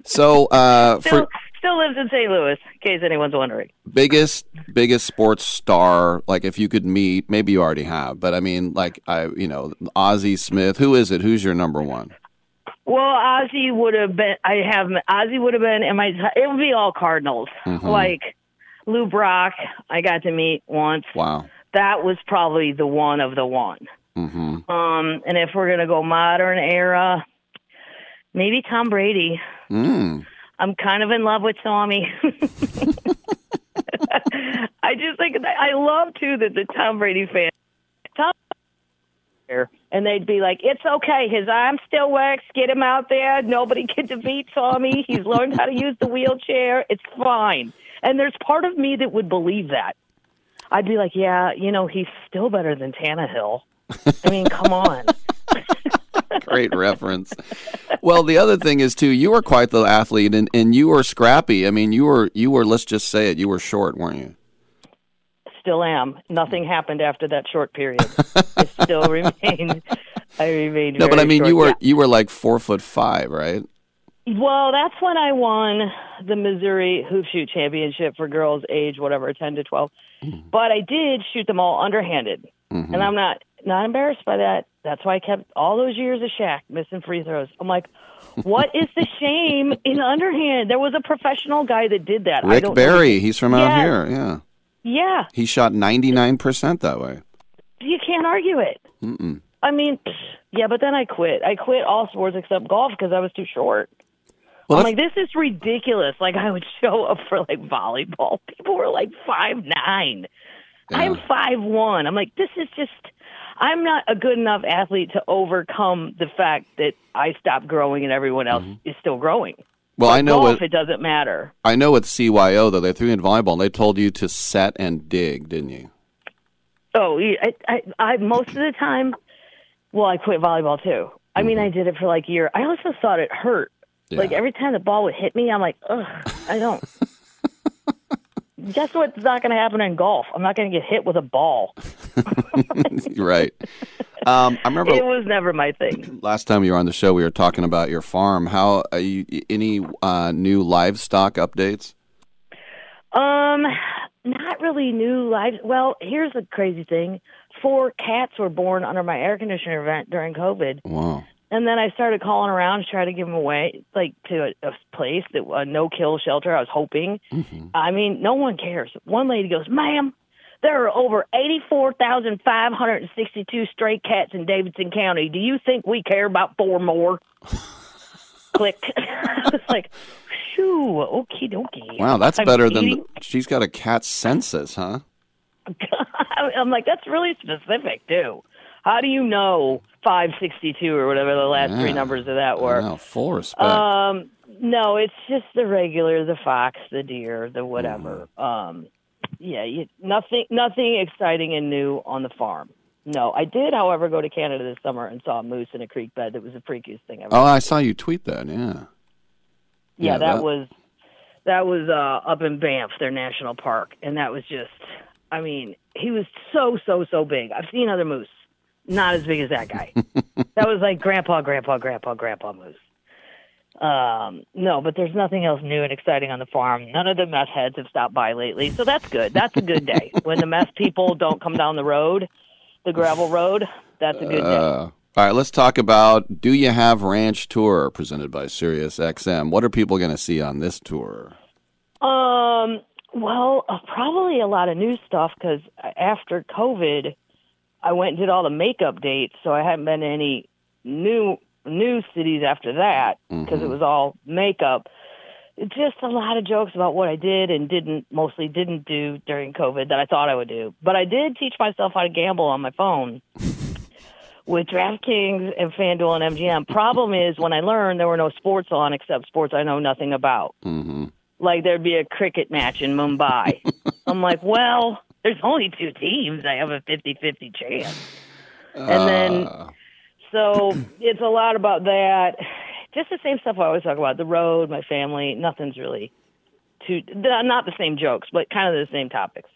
So, uh,
Still,
for
still lives in St. Louis, in case anyone's wondering.
biggest biggest sports star, like if you could meet, maybe you already have, but I mean, like I, you know, Ozzie Smith. Who is it? Who's your number one?
Well, Ozzie would have been. I have Ozzie would have been, and my it would be all Cardinals.
Mhm.
Like Lou Brock, I got to meet once.
Wow.
That was probably the one of the one.
Mm-hmm.
Um, and if we're gonna go modern era, maybe Tom Brady.
Mm.
I'm kind of in love with Tommy. I just think I love too that the Tom Brady fan, Tom, and they'd be like, "It's okay, his arm still works. Get him out there. Nobody can defeat Tommy. He's learned how to use the wheelchair. It's fine." And there's part of me that would believe that. I'd be like, "Yeah, you know, he's still better than Tannehill." I mean, come on.
Great reference. Well, the other thing is too, you were quite the athlete, and, and you were scrappy. I mean, you were you were. Let's just say it. You were short, weren't you?
Still am. Nothing happened after that short period. I still remain I remain.
No, but I mean,
short.
you were
Yeah.
you were like four foot five, right?
Well, that's when I won the Missouri Hoop Shoot Championship for girls age whatever, 10 to 12.
Mm-hmm.
But I did shoot them all underhanded. And I'm not not embarrassed by that. That's why I kept all those years of Shaq missing free throws. I'm like, what is the shame in underhand? There was a professional guy that did that. I
Rick
don't know.
Barry, he's from out here. Yeah,
Yeah,
he shot ninety nine percent that way.
you can't argue it.
Mm-mm.
I mean, yeah, but then I quit. I quit all sports except golf because I was too short.
Well,
I'm like, this is ridiculous. Like, I would show up for like volleyball. People were like five nine. I'm five one. I'm like, this is just. I'm not a good enough athlete to overcome the fact that I stopped growing and everyone else mm-hmm. is still growing.
Mm-hmm. Well, I know
Golf,
what
it doesn't matter.
I know with CYO though. They threw you in volleyball. and They told you to set and dig, didn't you?
Oh, I, I, I most of the time. Well, I quit volleyball too. I mean, I did it for like a year. I also thought it hurt. Like every time the ball would hit me, I'm like, ugh, I don't. Guess what's not going to happen in golf? I'm not going to get hit with a ball.
right. Um, I remember
It was never my thing.
last time you were on the show, we were talking about your farm. How are you, any uh, new livestock updates?
Um, not really new lives. Well, here's the crazy thing: four cats were born under my air conditioner vent during COVID.
Wow.
And then I started calling around to try to give them away, like to a, a place that a no kill shelter. I was hoping. Mm-hmm. I mean, no one cares. One lady goes, "Ma'am, there are over eighty-four thousand five hundred and sixty-two stray cats in Davidson County. Do you think we care about four more?" Click. I was like, "Shoo, okie dokie."
Wow, that's
I'm
better than the, she's got a cat census, huh?
I'm like, that's really specific too. How do you know 562 or whatever the last three numbers of that were?
Wow, full respect.
Um, no, it's just the regular, the fox, the deer, the whatever. Um, yeah, you, nothing, nothing exciting and new on the farm. No, I did, however, go to Canada this summer and saw a moose in a creek bed. That was the freakiest thing ever.
oh, I saw you tweet that. Yeah.
yeah,
yeah,
that,
that-
was that was uh, up in Banff, their national park, and that was just. I mean, he was so so so big. I've seen other moose, not as big as that guy. that was like grandpa, grandpa, grandpa, grandpa moose. Um, no, but there's nothing else new and exciting on the farm. None of the mess heads have stopped by lately, so that's good. That's a good day. when the mess people don't come down the road, the gravel road, that's a good day.
Uh, all right, let's talk about Do You Have Ranch Tour presented by Sirius XM. What are people going to see on this tour?
Um, well, uh, probably a lot of new stuff because after COVID, I went and did all the makeup dates, so I haven't been to any new new cities after that because it was all makeup. Just a lot of jokes about what I did and didn't mostly didn't do during COVID that I thought I would do. But I did teach myself how to gamble on my phone with DraftKings and FanDuel and MGM. Problem is when I learned there were no sports on except sports I know nothing about
Mm-hmm.
like there'd be a cricket match in Mumbai. I'm like, well, there's only two teams. I have a 50-50 chance. And then,
Uh,
so it's a lot about that. Just the same stuff I always talk about: the road, my family. Nothing's really too not the same jokes, but kind of the same topics.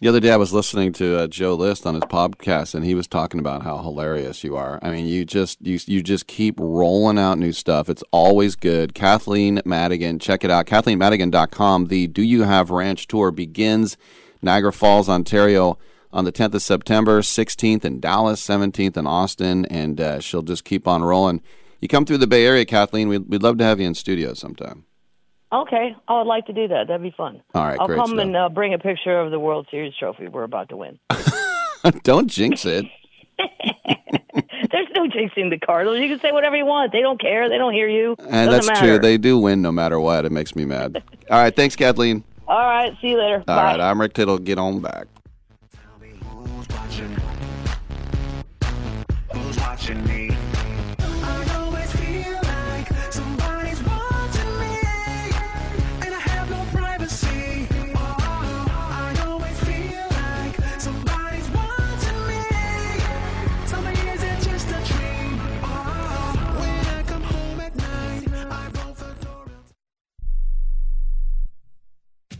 The other day, I was listening to uh, Joe List on his podcast, and he was talking about how hilarious you are. I mean, you just you you just keep rolling out new stuff. It's always good. Kathleen Madigan, check it out. KathleenMadigan.com. The Do You Have Ranch tour begins Niagara Falls, Ontario, on the 10th of September, 16th in Dallas, 17th in Austin, and uh, she'll just keep on rolling. You come through the Bay Area, Kathleen. We'd, we'd love to have you in studio sometime.
Okay, I would like to do that. That'd be fun.
All right,
I'll come
stuff.
and uh, bring a picture of the World Series trophy we're about to win.
Don't jinx it.
There's no jinxing the Cardinals. You can say whatever you want. They don't care. They don't hear you.
And
Doesn't
that's
matter.
true. They do win no matter what. It makes me mad. All right. Thanks, Kathleen.
All right. See you later.
All
Bye.
right. I'm Rick Tittle. Get on back.
Who's watching me?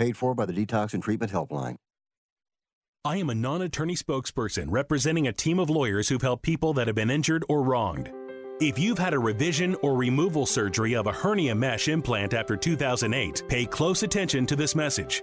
Paid for by the Detox and Treatment Helpline.
I am a non attorney spokesperson representing a team of lawyers who've helped people that have been injured or wronged. If you've had a revision or removal surgery of a hernia mesh implant after 2008, pay close attention to this message.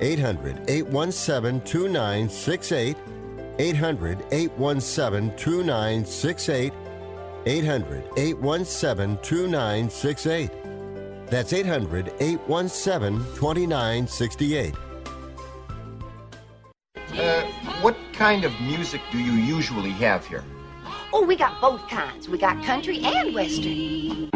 800 817 2968. 800 817 2968. 800 817 2968. That's 800 817 2968.
Uh, what kind of music do you usually have here?
Oh, we got both kinds. We got country and western.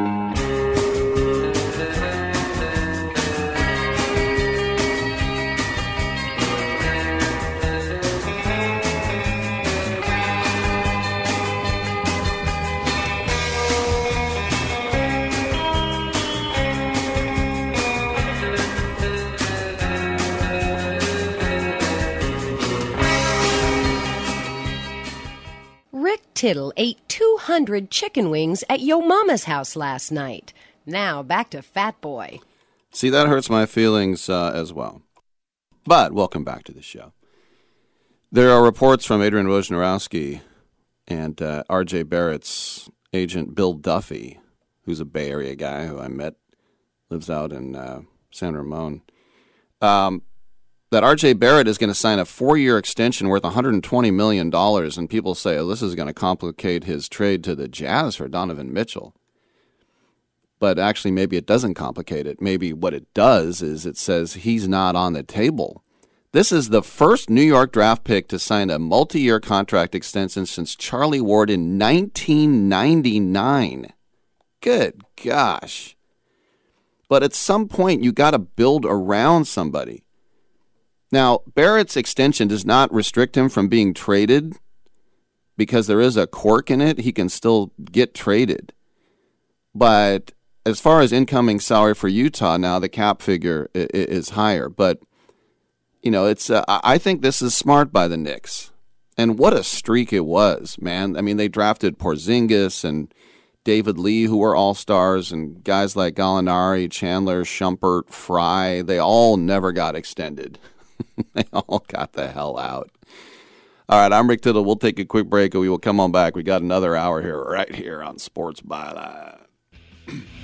Tittle ate 200 chicken wings at Yo Mama's house last night. Now back to Fat Boy.
See, that hurts my feelings uh, as well. But welcome back to the show. There are reports from Adrian Wojnarowski and uh, R.J. Barrett's agent Bill Duffy, who's a Bay Area guy who I met, lives out in uh, San Ramon, um, that R.J. Barrett is going to sign a four-year extension worth $120 million, and people say, oh, this is going to complicate his trade to the Jazz for Donovan Mitchell but actually maybe it doesn't complicate it. Maybe what it does is it says he's not on the table. This is the first New York draft pick to sign a multi year contract extension since Charlie Ward in 1999. Good gosh. But at some point, you got to build around somebody. Now, Barrett's extension does not restrict him from being traded because there is a quirk in it. He can still get traded. But as far as incoming salary for Utah now, the cap figure is higher. But you know, it's uh, I think this is smart by the Knicks, and what a streak it was, man. I mean, they drafted Porzingis and David Lee, who were all stars, and guys like Gallinari, Chandler, Shumpert, Frye. They all never got extended. they all got the hell out. All right, I'm Rick Tittle. We'll take a quick break and we will come on back. We got another hour here, right here on Sports Byline.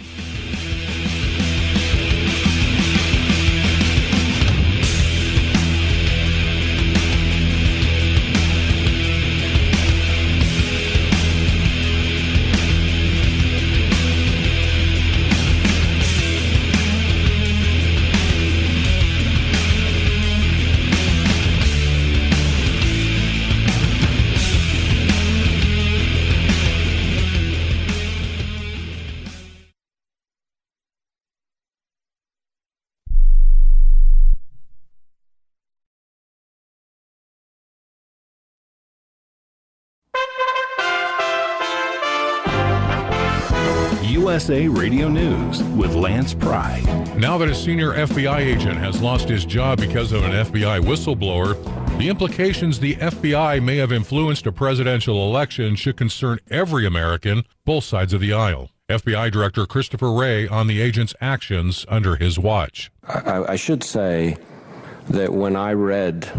USA Radio News with Lance Pry.
Now that a senior FBI agent has lost his job because of an FBI whistleblower, the implications the FBI may have influenced a presidential election should concern every American, both sides of the aisle. FBI Director Christopher Wray on the agent's actions under his watch.
I, I should say that when I read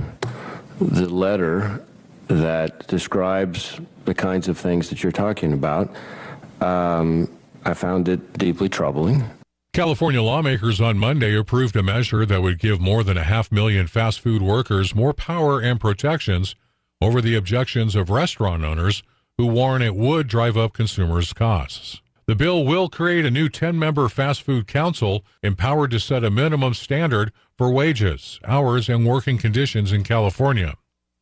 the letter that describes the kinds of things that you're talking about, um, I found it deeply troubling.
California lawmakers on Monday approved a measure that would give more than a half million fast food workers more power and protections over the objections of restaurant owners who warn it would drive up consumers' costs. The bill will create a new 10 member fast food council empowered to set a minimum standard for wages, hours, and working conditions in California.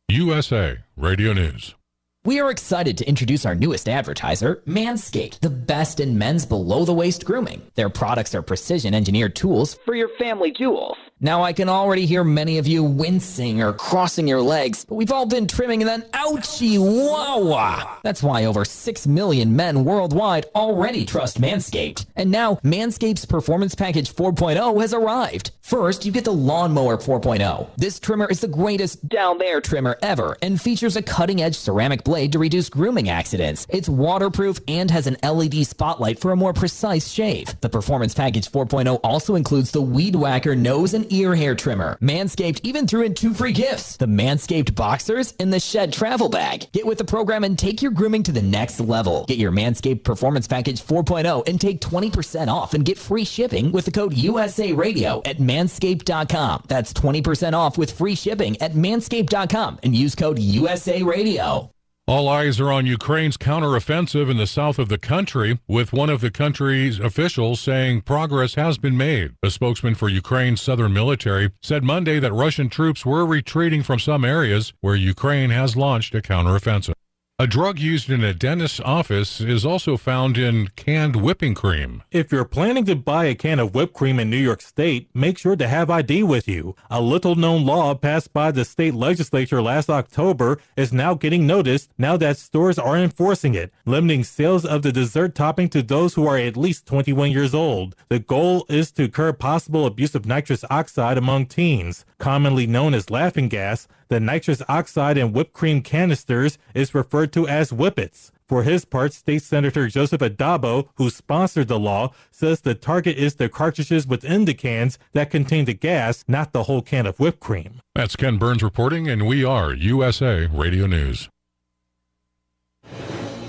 USA Radio News.
We are excited to introduce our newest advertiser, Manscaped, the best in men's below the waist grooming. Their products are precision engineered tools for your family jewels. Now, I can already hear many of you wincing or crossing your legs, but we've all been trimming and then ouchie wah That's why over 6 million men worldwide already trust Manscaped. And now, Manscaped's Performance Package 4.0 has arrived. First, you get the Lawnmower 4.0. This trimmer is the greatest down there trimmer ever and features a cutting edge ceramic blade to reduce grooming accidents. It's waterproof and has an LED spotlight for a more precise shave. The Performance Package 4.0 also includes the Weed Whacker nose and ear hair trimmer. Manscaped even threw in two free gifts the Manscaped Boxers and the Shed Travel Bag. Get with the program and take your grooming to the next level. Get your Manscaped Performance Package 4.0 and take 20% off and get free shipping with the code USA Radio at manscaped.com. That's 20% off with free shipping at manscaped.com and use code USA Radio.
All eyes are on Ukraine's counteroffensive in the south of the country, with one of the country's officials saying progress has been made. A spokesman for Ukraine's southern military said Monday that Russian troops were retreating from some areas where Ukraine has launched a counteroffensive. A drug used in a dentist's office is also found in canned whipping cream.
If you're planning to buy a can of whipped cream in New York State, make sure to have ID with you. A little known law passed by the state legislature last October is now getting noticed now that stores are enforcing it, limiting sales of the dessert topping to those who are at least 21 years old. The goal is to curb possible abuse of nitrous oxide among teens, commonly known as laughing gas. The nitrous oxide in whipped cream canisters is referred to as whippets. For his part, State Senator Joseph Addabbo, who sponsored the law, says the target is the cartridges within the cans that contain the gas, not the whole can of whipped cream.
That's Ken Burns reporting, and we are USA Radio News.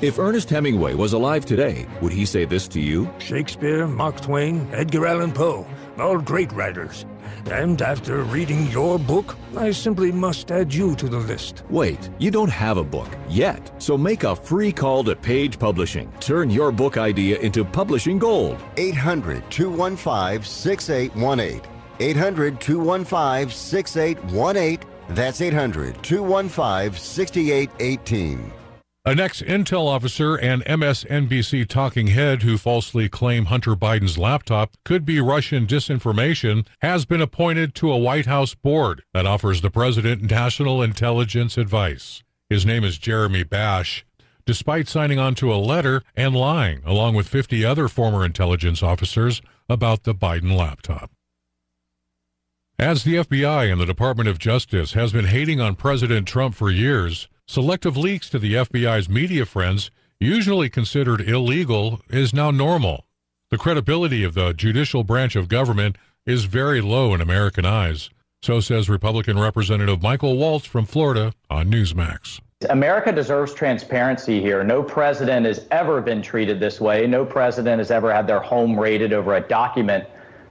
If Ernest Hemingway was alive today, would he say this to you?
Shakespeare, Mark Twain, Edgar Allan Poe, all great writers. And after reading your book, I simply must add you to the list.
Wait, you don't have a book yet. So make a free call to Page Publishing. Turn your book idea into publishing gold.
800 215 6818. 800 215 6818. That's 800 215 6818.
An ex Intel officer and MSNBC talking head who falsely claimed Hunter Biden's laptop could be Russian disinformation has been appointed to a White House board that offers the president national intelligence advice. His name is Jeremy Bash. Despite signing on to a letter and lying, along with 50 other former intelligence officers, about the Biden laptop. As the FBI and the Department of Justice has been hating on President Trump for years, selective leaks to the FBI's media friends, usually considered illegal, is now normal. The credibility of the judicial branch of government is very low in American eyes. So says Republican Representative Michael Waltz from Florida on Newsmax.
America deserves transparency here. No president has ever been treated this way. No president has ever had their home raided over a document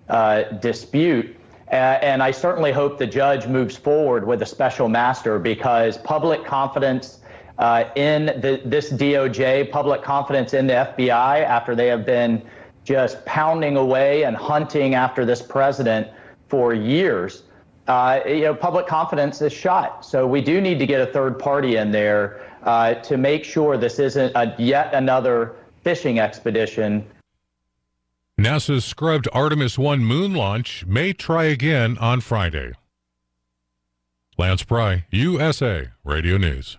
uh, dispute. Uh, and I certainly hope the judge moves forward with a special master because public confidence uh, in the, this DOJ, public confidence in the FBI after they have been just pounding away and hunting after this president for years uh, you know, public confidence is shot. So we do need to get a third party in there uh, to make sure this isn't a, yet another fishing expedition.
NASA's scrubbed Artemis 1 moon launch may try again on Friday. Lance Pry, USA Radio News.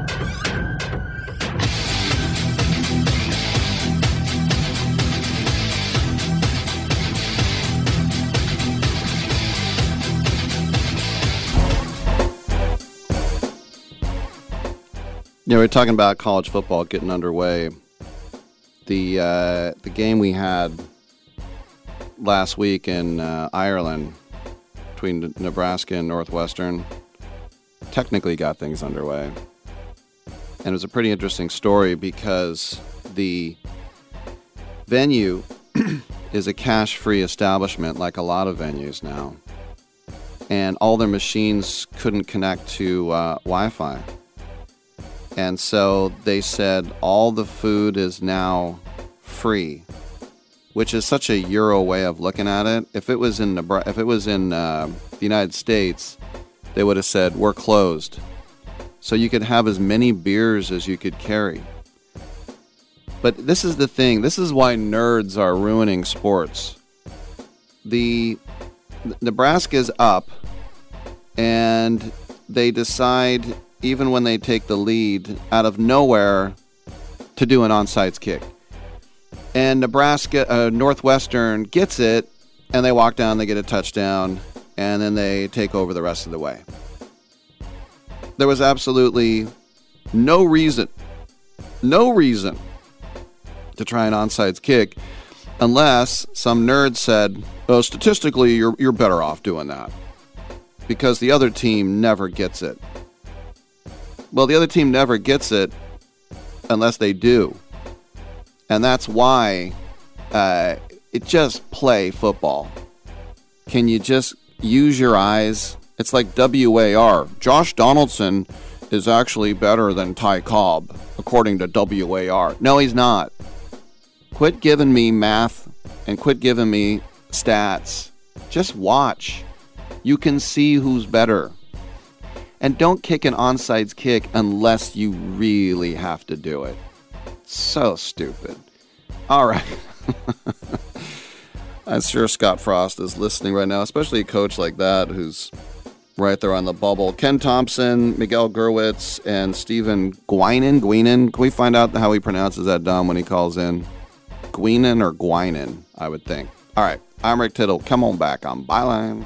Yeah, we're talking about college football getting underway. The uh, the game we had last week in uh, Ireland between Nebraska and Northwestern technically got things underway, and it was a pretty interesting story because the venue is a cash-free establishment, like a lot of venues now, and all their machines couldn't connect to uh, Wi-Fi. And so they said all the food is now free, which is such a Euro way of looking at it. If it was in Nebra- if it was in uh, the United States, they would have said we're closed, so you could have as many beers as you could carry. But this is the thing. This is why nerds are ruining sports. The Nebraska's up, and they decide even when they take the lead out of nowhere to do an onside kick. And Nebraska, uh, Northwestern gets it, and they walk down, they get a touchdown, and then they take over the rest of the way. There was absolutely no reason, no reason to try an onside kick unless some nerd said, oh, statistically, you're, you're better off doing that because the other team never gets it. Well, the other team never gets it unless they do. And that's why uh, it just play football. Can you just use your eyes? It's like WAR. Josh Donaldson is actually better than Ty Cobb, according to WAR. No, he's not. Quit giving me math and quit giving me stats. Just watch. You can see who's better. And don't kick an onside kick unless you really have to do it. So stupid. All right. I'm sure Scott Frost is listening right now, especially a coach like that who's right there on the bubble. Ken Thompson, Miguel Gurwitz, and Stephen Guinan. Guinan. Can we find out how he pronounces that dumb when he calls in? Guinan or Guinan, I would think. All right. I'm Rick Tittle. Come on back on Byline.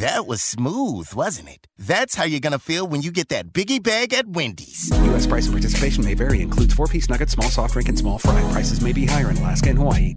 That was smooth, wasn't it? That's how you're gonna feel when you get that biggie bag at Wendy's.
U.S. price and participation may vary. Includes four-piece nuggets, small soft drink, and small fry. Prices may be higher in Alaska and Hawaii.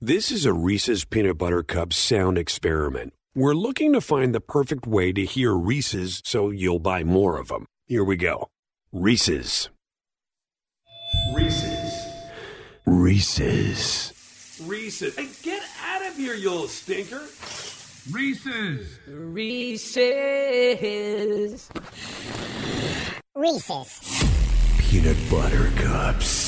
This is a Reese's Peanut Butter Cup sound experiment. We're looking to find the perfect way to hear Reese's so you'll buy more of them. Here we go. Reese's.
Reese's.
Reese's.
Reese's. Hey, get out of here, you little stinker. Reese's.
Reese's.
Reese's. Peanut Butter Cups.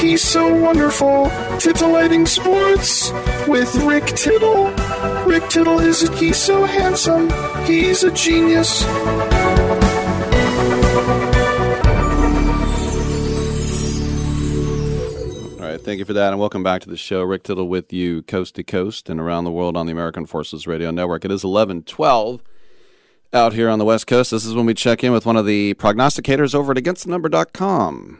He's so wonderful. Titillating Sports with Rick Tittle. Rick Tittle is a, he's so handsome. He's a genius.
All right, thank you for that, and welcome back to the show. Rick Tittle with you, coast to coast and around the world on the American Forces Radio Network. It is eleven twelve out here on the West Coast. This is when we check in with one of the prognosticators over at AgainstTheNumber.com,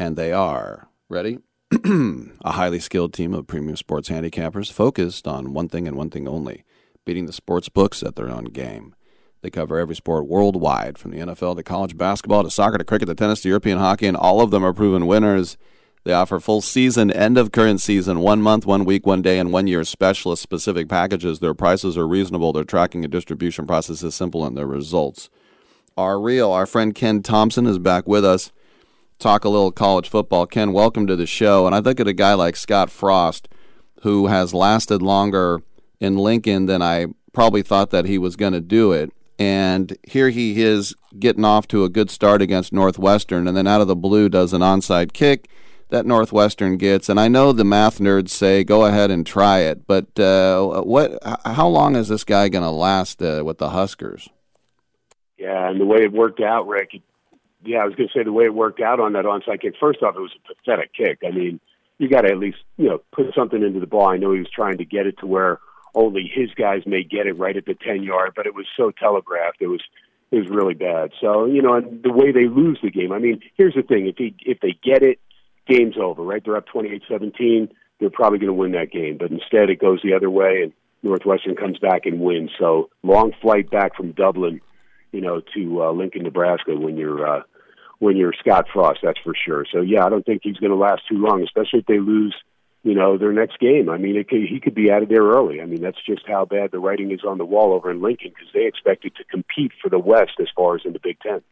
and they are ready. a highly skilled team of premium sports handicappers focused on one thing and one thing only: beating the sports books at their own game. They cover every sport worldwide, from the NFL to college basketball to soccer to cricket to tennis to European hockey, and all of them are proven winners. They offer full season, end of current season, one month, one week, one day, and one year specialist specific packages. Their prices are reasonable, their tracking and distribution process is simple, and their results are real. Our friend Ken Thompson is back with us. Talk a little college football. Ken, welcome to the show. And I look at a guy like Scott Frost, who has lasted longer in Lincoln than I probably thought that he was going to do it. And here he is getting off to a good start against Northwestern, and then out of the blue does an onside kick that Northwestern gets. And I know the math nerds say go ahead and try it, but uh, what? How long is this guy going to last uh, with the Huskers?
Yeah, and the way it worked out, Rick. Yeah, I was going to say the way it worked out on that onside kick. First off, it was a pathetic kick. I mean, you got to at least you know put something into the ball. I know he was trying to get it to where only his guys may get it right at the ten yard, but it was so telegraphed. It was is really bad. So you know, and the way they lose the game. I mean, here's the thing: if he if they get it, game's over. Right? They're up 28-17. They're probably going to win that game. But instead, it goes the other way, and Northwestern comes back and wins. So long flight back from Dublin, you know, to uh, Lincoln, Nebraska when you're uh, when you're Scott Frost. That's for sure. So yeah, I don't think he's going to last too long, especially if they lose you know, their next game. I mean, it could, he could be out of there early. I mean, that's just how bad the writing is on the wall over in Lincoln because they expected to compete for the West as far as in the Big Ten.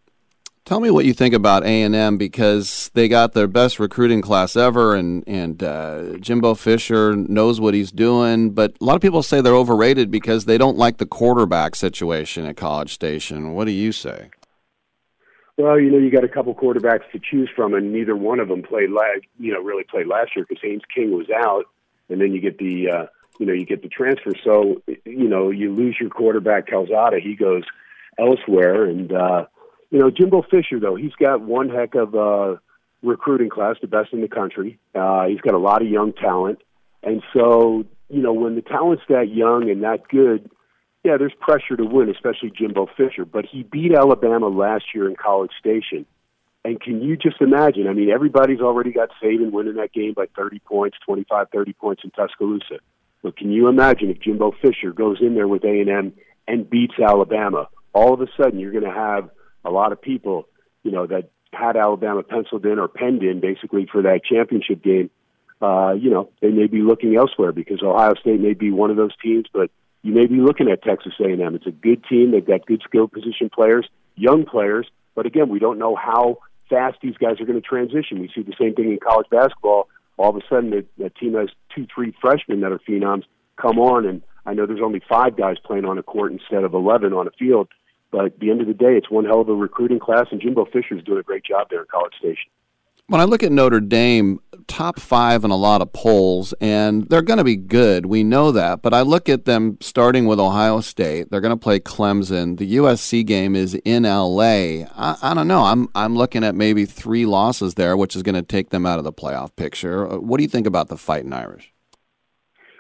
Tell me what you think about A and M because they got their best recruiting class ever, and and uh, Jimbo Fisher knows what he's doing. But a lot of people say they're overrated because they don't like the quarterback situation at College Station. What do you say?
Well, you know, you got a couple quarterbacks to choose from, and neither one of them played, la- you know, really played last year because Haynes King was out, and then you get the, uh, you know, you get the transfer. So, you know, you lose your quarterback Calzada, he goes elsewhere, and uh, you know, Jimbo Fisher though, he's got one heck of a recruiting class, the best in the country. Uh, he's got a lot of young talent, and so, you know, when the talent's that young and that good yeah, there's pressure to win, especially Jimbo Fisher. But he beat Alabama last year in College Station. And can you just imagine? I mean, everybody's already got Saban winning that game by 30 points, 25, 30 points in Tuscaloosa. But can you imagine if Jimbo Fisher goes in there with A&M and beats Alabama? All of a sudden, you're going to have a lot of people, you know, that had Alabama penciled in or penned in basically for that championship game. Uh, you know, they may be looking elsewhere because Ohio State may be one of those teams, but you may be looking at Texas A&M. It's a good team. They've got good skill position players, young players, but again, we don't know how fast these guys are going to transition. We see the same thing in college basketball. All of a sudden, the, the team has two, three freshmen that are phenoms come on, and I know there's only five guys playing on a court instead of 11 on a field. But at the end of the day, it's one hell of a recruiting class, and Jimbo Fisher's doing a great job there at College Station.
When I look at Notre Dame, top five in a lot of polls, and they're going to be good. We know that. But I look at them starting with Ohio State. They're going to play Clemson. The USC game is in LA. I, I don't know. I'm I'm looking at maybe three losses there, which is going to take them out of the playoff picture. Uh, what do you think about the Fighting Irish?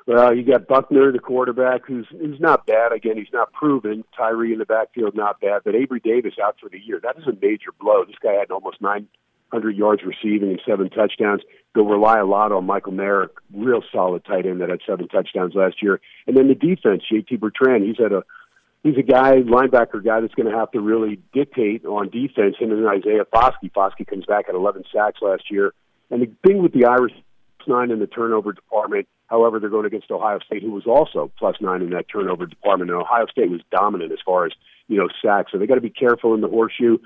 Well, you got Buchner, the quarterback, who's who's not bad. Again, he's not proven. Tyree in the backfield, not bad. But Avery Davis out for the year. That is a major blow. This guy had almost nine 100 yards receiving and seven touchdowns. They'll rely a lot on Michael Mayer, real solid tight end that had seven touchdowns last year. And then the defense, JT Bertrand, he's had a he's a guy, linebacker guy that's going to have to really dictate on defense. And Isaiah Foskey. Foskey comes back at 11 sacks last year. And the thing with the Irish nine in the turnover department. However, they're going against Ohio State, who was also plus nine in that turnover department. And Ohio State was dominant as far as you know sacks. So they got to be careful in the horseshoe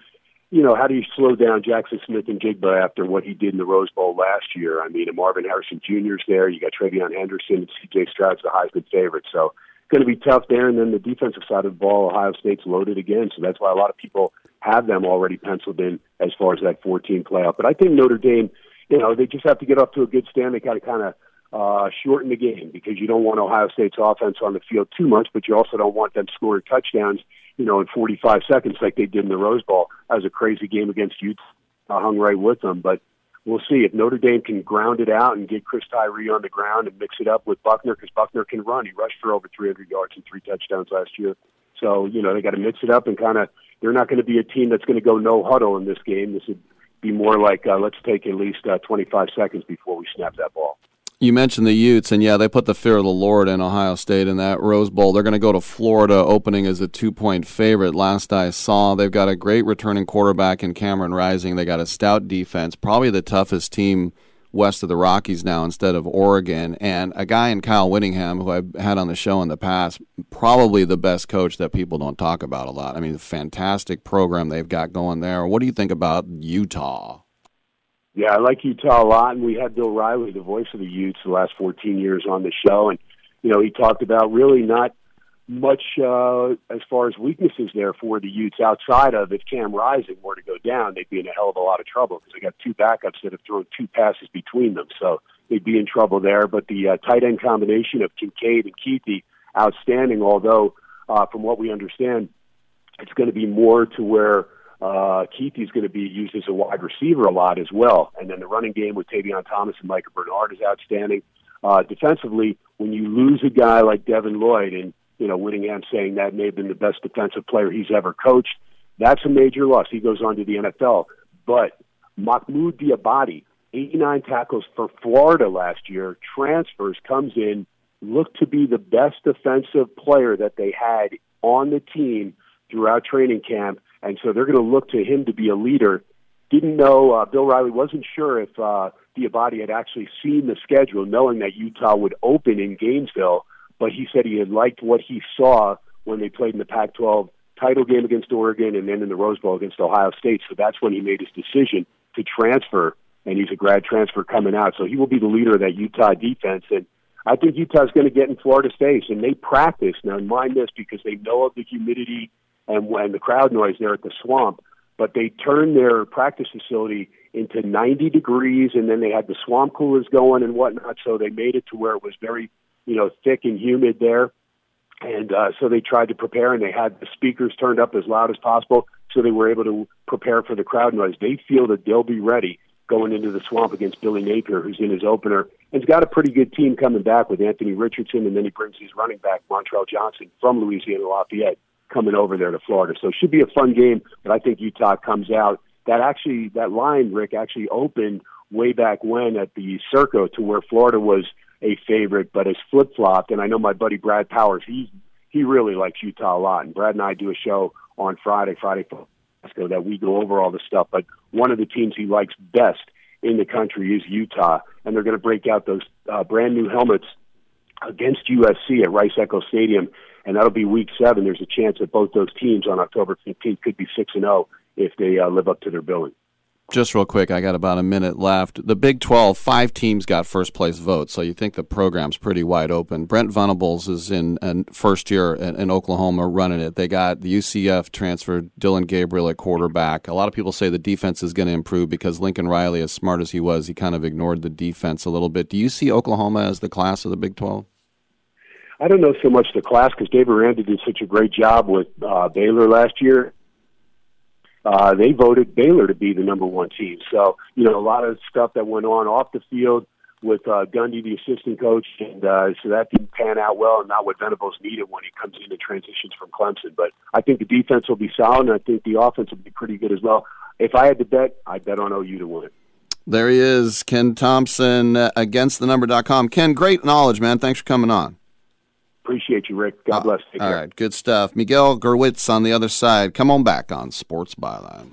you know, how do you slow down Jaxon Smith-Njigba after what he did in the Rose Bowl last year? I mean, Marvin Harrison Jr.'s there. You got TreVeyon Henderson and C.J. Stroud's the Heisman favorite. So going to be tough there. And then the defensive side of the ball, Ohio State's loaded again. So that's why a lot of people have them already penciled in as far as that 14 playoff. But I think Notre Dame, you know, they just have to get up to a good stand. They got to kind of uh, shorten the game because you don't want Ohio State's offense on the field too much, but you also don't want them scoring touchdowns you know, in 45 seconds like they did in the Rose Bowl. That was a crazy game against Utah. I hung right with them, but we'll see if Notre Dame can ground it out and get Chris Tyree on the ground and mix it up with Buchner because Buchner can run. He rushed for over 300 yards and three touchdowns last year. So you know they got to mix it up and kind of. They're not going to be a team that's going to go no huddle in this game. This would be more like uh, let's take at least uh, 25 seconds before we snap that ball.
You mentioned the Utes, and yeah, they put the fear of the Lord in Ohio State in that Rose Bowl. They're going to go to Florida, opening as a two-point favorite. Last I saw, they've got a great returning quarterback in Cameron Rising. They got a stout defense, probably the toughest team west of the Rockies now instead of Oregon, and a guy in Kyle Whittingham who I've had on the show in the past, probably the best coach that people don't talk about a lot. I mean, fantastic program they've got going there. What do you think about Utah?
Yeah, I like Utah a lot, and we had Bill Riley, the voice of the Utes, the last 14 years on the show, and you know he talked about really not much uh, as far as weaknesses there for the Utes outside of if Cam Rising were to go down, they'd be in a hell of a lot of trouble because they got two backups that have thrown two passes between them, so they'd be in trouble there. But the uh, tight end combination of Kincaid and Kuithe, outstanding. Although, uh, from what we understand, it's going to be more to where uh, Kuithe's going to be used as a wide receiver a lot as well. And then the running game with Tavion Thomas and Micah Bernard is outstanding. Uh, defensively, when you lose a guy like Devin Lloyd, and you know Whittingham saying that may have been the best defensive player he's ever coached, That's a major loss. He goes on to the NFL. But Mahmoud Diabate, 89 tackles for Florida last year, transfers, comes in, looked to be the best defensive player that they had on the team throughout training camp. And so they're going to look to him to be a leader. Didn't know, uh, Bill Riley wasn't sure if uh, Diabate had actually seen the schedule, knowing that Utah would open in Gainesville, but he said he had liked what he saw when they played in the Pac 12 title game against Oregon and then in the Rose Bowl against Ohio State. So that's when he made his decision to transfer, and he's a grad transfer coming out. So he will be the leader of that Utah defense. And I think Utah's going to get in Florida's face, and they practice. Now, mind this because they know of the humidity and, and the crowd noise there at the swamp, but they turn their practice facility into 90 degrees, and then they had the swamp coolers going and whatnot. So they made it to where it was very, you know, thick and humid there. And uh, so they tried to prepare, and they had the speakers turned up as loud as possible, so they were able to prepare for the crowd noise. They feel that they'll be ready going into the swamp against Billy Napier, who's in his opener, and he's got a pretty good team coming back with Anthony Richardson, and then he brings his running back Montrell Johnson from Louisiana Lafayette coming over there to Florida. So it should be a fun game, but I think Utah comes out. That actually, that line, Rick, actually opened way back when at the Circa to where Florida was a favorite, but has flip flopped. And I know my buddy Brad Powers, he he really likes Utah a lot. And Brad and I do a show on Friday, Friday Football, that we go over all this stuff. But one of the teams he likes best in the country is Utah, and they're going to break out those uh, brand new helmets against USC at Rice-Eccles Stadium, and that'll be Week Seven. There's a chance that both those teams on October 15th could be six and zero oh if they uh, live up to their billing
just real quick, I got about a minute left. The Big 12, five teams got first place votes, so you think the program's pretty wide open. Brent Venables is in, in first year in, in, Oklahoma running it. They got the UCF transfer, Dillon Gabriel at quarterback. A lot of people say the defense is going to improve because Lincoln Riley, as smart as he was, he kind of ignored the defense a little bit. Do you see Oklahoma as the class of the Big 12?
I don't know so much the class because Dave Aranda did such a great job with uh, Baylor last year uh, they voted Baylor to be the number one team. So, you know, a lot of stuff that went on off the field with uh, Gundy, the assistant coach, and uh, so that didn't pan out well, and not what Venables needed when he comes in and transitions from Clemson. But I think the defense will be solid, and I think the offense will be pretty good as well. If I had to bet, I'd bet on OU to win it.
There he is, Ken Thompson, uh, against the number.com. Ken, great knowledge, man. Thanks for coming on.
Appreciate you, Rick. God uh, bless.
Take all right, good stuff. Miguel Gurwitz on the other side. Come on back on Sports Byline.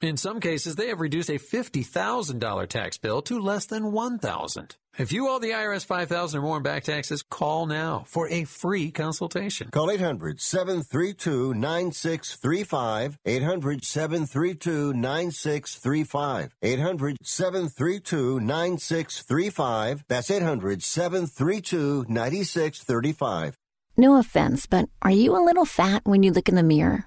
In some cases, they have reduced a $50,000 tax bill to less than $1,000. If you owe the IRS 5000 or more in back taxes, call now for a free consultation.
Call 800-732-9635. 800-732-9635. 800-732-9635. That's 800-732-9635.
No offense, but are you a little fat when you look in the mirror?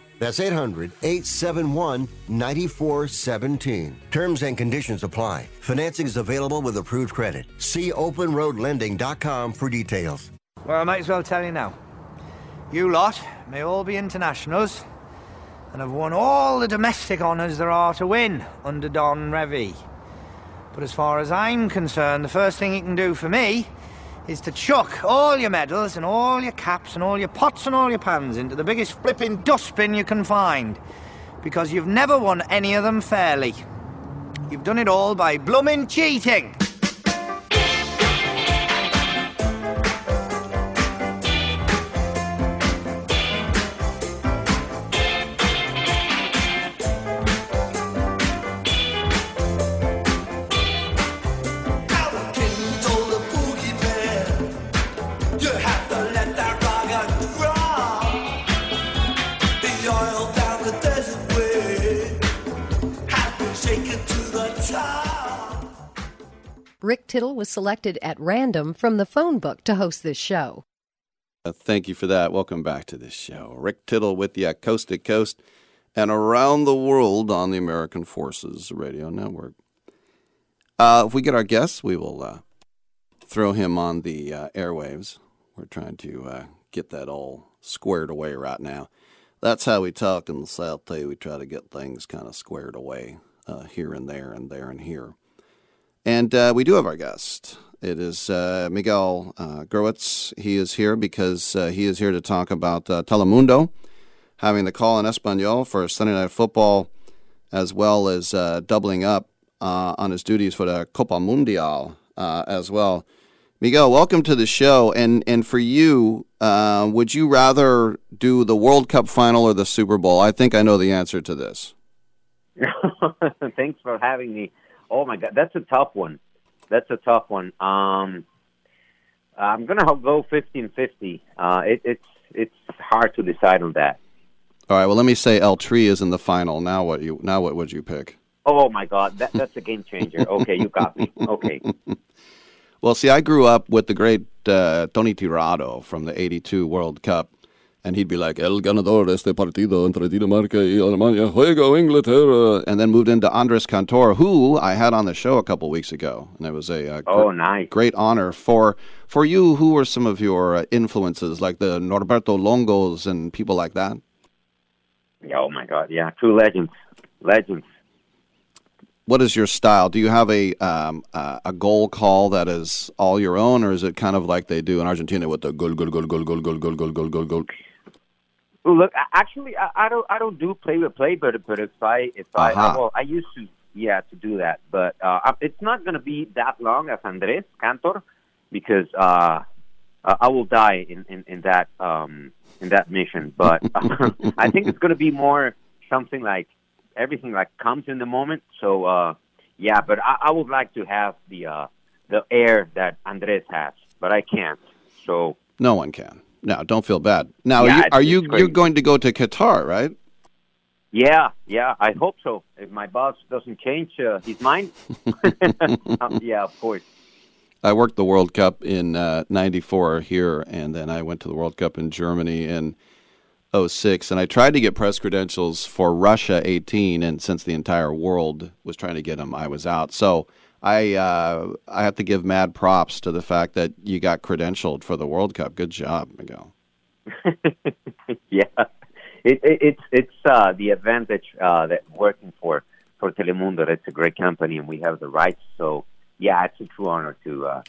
That's 800 871 9417. Terms and conditions apply. Financing is available with approved credit. See openroadlending.com for details.
Well, I might as well tell you now. You lot may all be internationals and have won all the domestic honours there are to win under Don Revie. But as far as I'm concerned, the first thing you can do for me is to chuck all your medals and all your caps and all your pots and all your pans into the biggest flipping dustbin you can find. Because you've never won any of them fairly. You've done it all by bloomin' cheating.
Rick Tittle was selected at random from the phone book to host this show.
Uh, thank you for that. Welcome back to this show. Rick Tittle with you at Coast to Coast and around the world on the American Forces Radio Network. Uh, if we get our guests, we will uh, throw him on the uh, airwaves. We're trying to uh, get that all squared away right now. That's how we talk in the South, too. We try to get things kind of squared away uh, here and there and there and here. And uh, we do have our guest. It is uh, Miguel uh, Gurwitz. He is here because uh, he is here to talk about uh, Telemundo, having the call in Espanol for Sunday Night Football, as well as uh, doubling up on his duties for the Copa Mundial as well. Miguel, welcome to the show. And and for you, would you rather do the World Cup final or the Super Bowl? I think I know the answer to this.
Thanks for having me. Oh my God, that's a tough one. That's a tough one. Um, I'm gonna go 50-50. Uh, it, it's it's hard to decide on that.
All right. Well, let me say El Tri is in the final. Now what you now what would you pick?
Oh my God, that, that's a game changer. Okay, you got me. Okay.
well, see, I grew up with the great uh, Tony Tirado from the '82 World Cup and he'd be like, El ganador de este partido entre Dinamarca y Alemania, juego Inglaterra, and then moved into Andres Cantor, who I had on the show a couple weeks ago, and it was a, a
oh,
great,
nice.
great honor for for you. Who were some of your uh, influences, like the Norberto Longos and people like that?
Oh my God, yeah, two legends, legends.
What is your style? Do you have a um, uh, a goal call that is all your own, or is it kind of like they do in Argentina with the goal, goal, goal, goal, goal, goal, goal, goal, goal, goal, goal?
Look, actually, I, I don't, I don't do play with play, but but if I, if I,
Uh-huh.
well, I used to, yeah, to do that, but uh, it's not going to be that long as Andres Cantor, because uh, uh, I will die in, in, in that um, in that mission. But I think it's going to be more something like everything like comes in the moment. So uh, yeah, but I, I would like to have the uh, the air that Andres has, but I can't. So
No one can. No, don't feel bad. Now,
Yeah,
are you, are you you're going to go to Qatar, right?
Yeah, yeah, I hope so. If my boss doesn't change uh, his mind, um, yeah, of course.
I worked the World Cup in uh, '94 here, and then I went to the World Cup in Germany. in 06, and I tried to get press credentials for Russia 18, and since the entire world was trying to get them, I was out. So I uh, I have to give mad props to the fact that you got credentialed for the World Cup. Good job, Miguel.
yeah, it, it, it's it's uh, the advantage uh, that working for for Telemundo. It's a great company, and we have the rights. So yeah, it's a true honor to uh,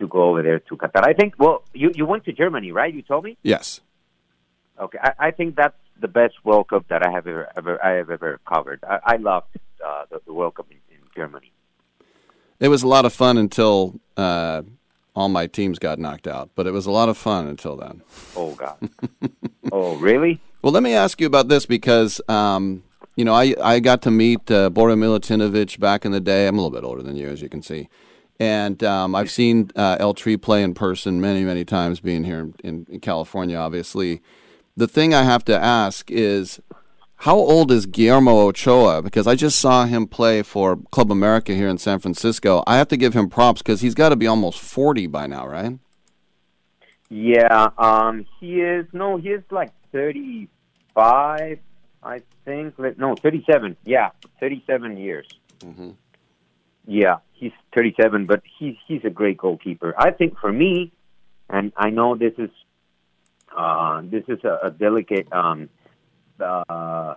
to go over there to Qatar. I think. Well, you you went to Germany, right? You told me.
Yes.
Okay, I, I think that's the best World Cup that I have ever, ever I have ever covered. I, I loved uh, the, the World Cup in, in Germany.
It was a lot of fun until uh, all my teams got knocked out, but it was a lot of fun until then.
Oh God! oh really?
Well, let me ask you about this because um, you know I I got to meet uh, Bora Milutinovic back in the day. I'm a little bit older than you, as you can see, and um, I've seen uh, El Tri play in person many many times, being here in, in California, obviously. The thing I have to ask is, how old is Guillermo Ochoa? Because I just saw him play for Club America here in San Francisco. I have to give him props because he's got to be almost 40 by now, right?
Yeah, um, he is. No, he is like 35, I think. No, 37. Yeah, 37 years.
Mm-hmm.
Yeah, he's 37, but he's he's a great goalkeeper. I think for me, and I know this is uh, this is a, a delicate um, uh,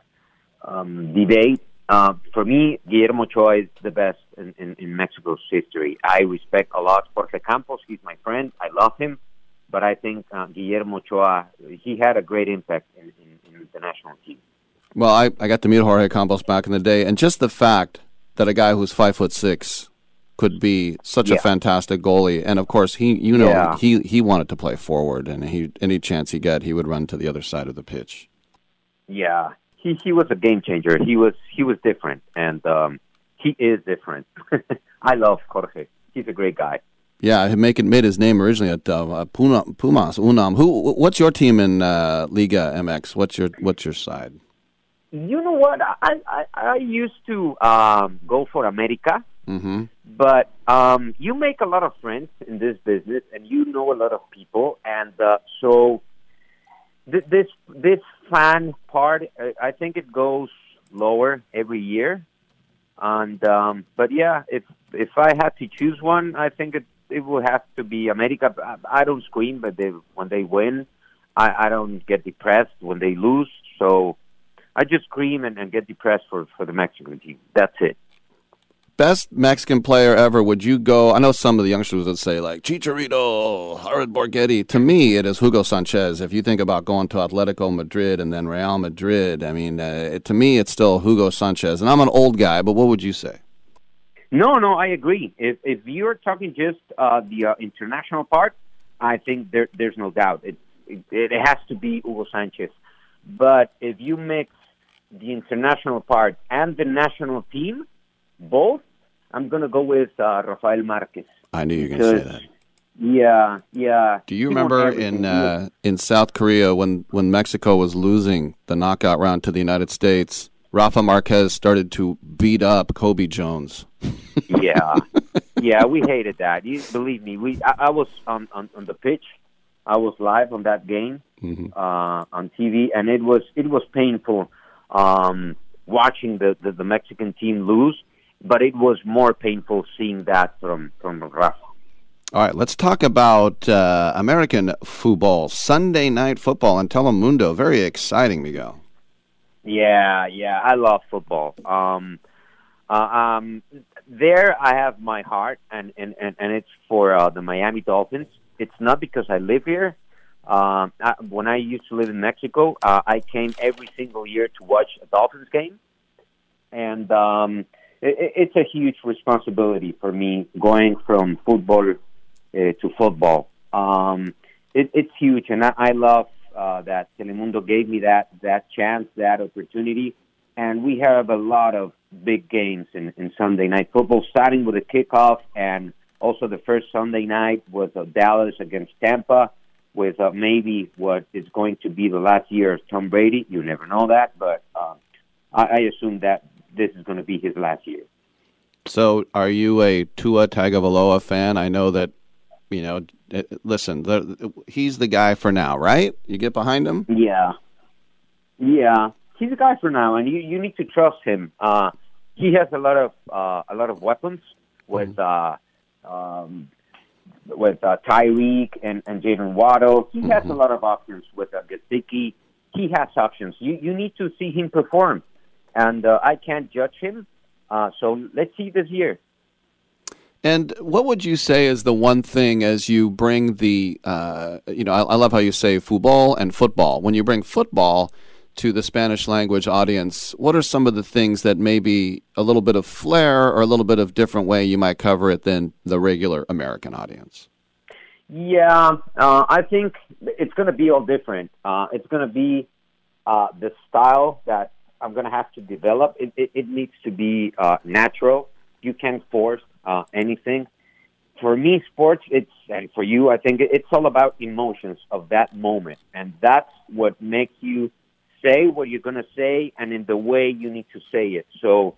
um, debate. Uh, for me, Guillermo Ochoa is the best in, in, in Mexico's history. I respect a lot Jorge Campos. He's my friend. I love him. But I think uh, Guillermo Ochoa, he had a great impact in, in, in the national team.
Well, I, I got to meet Jorge Campos back in the day, and just the fact that a guy who's five foot six could be such
Yeah.
a fantastic goalie, and of course he, you know,
Yeah.
he he wanted to play forward, and he any chance he got, he would run to the other side of the pitch.
Yeah, he he was a game changer. He was he was different, and um, he is different. I love Jorge. He's a great guy.
Yeah, he make it made his name originally at uh, Puna, Pumas Unam. Who? What's your team in uh, Liga MX? What's your What's your side?
You know what? I I, I used to um, go for America,
Mm-hmm.
but um, you make a lot of friends in this business, and you know a lot of people, and uh, so th- this this fan part, I, think it goes lower every year. And um, but yeah, if if I had to choose one, I think it it would have to be America. I don't scream, but they when they win, I, I don't get depressed when they lose. So I just scream and, and get depressed for for the Mexican team. That's it.
Best Mexican player ever? Would you go? I know some of the youngsters would say like Chicharito, Jared Borgetti. To me, it is Hugo Sanchez. If you think about going to Atletico Madrid and then Real Madrid, I mean, uh, it, to me, it's still Hugo Sanchez. And I'm an old guy, but what would you say?
No, no, I agree. If if you're talking just uh, the uh, international part, I think there there's no doubt. It, it it has to be Hugo Sanchez. But if you mix the international part and the national team, both, I'm gonna go with uh, Rafael Marquez.
I knew you were going to say that.
Yeah, yeah.
Do you
He
remember in uh, in South Korea when when Mexico was losing the knockout round to the United States? Rafa Marquez started to beat up Cobi Jones.
yeah, yeah, we hated that. You believe me, we I, I was on, on on the pitch. I was live on that game uh, on TV, and it was it was painful um, watching the, the the Mexican team lose. But it was more painful seeing that from from Rafa.
All right, let's talk about uh, American football. Sunday night football on Telemundo. Very exciting, Miguel.
Yeah, yeah, I love football. Um, uh, um, there, I have my heart, and and and, and it's for uh, the Miami Dolphins. It's not because I live here. Um, I, when I used to live in Mexico, uh, I came every single year to watch a Dolphins game, and um, it's a huge responsibility for me going from football uh, to football. Um, it, it's huge, and I, I love uh, that Telemundo gave me that that chance, that opportunity, and we have a lot of big games in, in Sunday night football, starting with the kickoff, and also the first Sunday night was uh, Dallas against Tampa, with uh, maybe what is going to be the last year of Tom Brady. You never know that, but uh, I, I assume that this is going to be his last year.
So, are you a Tua Tagovailoa fan? I know that, you know. uh, Listen, the, he's the guy for now, right? You get behind him.
Yeah, Yeah, he's a guy for now, and you you need to trust him. Uh, he has a lot of uh, a lot of weapons with uh, um, with uh, Tyreek and and Jaden Waddle. He has a lot of options with uh, Gesicki. He has options. You you need to see him perform, and uh, I can't judge him. Uh, so let's see this year.
And what would you say is the one thing as you bring the, uh, you know, I, I love how you say football and football. When you bring football to the Spanish language audience, what are some of the things that maybe a little bit of flair or a little bit of different way you might cover it than the regular American audience?
Yeah, uh, I think it's going to be all different. Uh, it's going to be uh, the style that I'm going to have to develop. It, it, it needs to be uh, natural. You can't force uh, anything. For me, sports, it's and for you, I think it's all about emotions of that moment, and that's what makes you say what you're going to say, and in the way you need to say it. So,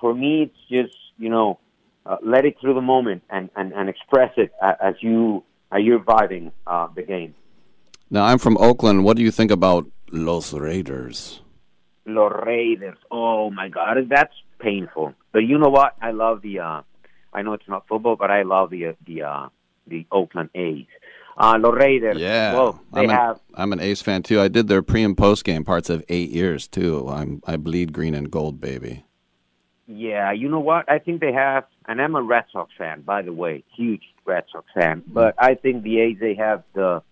for me, it's just you know, uh, let it through the moment and and, and express it as you as you're vibing uh, the game.
Now, I'm from Oakland. What do you think about Los Raiders?
Los Raiders. Oh my God, that's painful. But you know what? I love the. Uh, I know it's not football, but I love the uh, the uh, the Oakland A's. Uh, Los Raiders.
Yeah,
Well, they
I'm,
have.
I'm an A's fan too. I did their pre and post game parts of eight years too. I'm I bleed green and gold, baby.
Yeah, you know what? I think they have, and I'm a Red Sox fan, by the way, huge Red Sox fan. But I think the A's they have the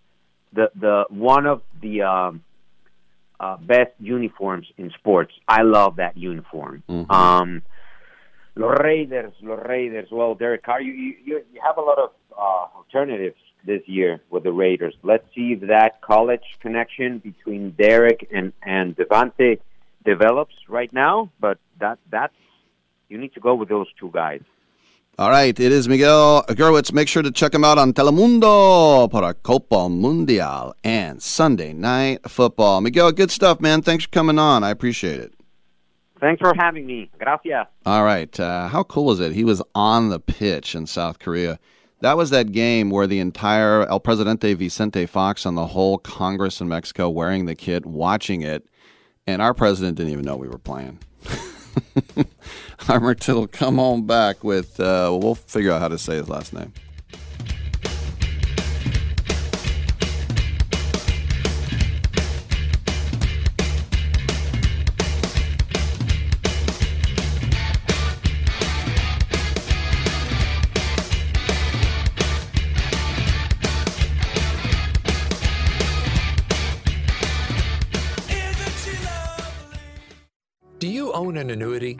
the the one of the um, uh, best uniforms in sports. I love that uniform. Um, Los Raiders, Los Raiders. Well, Derek Carr, you you, you have a lot of uh, alternatives this year with the Raiders. Let's see if that college connection between Derek and and Davante develops right now. But that that's you need to go with those two guys.
All right, it is Miguel Gurwitz. Make sure to check him out on Telemundo para Copa Mundial and Sunday Night Football. Miguel, good stuff, man. Thanks for coming on. I appreciate it.
Thanks for having me. Gracias.
All right, uh, how cool is it? He was on the pitch in South Korea. That was that game where the entire El Presidente Vicente Fox and the whole Congress in Mexico wearing the kit, watching it, and our president didn't even know we were playing. Armor Tittle, come on back with, uh, we'll figure out how to say his last name.
Do you own an annuity,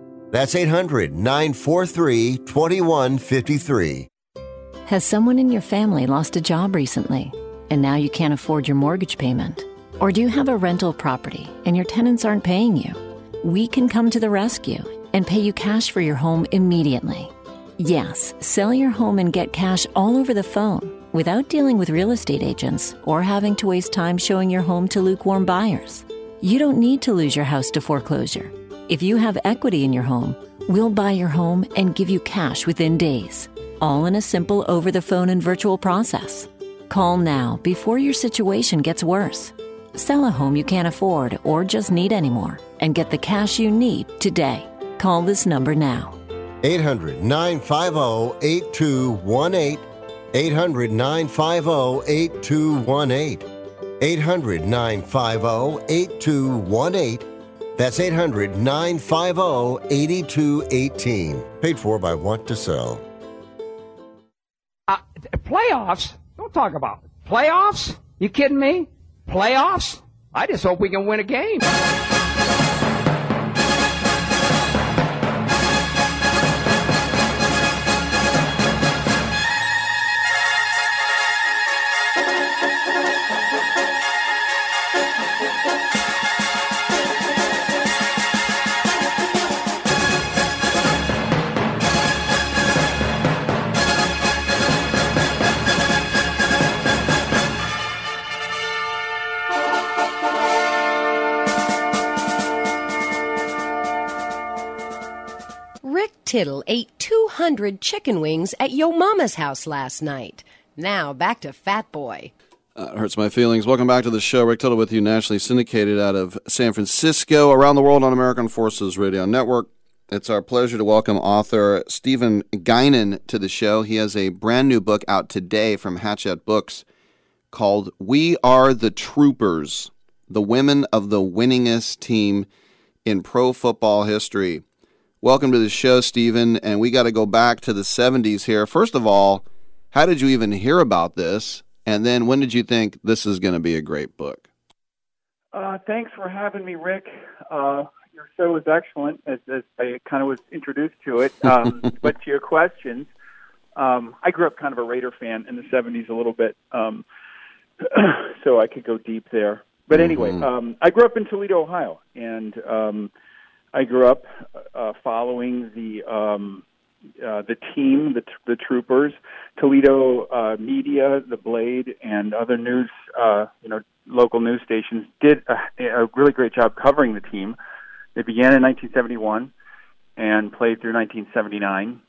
That's 800 943 2153.
Has someone in your family lost a job recently and now you can't afford your mortgage payment? Or do you have a rental property and your tenants aren't paying you? We can come to the rescue and pay you cash for your home immediately. Yes, sell your home and get cash all over the phone without dealing with real estate agents or having to waste time showing your home to lukewarm buyers. You don't need to lose your house to foreclosure. If you have equity in your home, we'll buy your home and give you cash within days, all in a simple over the phone and virtual process. Call now before your situation gets worse. Sell a home you can't afford or just need anymore and get the cash you need today. Call this number now.
800 950 8218. 800 950 8218. 800 950 8218. That's 800 950 8218. Paid for by Want to Sell.
Uh, playoffs? Don't talk about it. Playoffs? You kidding me? Playoffs? I just hope we can win a game.
Tittle ate 200 chicken wings at Yo Mama's house last night. Now back to Fat Boy.
Uh, hurts my feelings. Welcome back to the show. Rick Tittle with you, nationally syndicated out of San Francisco, around the world on American Forces Radio Network. It's our pleasure to welcome author Stephen Guinan to the show. He has a brand new book out today from Hachette Books called We Are the Troopers The Women of the Winningest Team in Pro Football History. Welcome to the show, Stephen. And we got to go back to the 70s here. First of all, how did you even hear about this? And then when did you think this is going to be a great book?
Uh, thanks for having me, Rick. Uh, your show is excellent, as, as I kind of was introduced to it. Um, but to your questions, um, I grew up kind of a Raider fan in the 70s a little bit, um, so I could go deep there. But anyway,
Mhm.
um, I grew up in Toledo, Ohio, and um, I grew up uh, following the um, uh, the team, the, the troopers, Toledo uh, media, the Blade, and other news, uh, you know, local news stations did a, a really great job covering the team. They began in 1971 and played through 1979,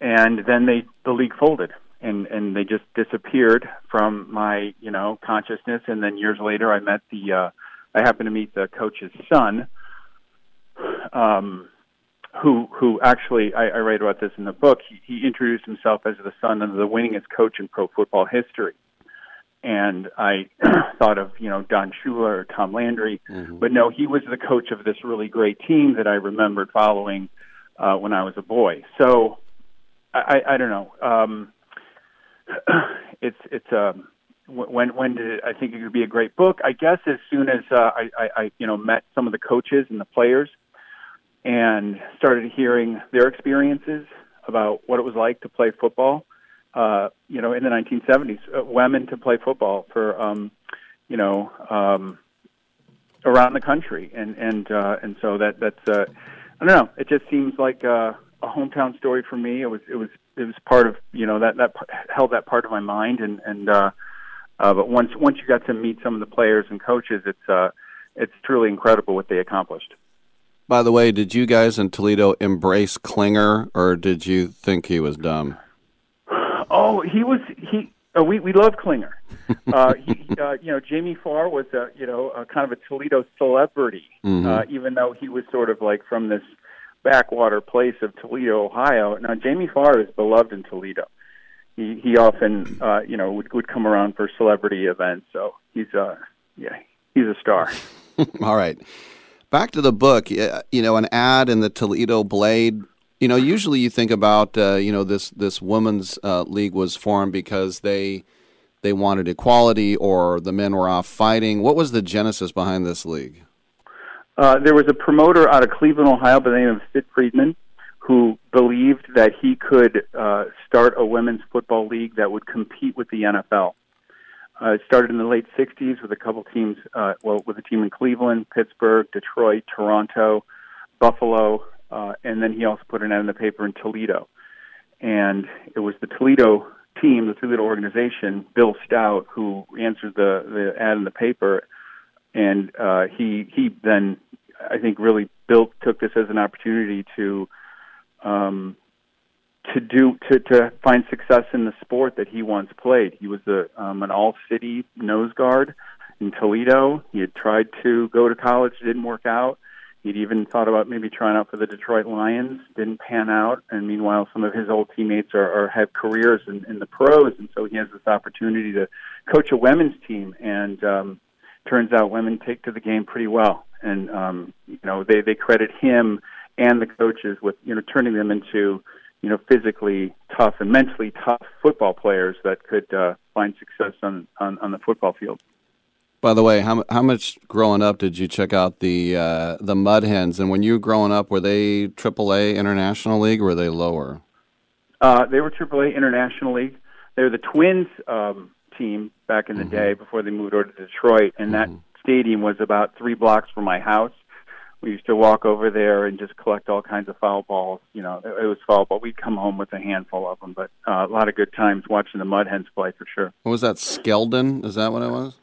and then they the league folded and and they just disappeared from my you know consciousness. And then years later, I met the uh, I happened to meet the coach's son. Um, who who actually I, I write about this in the book. He, he introduced himself as the son of the winningest coach in pro football history, and I thought of you know Don Shula or Tom Landry, but no, he was the coach of this really great team that I remembered following uh, when I was a boy. So I, I, I don't know. Um, it's it's um when when did it, I think it could be a great book? I guess as soon as uh, I, I I you know met some of the coaches and the players and started hearing their experiences about what it was like to play football. Uh, you know, in the 1970s, uh, women to play football for um, you know um, around the country, and and uh, and so that that's uh, I don't know. It just seems like uh, a hometown story for me. It was it was it was part of you know that that held that part of my mind, and and uh, uh, but once once you got to meet some of the players and coaches, it's uh, it's truly incredible what they accomplished.
By the way, did you guys in Toledo embrace Klinger, or did you think he was dumb?
Oh, he was he. Uh, we we love Klinger. Uh, he, uh, you know, Jamie Farr was a you know a kind of a Toledo celebrity,
Mhm.
uh, even though he was sort of like from this backwater place of Toledo, Ohio. Now, Jamie Farr is beloved in Toledo. He he often uh, you know would would come around for celebrity events, so he's uh yeah he's a star.
All right. Back to the book. uh, You know, an ad in the Toledo Blade. You know, usually you think about uh, you know this this women's uh, league was formed because they they wanted equality or the men were off fighting. What was the genesis behind this league?
Uh, there was a promoter out of Cleveland, Ohio, by the name of Sid Friedman, who believed that he could uh, start a women's football league that would compete with the NFL. Uh, it started in the late '60s with a couple teams, uh, well, with a team in Cleveland, Pittsburgh, Detroit, Toronto, Buffalo, uh, and then he also put an ad in the paper in Toledo. And it was the Toledo team, the Toledo organization, Bill Stout, who answered the the ad in the paper, and uh, he he then I think really built took this as an opportunity to um, to do to to find success in the sport that he once played. He was a um, an all city nose guard in Toledo. He had tried to go to college, didn't work out. He'd even thought about maybe trying out for the Detroit Lions, didn't pan out. And meanwhile, some of his old teammates are, are have careers in, in the pros, and so he has this opportunity to coach a women's team. And um, turns out women take to the game pretty well, and um, you know they they credit him and the coaches with you know turning them into you know physically tough and mentally tough football players that could uh, find success on, on on the football field.
By the way, how how much growing up did you check out the uh, the Mud Hens? And when you were growing up, were they AAA International League or were they lower?
Uh, they were AAA International League. They were the Twins um, team back in the
Mm-hmm.
day before they moved over to Detroit, and that stadium was about three blocks from my house. We used to walk over there and just collect all kinds of foul balls. You know, it, it was foul ball. We'd come home with a handful of them, but uh, a lot of good times watching the Mud Hens play for sure.
What was that? Skeldon? Is that what it was?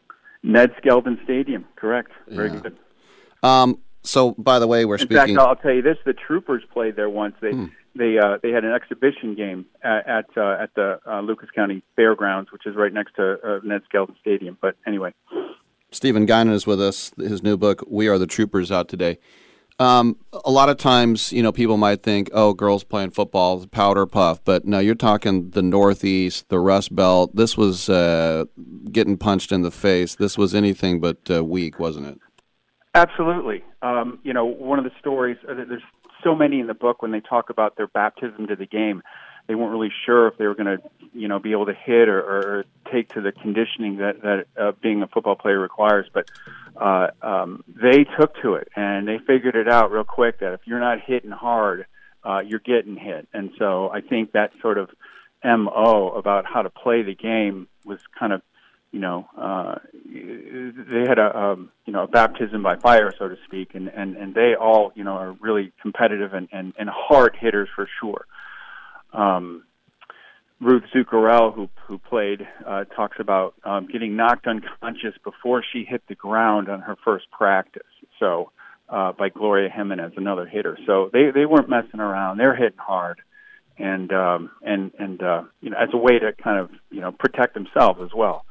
Ned Skeldon Stadium, correct? Very
Yeah.
good.
Um, so, by the way, we're
In
speaking.
fact, I'll tell you this: the Troopers played there once. They
Hmm.
they uh, they had an exhibition game at at, uh, at the uh, Lucas County Fairgrounds, which is right next to uh, Ned Skeldon Stadium. But anyway,
Stephen Guinan is with us. His new book, "We Are the Troopers," out today. Um, a lot of times, you know, people might think, "Oh, girls playing football, powder puff," but no, you're talking the Northeast, the Rust Belt. This was uh, getting punched in the face. This was anything but uh, weak, wasn't it?
absolutely. Um, you know, one of the stories. Uh, there's so many in the book when they talk about their baptism to the game. They weren't really sure if they were going to, you know, be able to hit or, or take to the conditioning that that uh, being a football player requires. But uh, um, they took to it and they figured it out real quick that if you're not hitting hard, uh, you're getting hit. And so I think that sort of mo about how to play the game was kind of, you know, uh, they had a um, you know a baptism by fire, so to speak, and and and they all you know are really competitive and and, and hard hitters for sure. Um, Ruth Zuccarello, who who played, uh, talks about um, getting knocked unconscious before she hit the ground on her first practice. So uh, by Gloria Jimenez, another hitter. So they they weren't messing around; they're hitting hard, and um, and and uh, you know as a way to kind of you know protect themselves as well.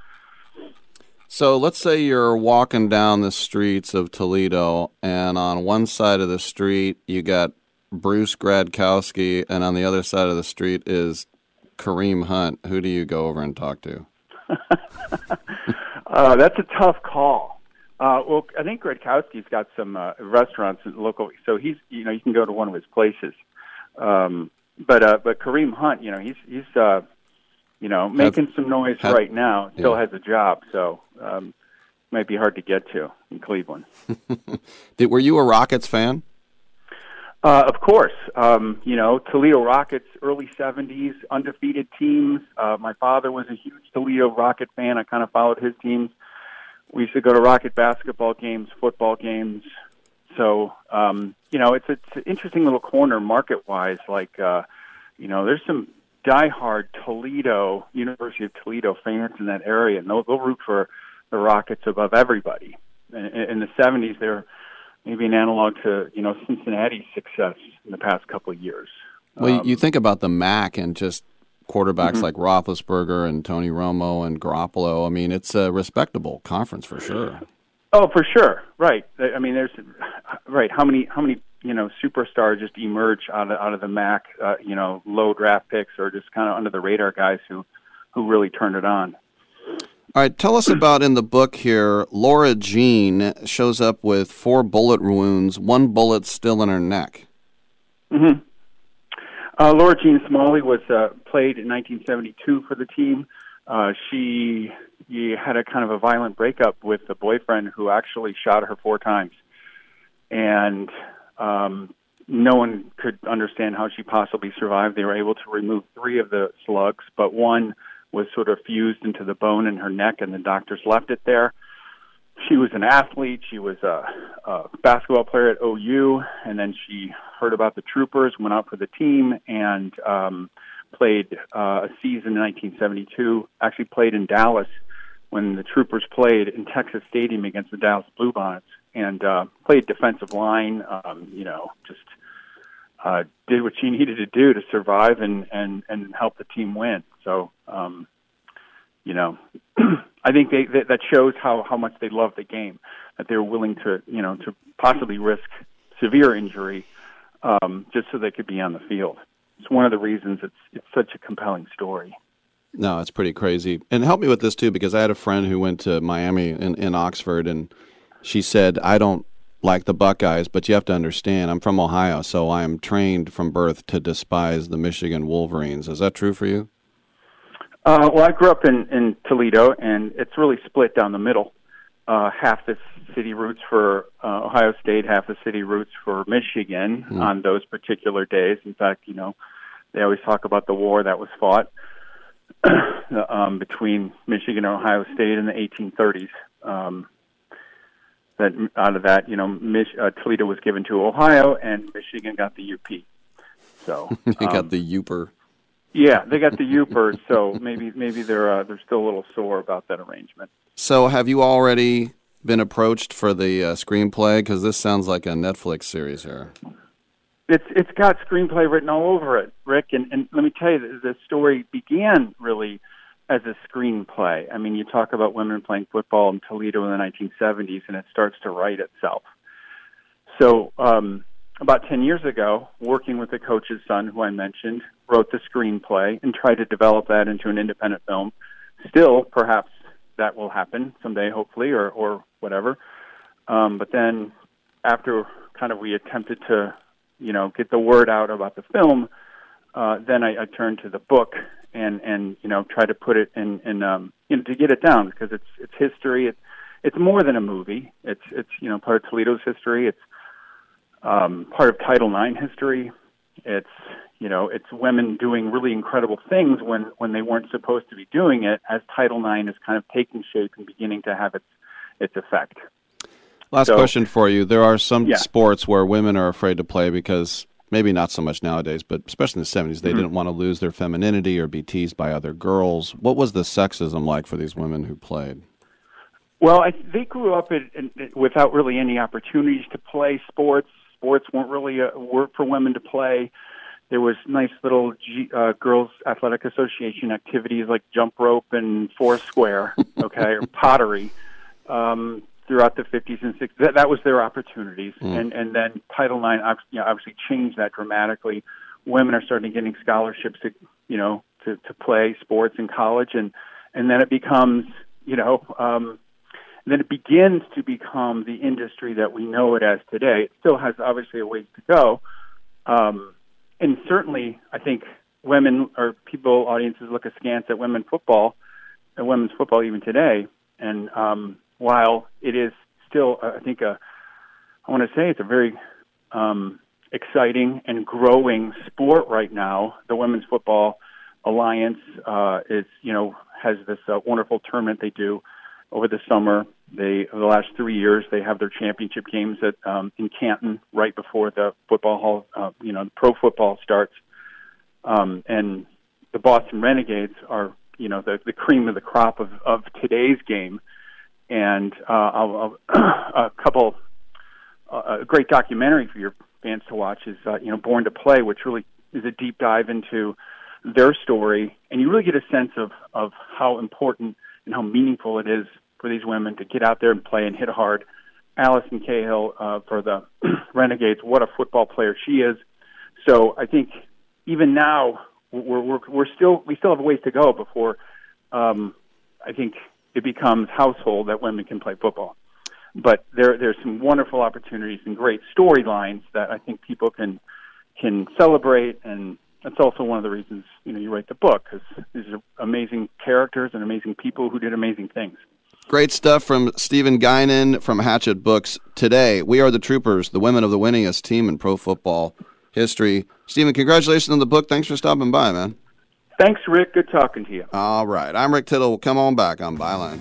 So let's say you're walking down the streets of Toledo, and on one side of the street you got Bruce Gradkowski, and on the other side of the street is Kareem Hunt. Who do you go over and talk to?
Uh, that's a tough call. Uh, well, I think Gradkowski's got some uh, restaurants local, so he's you know you can go to one of his places. Um, but uh, but Kareem Hunt, you know, he's he's uh, you know making some noise
have-
right now. Still
yeah.
has a job, so um, might be hard to get to in Cleveland.
Did, were you a Rockets fan?
Uh, of course, um, you know Toledo Rockets, early '70s undefeated teams. Uh, my father was a huge Toledo Rocket fan. I kind of followed his teams. We used to go to Rocket basketball games, football games. So um, you know, it's it's an interesting little corner market-wise. Like uh, you know, there's some diehard Toledo University of Toledo fans in that area, and they'll, they'll root for the Rockets above everybody. In, in the '70s, they're maybe an analog to you know Cincinnati's success in the past couple of years.
Well, you-
Um,
you think about the MAC and just quarterbacks
Mhm.
like Roethlisberger and Tony Romo and Garoppolo. I mean, it's a respectable conference for sure.
Oh, for sure, right. I mean, there's right. How many how many you know superstars just emerge out of out of the MAC? Uh, you know, low draft picks or just kind of under the radar guys who who really turned it on.
All right, tell us about in the book here. Laura Jean shows up with four bullet wounds, one bullet still in her neck.
hmm Uh, Laura Jean Smalley was uh, played in 1972 for the team. Uh, she, she had a kind of a violent breakup with a boyfriend who actually shot her four times. and um, no one could understand how she possibly survived. They were able to remove three of the slugs, but one was sort of fused into the bone in her neck, and the doctors left it there. She was an athlete. She was a, a basketball player at OU, and then she heard about the troopers, went out for the team, and um, played uh, a season in 1972. Actually, played in Dallas when the troopers played in Texas Stadium against the Dallas Bluebonnets, and uh, played defensive line. Um, you know, just uh, did what she needed to do to survive and and and help the team win. So, um, you know, I think they, that that shows how how much they love the game, that they're willing to you know to possibly risk severe injury um, just so they could be on the field. It's one of the reasons it's it's such a compelling story.
No, it's pretty crazy. And help me with this too, because I had a friend who went to Miami in, in Oxford, and she said, "I don't like the Buckeyes, but you have to understand, I'm from Ohio, so I am trained from birth to despise the Michigan Wolverines." Is that true for you?
Uh, well, I grew up in in Toledo, and it's really split down the middle. Uh, half the city roots for uh, Ohio State, half the city roots for Michigan
Hmm.
on those particular days. In fact, you know, they always talk about the war that was fought um, between Michigan and Ohio State in the 1830s. Um, that out of that, you know, Mich- uh, Toledo was given to Ohio, and Michigan got the UP. So
they
um,
got the Uper.
yeah, they got the Uper. so maybe maybe they're uh, they're still a little sore about that arrangement.
So, have you already been approached for the uh, screenplay? Because this sounds like a Netflix series here.
It's it's got screenplay written all over it, Rick. And, and let me tell you, the, the story began really as a screenplay. I mean, you talk about women playing football in Toledo in the 1970s, and it starts to write itself. So, um, about 10 years ago, working with the coach's son, who I mentioned, wrote the screenplay and tried to develop that into an independent film. Still, perhaps that will happen someday, hopefully, or, or whatever. Um, but then, after kind of we attempted to, you know, get the word out about the film, uh, then I, I turned to the book and and you know try to put it in in um, you know to get it down because it's it's history. It's it's more than a movie. It's it's you know part of Toledo's history. It's um, part of Title IX history. It's you know it's women doing really incredible things when when they weren't supposed to be doing it as Title IX is kind of taking shape and beginning to have its its effect.
Last
So-
question for you. There are some
Yeah.
sports where women are afraid to play because maybe not so much nowadays, but especially in the 70s, they
Mhm.
didn't want to lose their femininity or be teased by other girls. What was the sexism like for these women who played?
Well, I, they grew up in, in, without really any opportunities to play sports. Sports weren't really a word for women to play. There was nice little G, uh, girls athletic association activities like jump rope and foursquare, okay, or pottery. Um, throughout the 50s and 60s, that, that was their opportunities,
Mm.
and and then Title IX obviously, you know, obviously changed that dramatically. Women are starting getting scholarships to you know to to play sports in college, and and then it becomes you know um, then it begins to become the industry that we know it as today. It still has obviously a ways to go, um, and certainly I think women or people audiences look askance at women football and women's football even today. And um, while it is still, uh, I think, a, I want to say it's a very um, exciting and growing sport right now. The Women's Football Alliance uh, is, you know, has this uh, wonderful tournament they do over the summer. They, over the last three years, they have their championship games at um, in Canton right before the football hall, uh, you know, the pro football starts. Um, and the Boston Renegades are, you know, the, the cream of the crop of, of today's game. And uh, I'll, I'll, a couple, uh, a great documentary for your fans to watch is, uh, you know, Born to Play, which really is a deep dive into their story, and you really get a sense of of how important and how meaningful it is for these women to get out there and play and hit hard. Allison Cahill uh, for the Renegades, what a football player she is. So I think even now we're we're, we're still we still have a ways to go before um, I think it becomes household that women can play football. But there there's some wonderful opportunities and great storylines that I think people can can celebrate and that's also one of the reasons you know you write the book because these are amazing characters and amazing people who did amazing things.
Great stuff from Stephen Guinan from Hatchet Books. Today, we are the Troopers, the women of the winningest team in pro football history. Stephen, congratulations on the book. Thanks for stopping by, man.
Thanks, Rick. Good talking to you.
All right. I'm Rick Tittle. Come on back on Byline.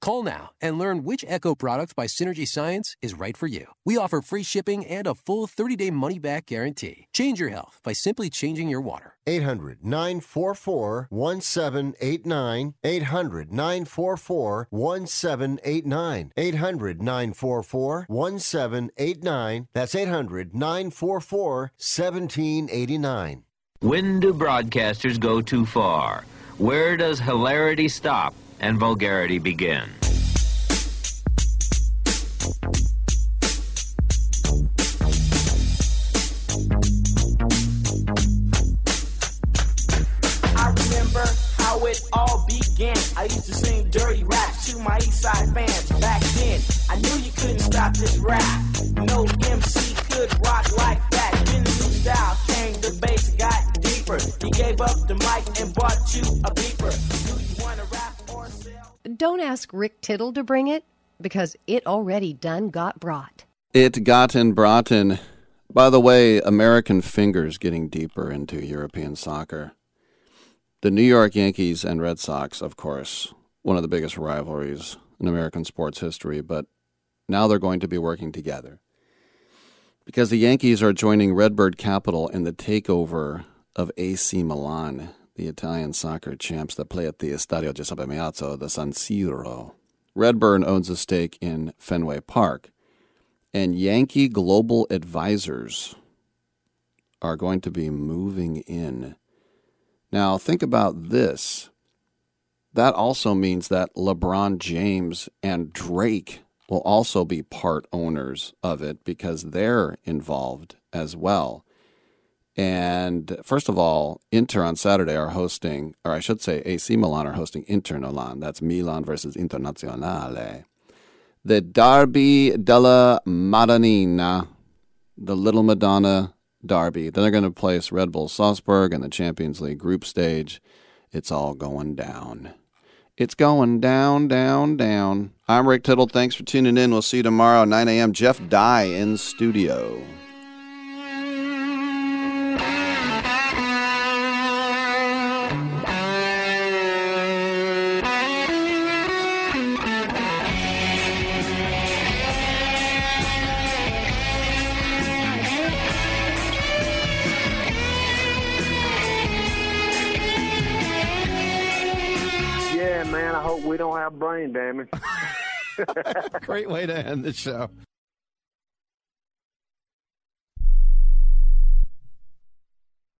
Call now and learn which Echo product by Synergy Science is right for you. We offer free shipping and a full 30 day money back guarantee. Change your health by simply changing your water.
800 944 1789. 800 944 1789. 800 944 1789. That's 800 944 1789.
When do broadcasters go too far? Where does hilarity stop and vulgarity begin?
I remember how it all began. I used to sing dirty raps to my East Side fans back then. I knew you couldn't stop this rap. No MC could rock like that. Then the style came, the bass got deeper. He gave up the mic and bought you a beeper. Do you wanna rap?
Don't ask Rick Tittle to bring it because it already done got brought.
It gotten Broughton. By the way, American fingers getting deeper into European soccer. The New York Yankees and Red Sox, of course, one of the biggest rivalries in American sports history, but now they're going to be working together. Because the Yankees are joining Redbird Capital in the takeover of AC Milan, the Italian soccer champs that play at the Estadio Giuseppe Meazza, the San Siro. Redbird owns a stake in Fenway Park and Yankee Global Advisors are going to be moving in. Now, think about this. That also means that LeBron James and Drake will also be part owners of it because they're involved as well. And first of all, Inter on Saturday are hosting, or I should say AC Milan are hosting Inter Milan. That's Milan versus Internazionale. The Derby della Madonnina, the Little Madonna Derby. Then they're going to place Red Bull Salzburg in the Champions League group stage. It's all going down. It's going down, down, down. I'm Rick Tittle. Thanks for tuning in. We'll see you tomorrow, 9 a.m. Jeff Dye in studio.
Have brain damage.
Great way to end the show.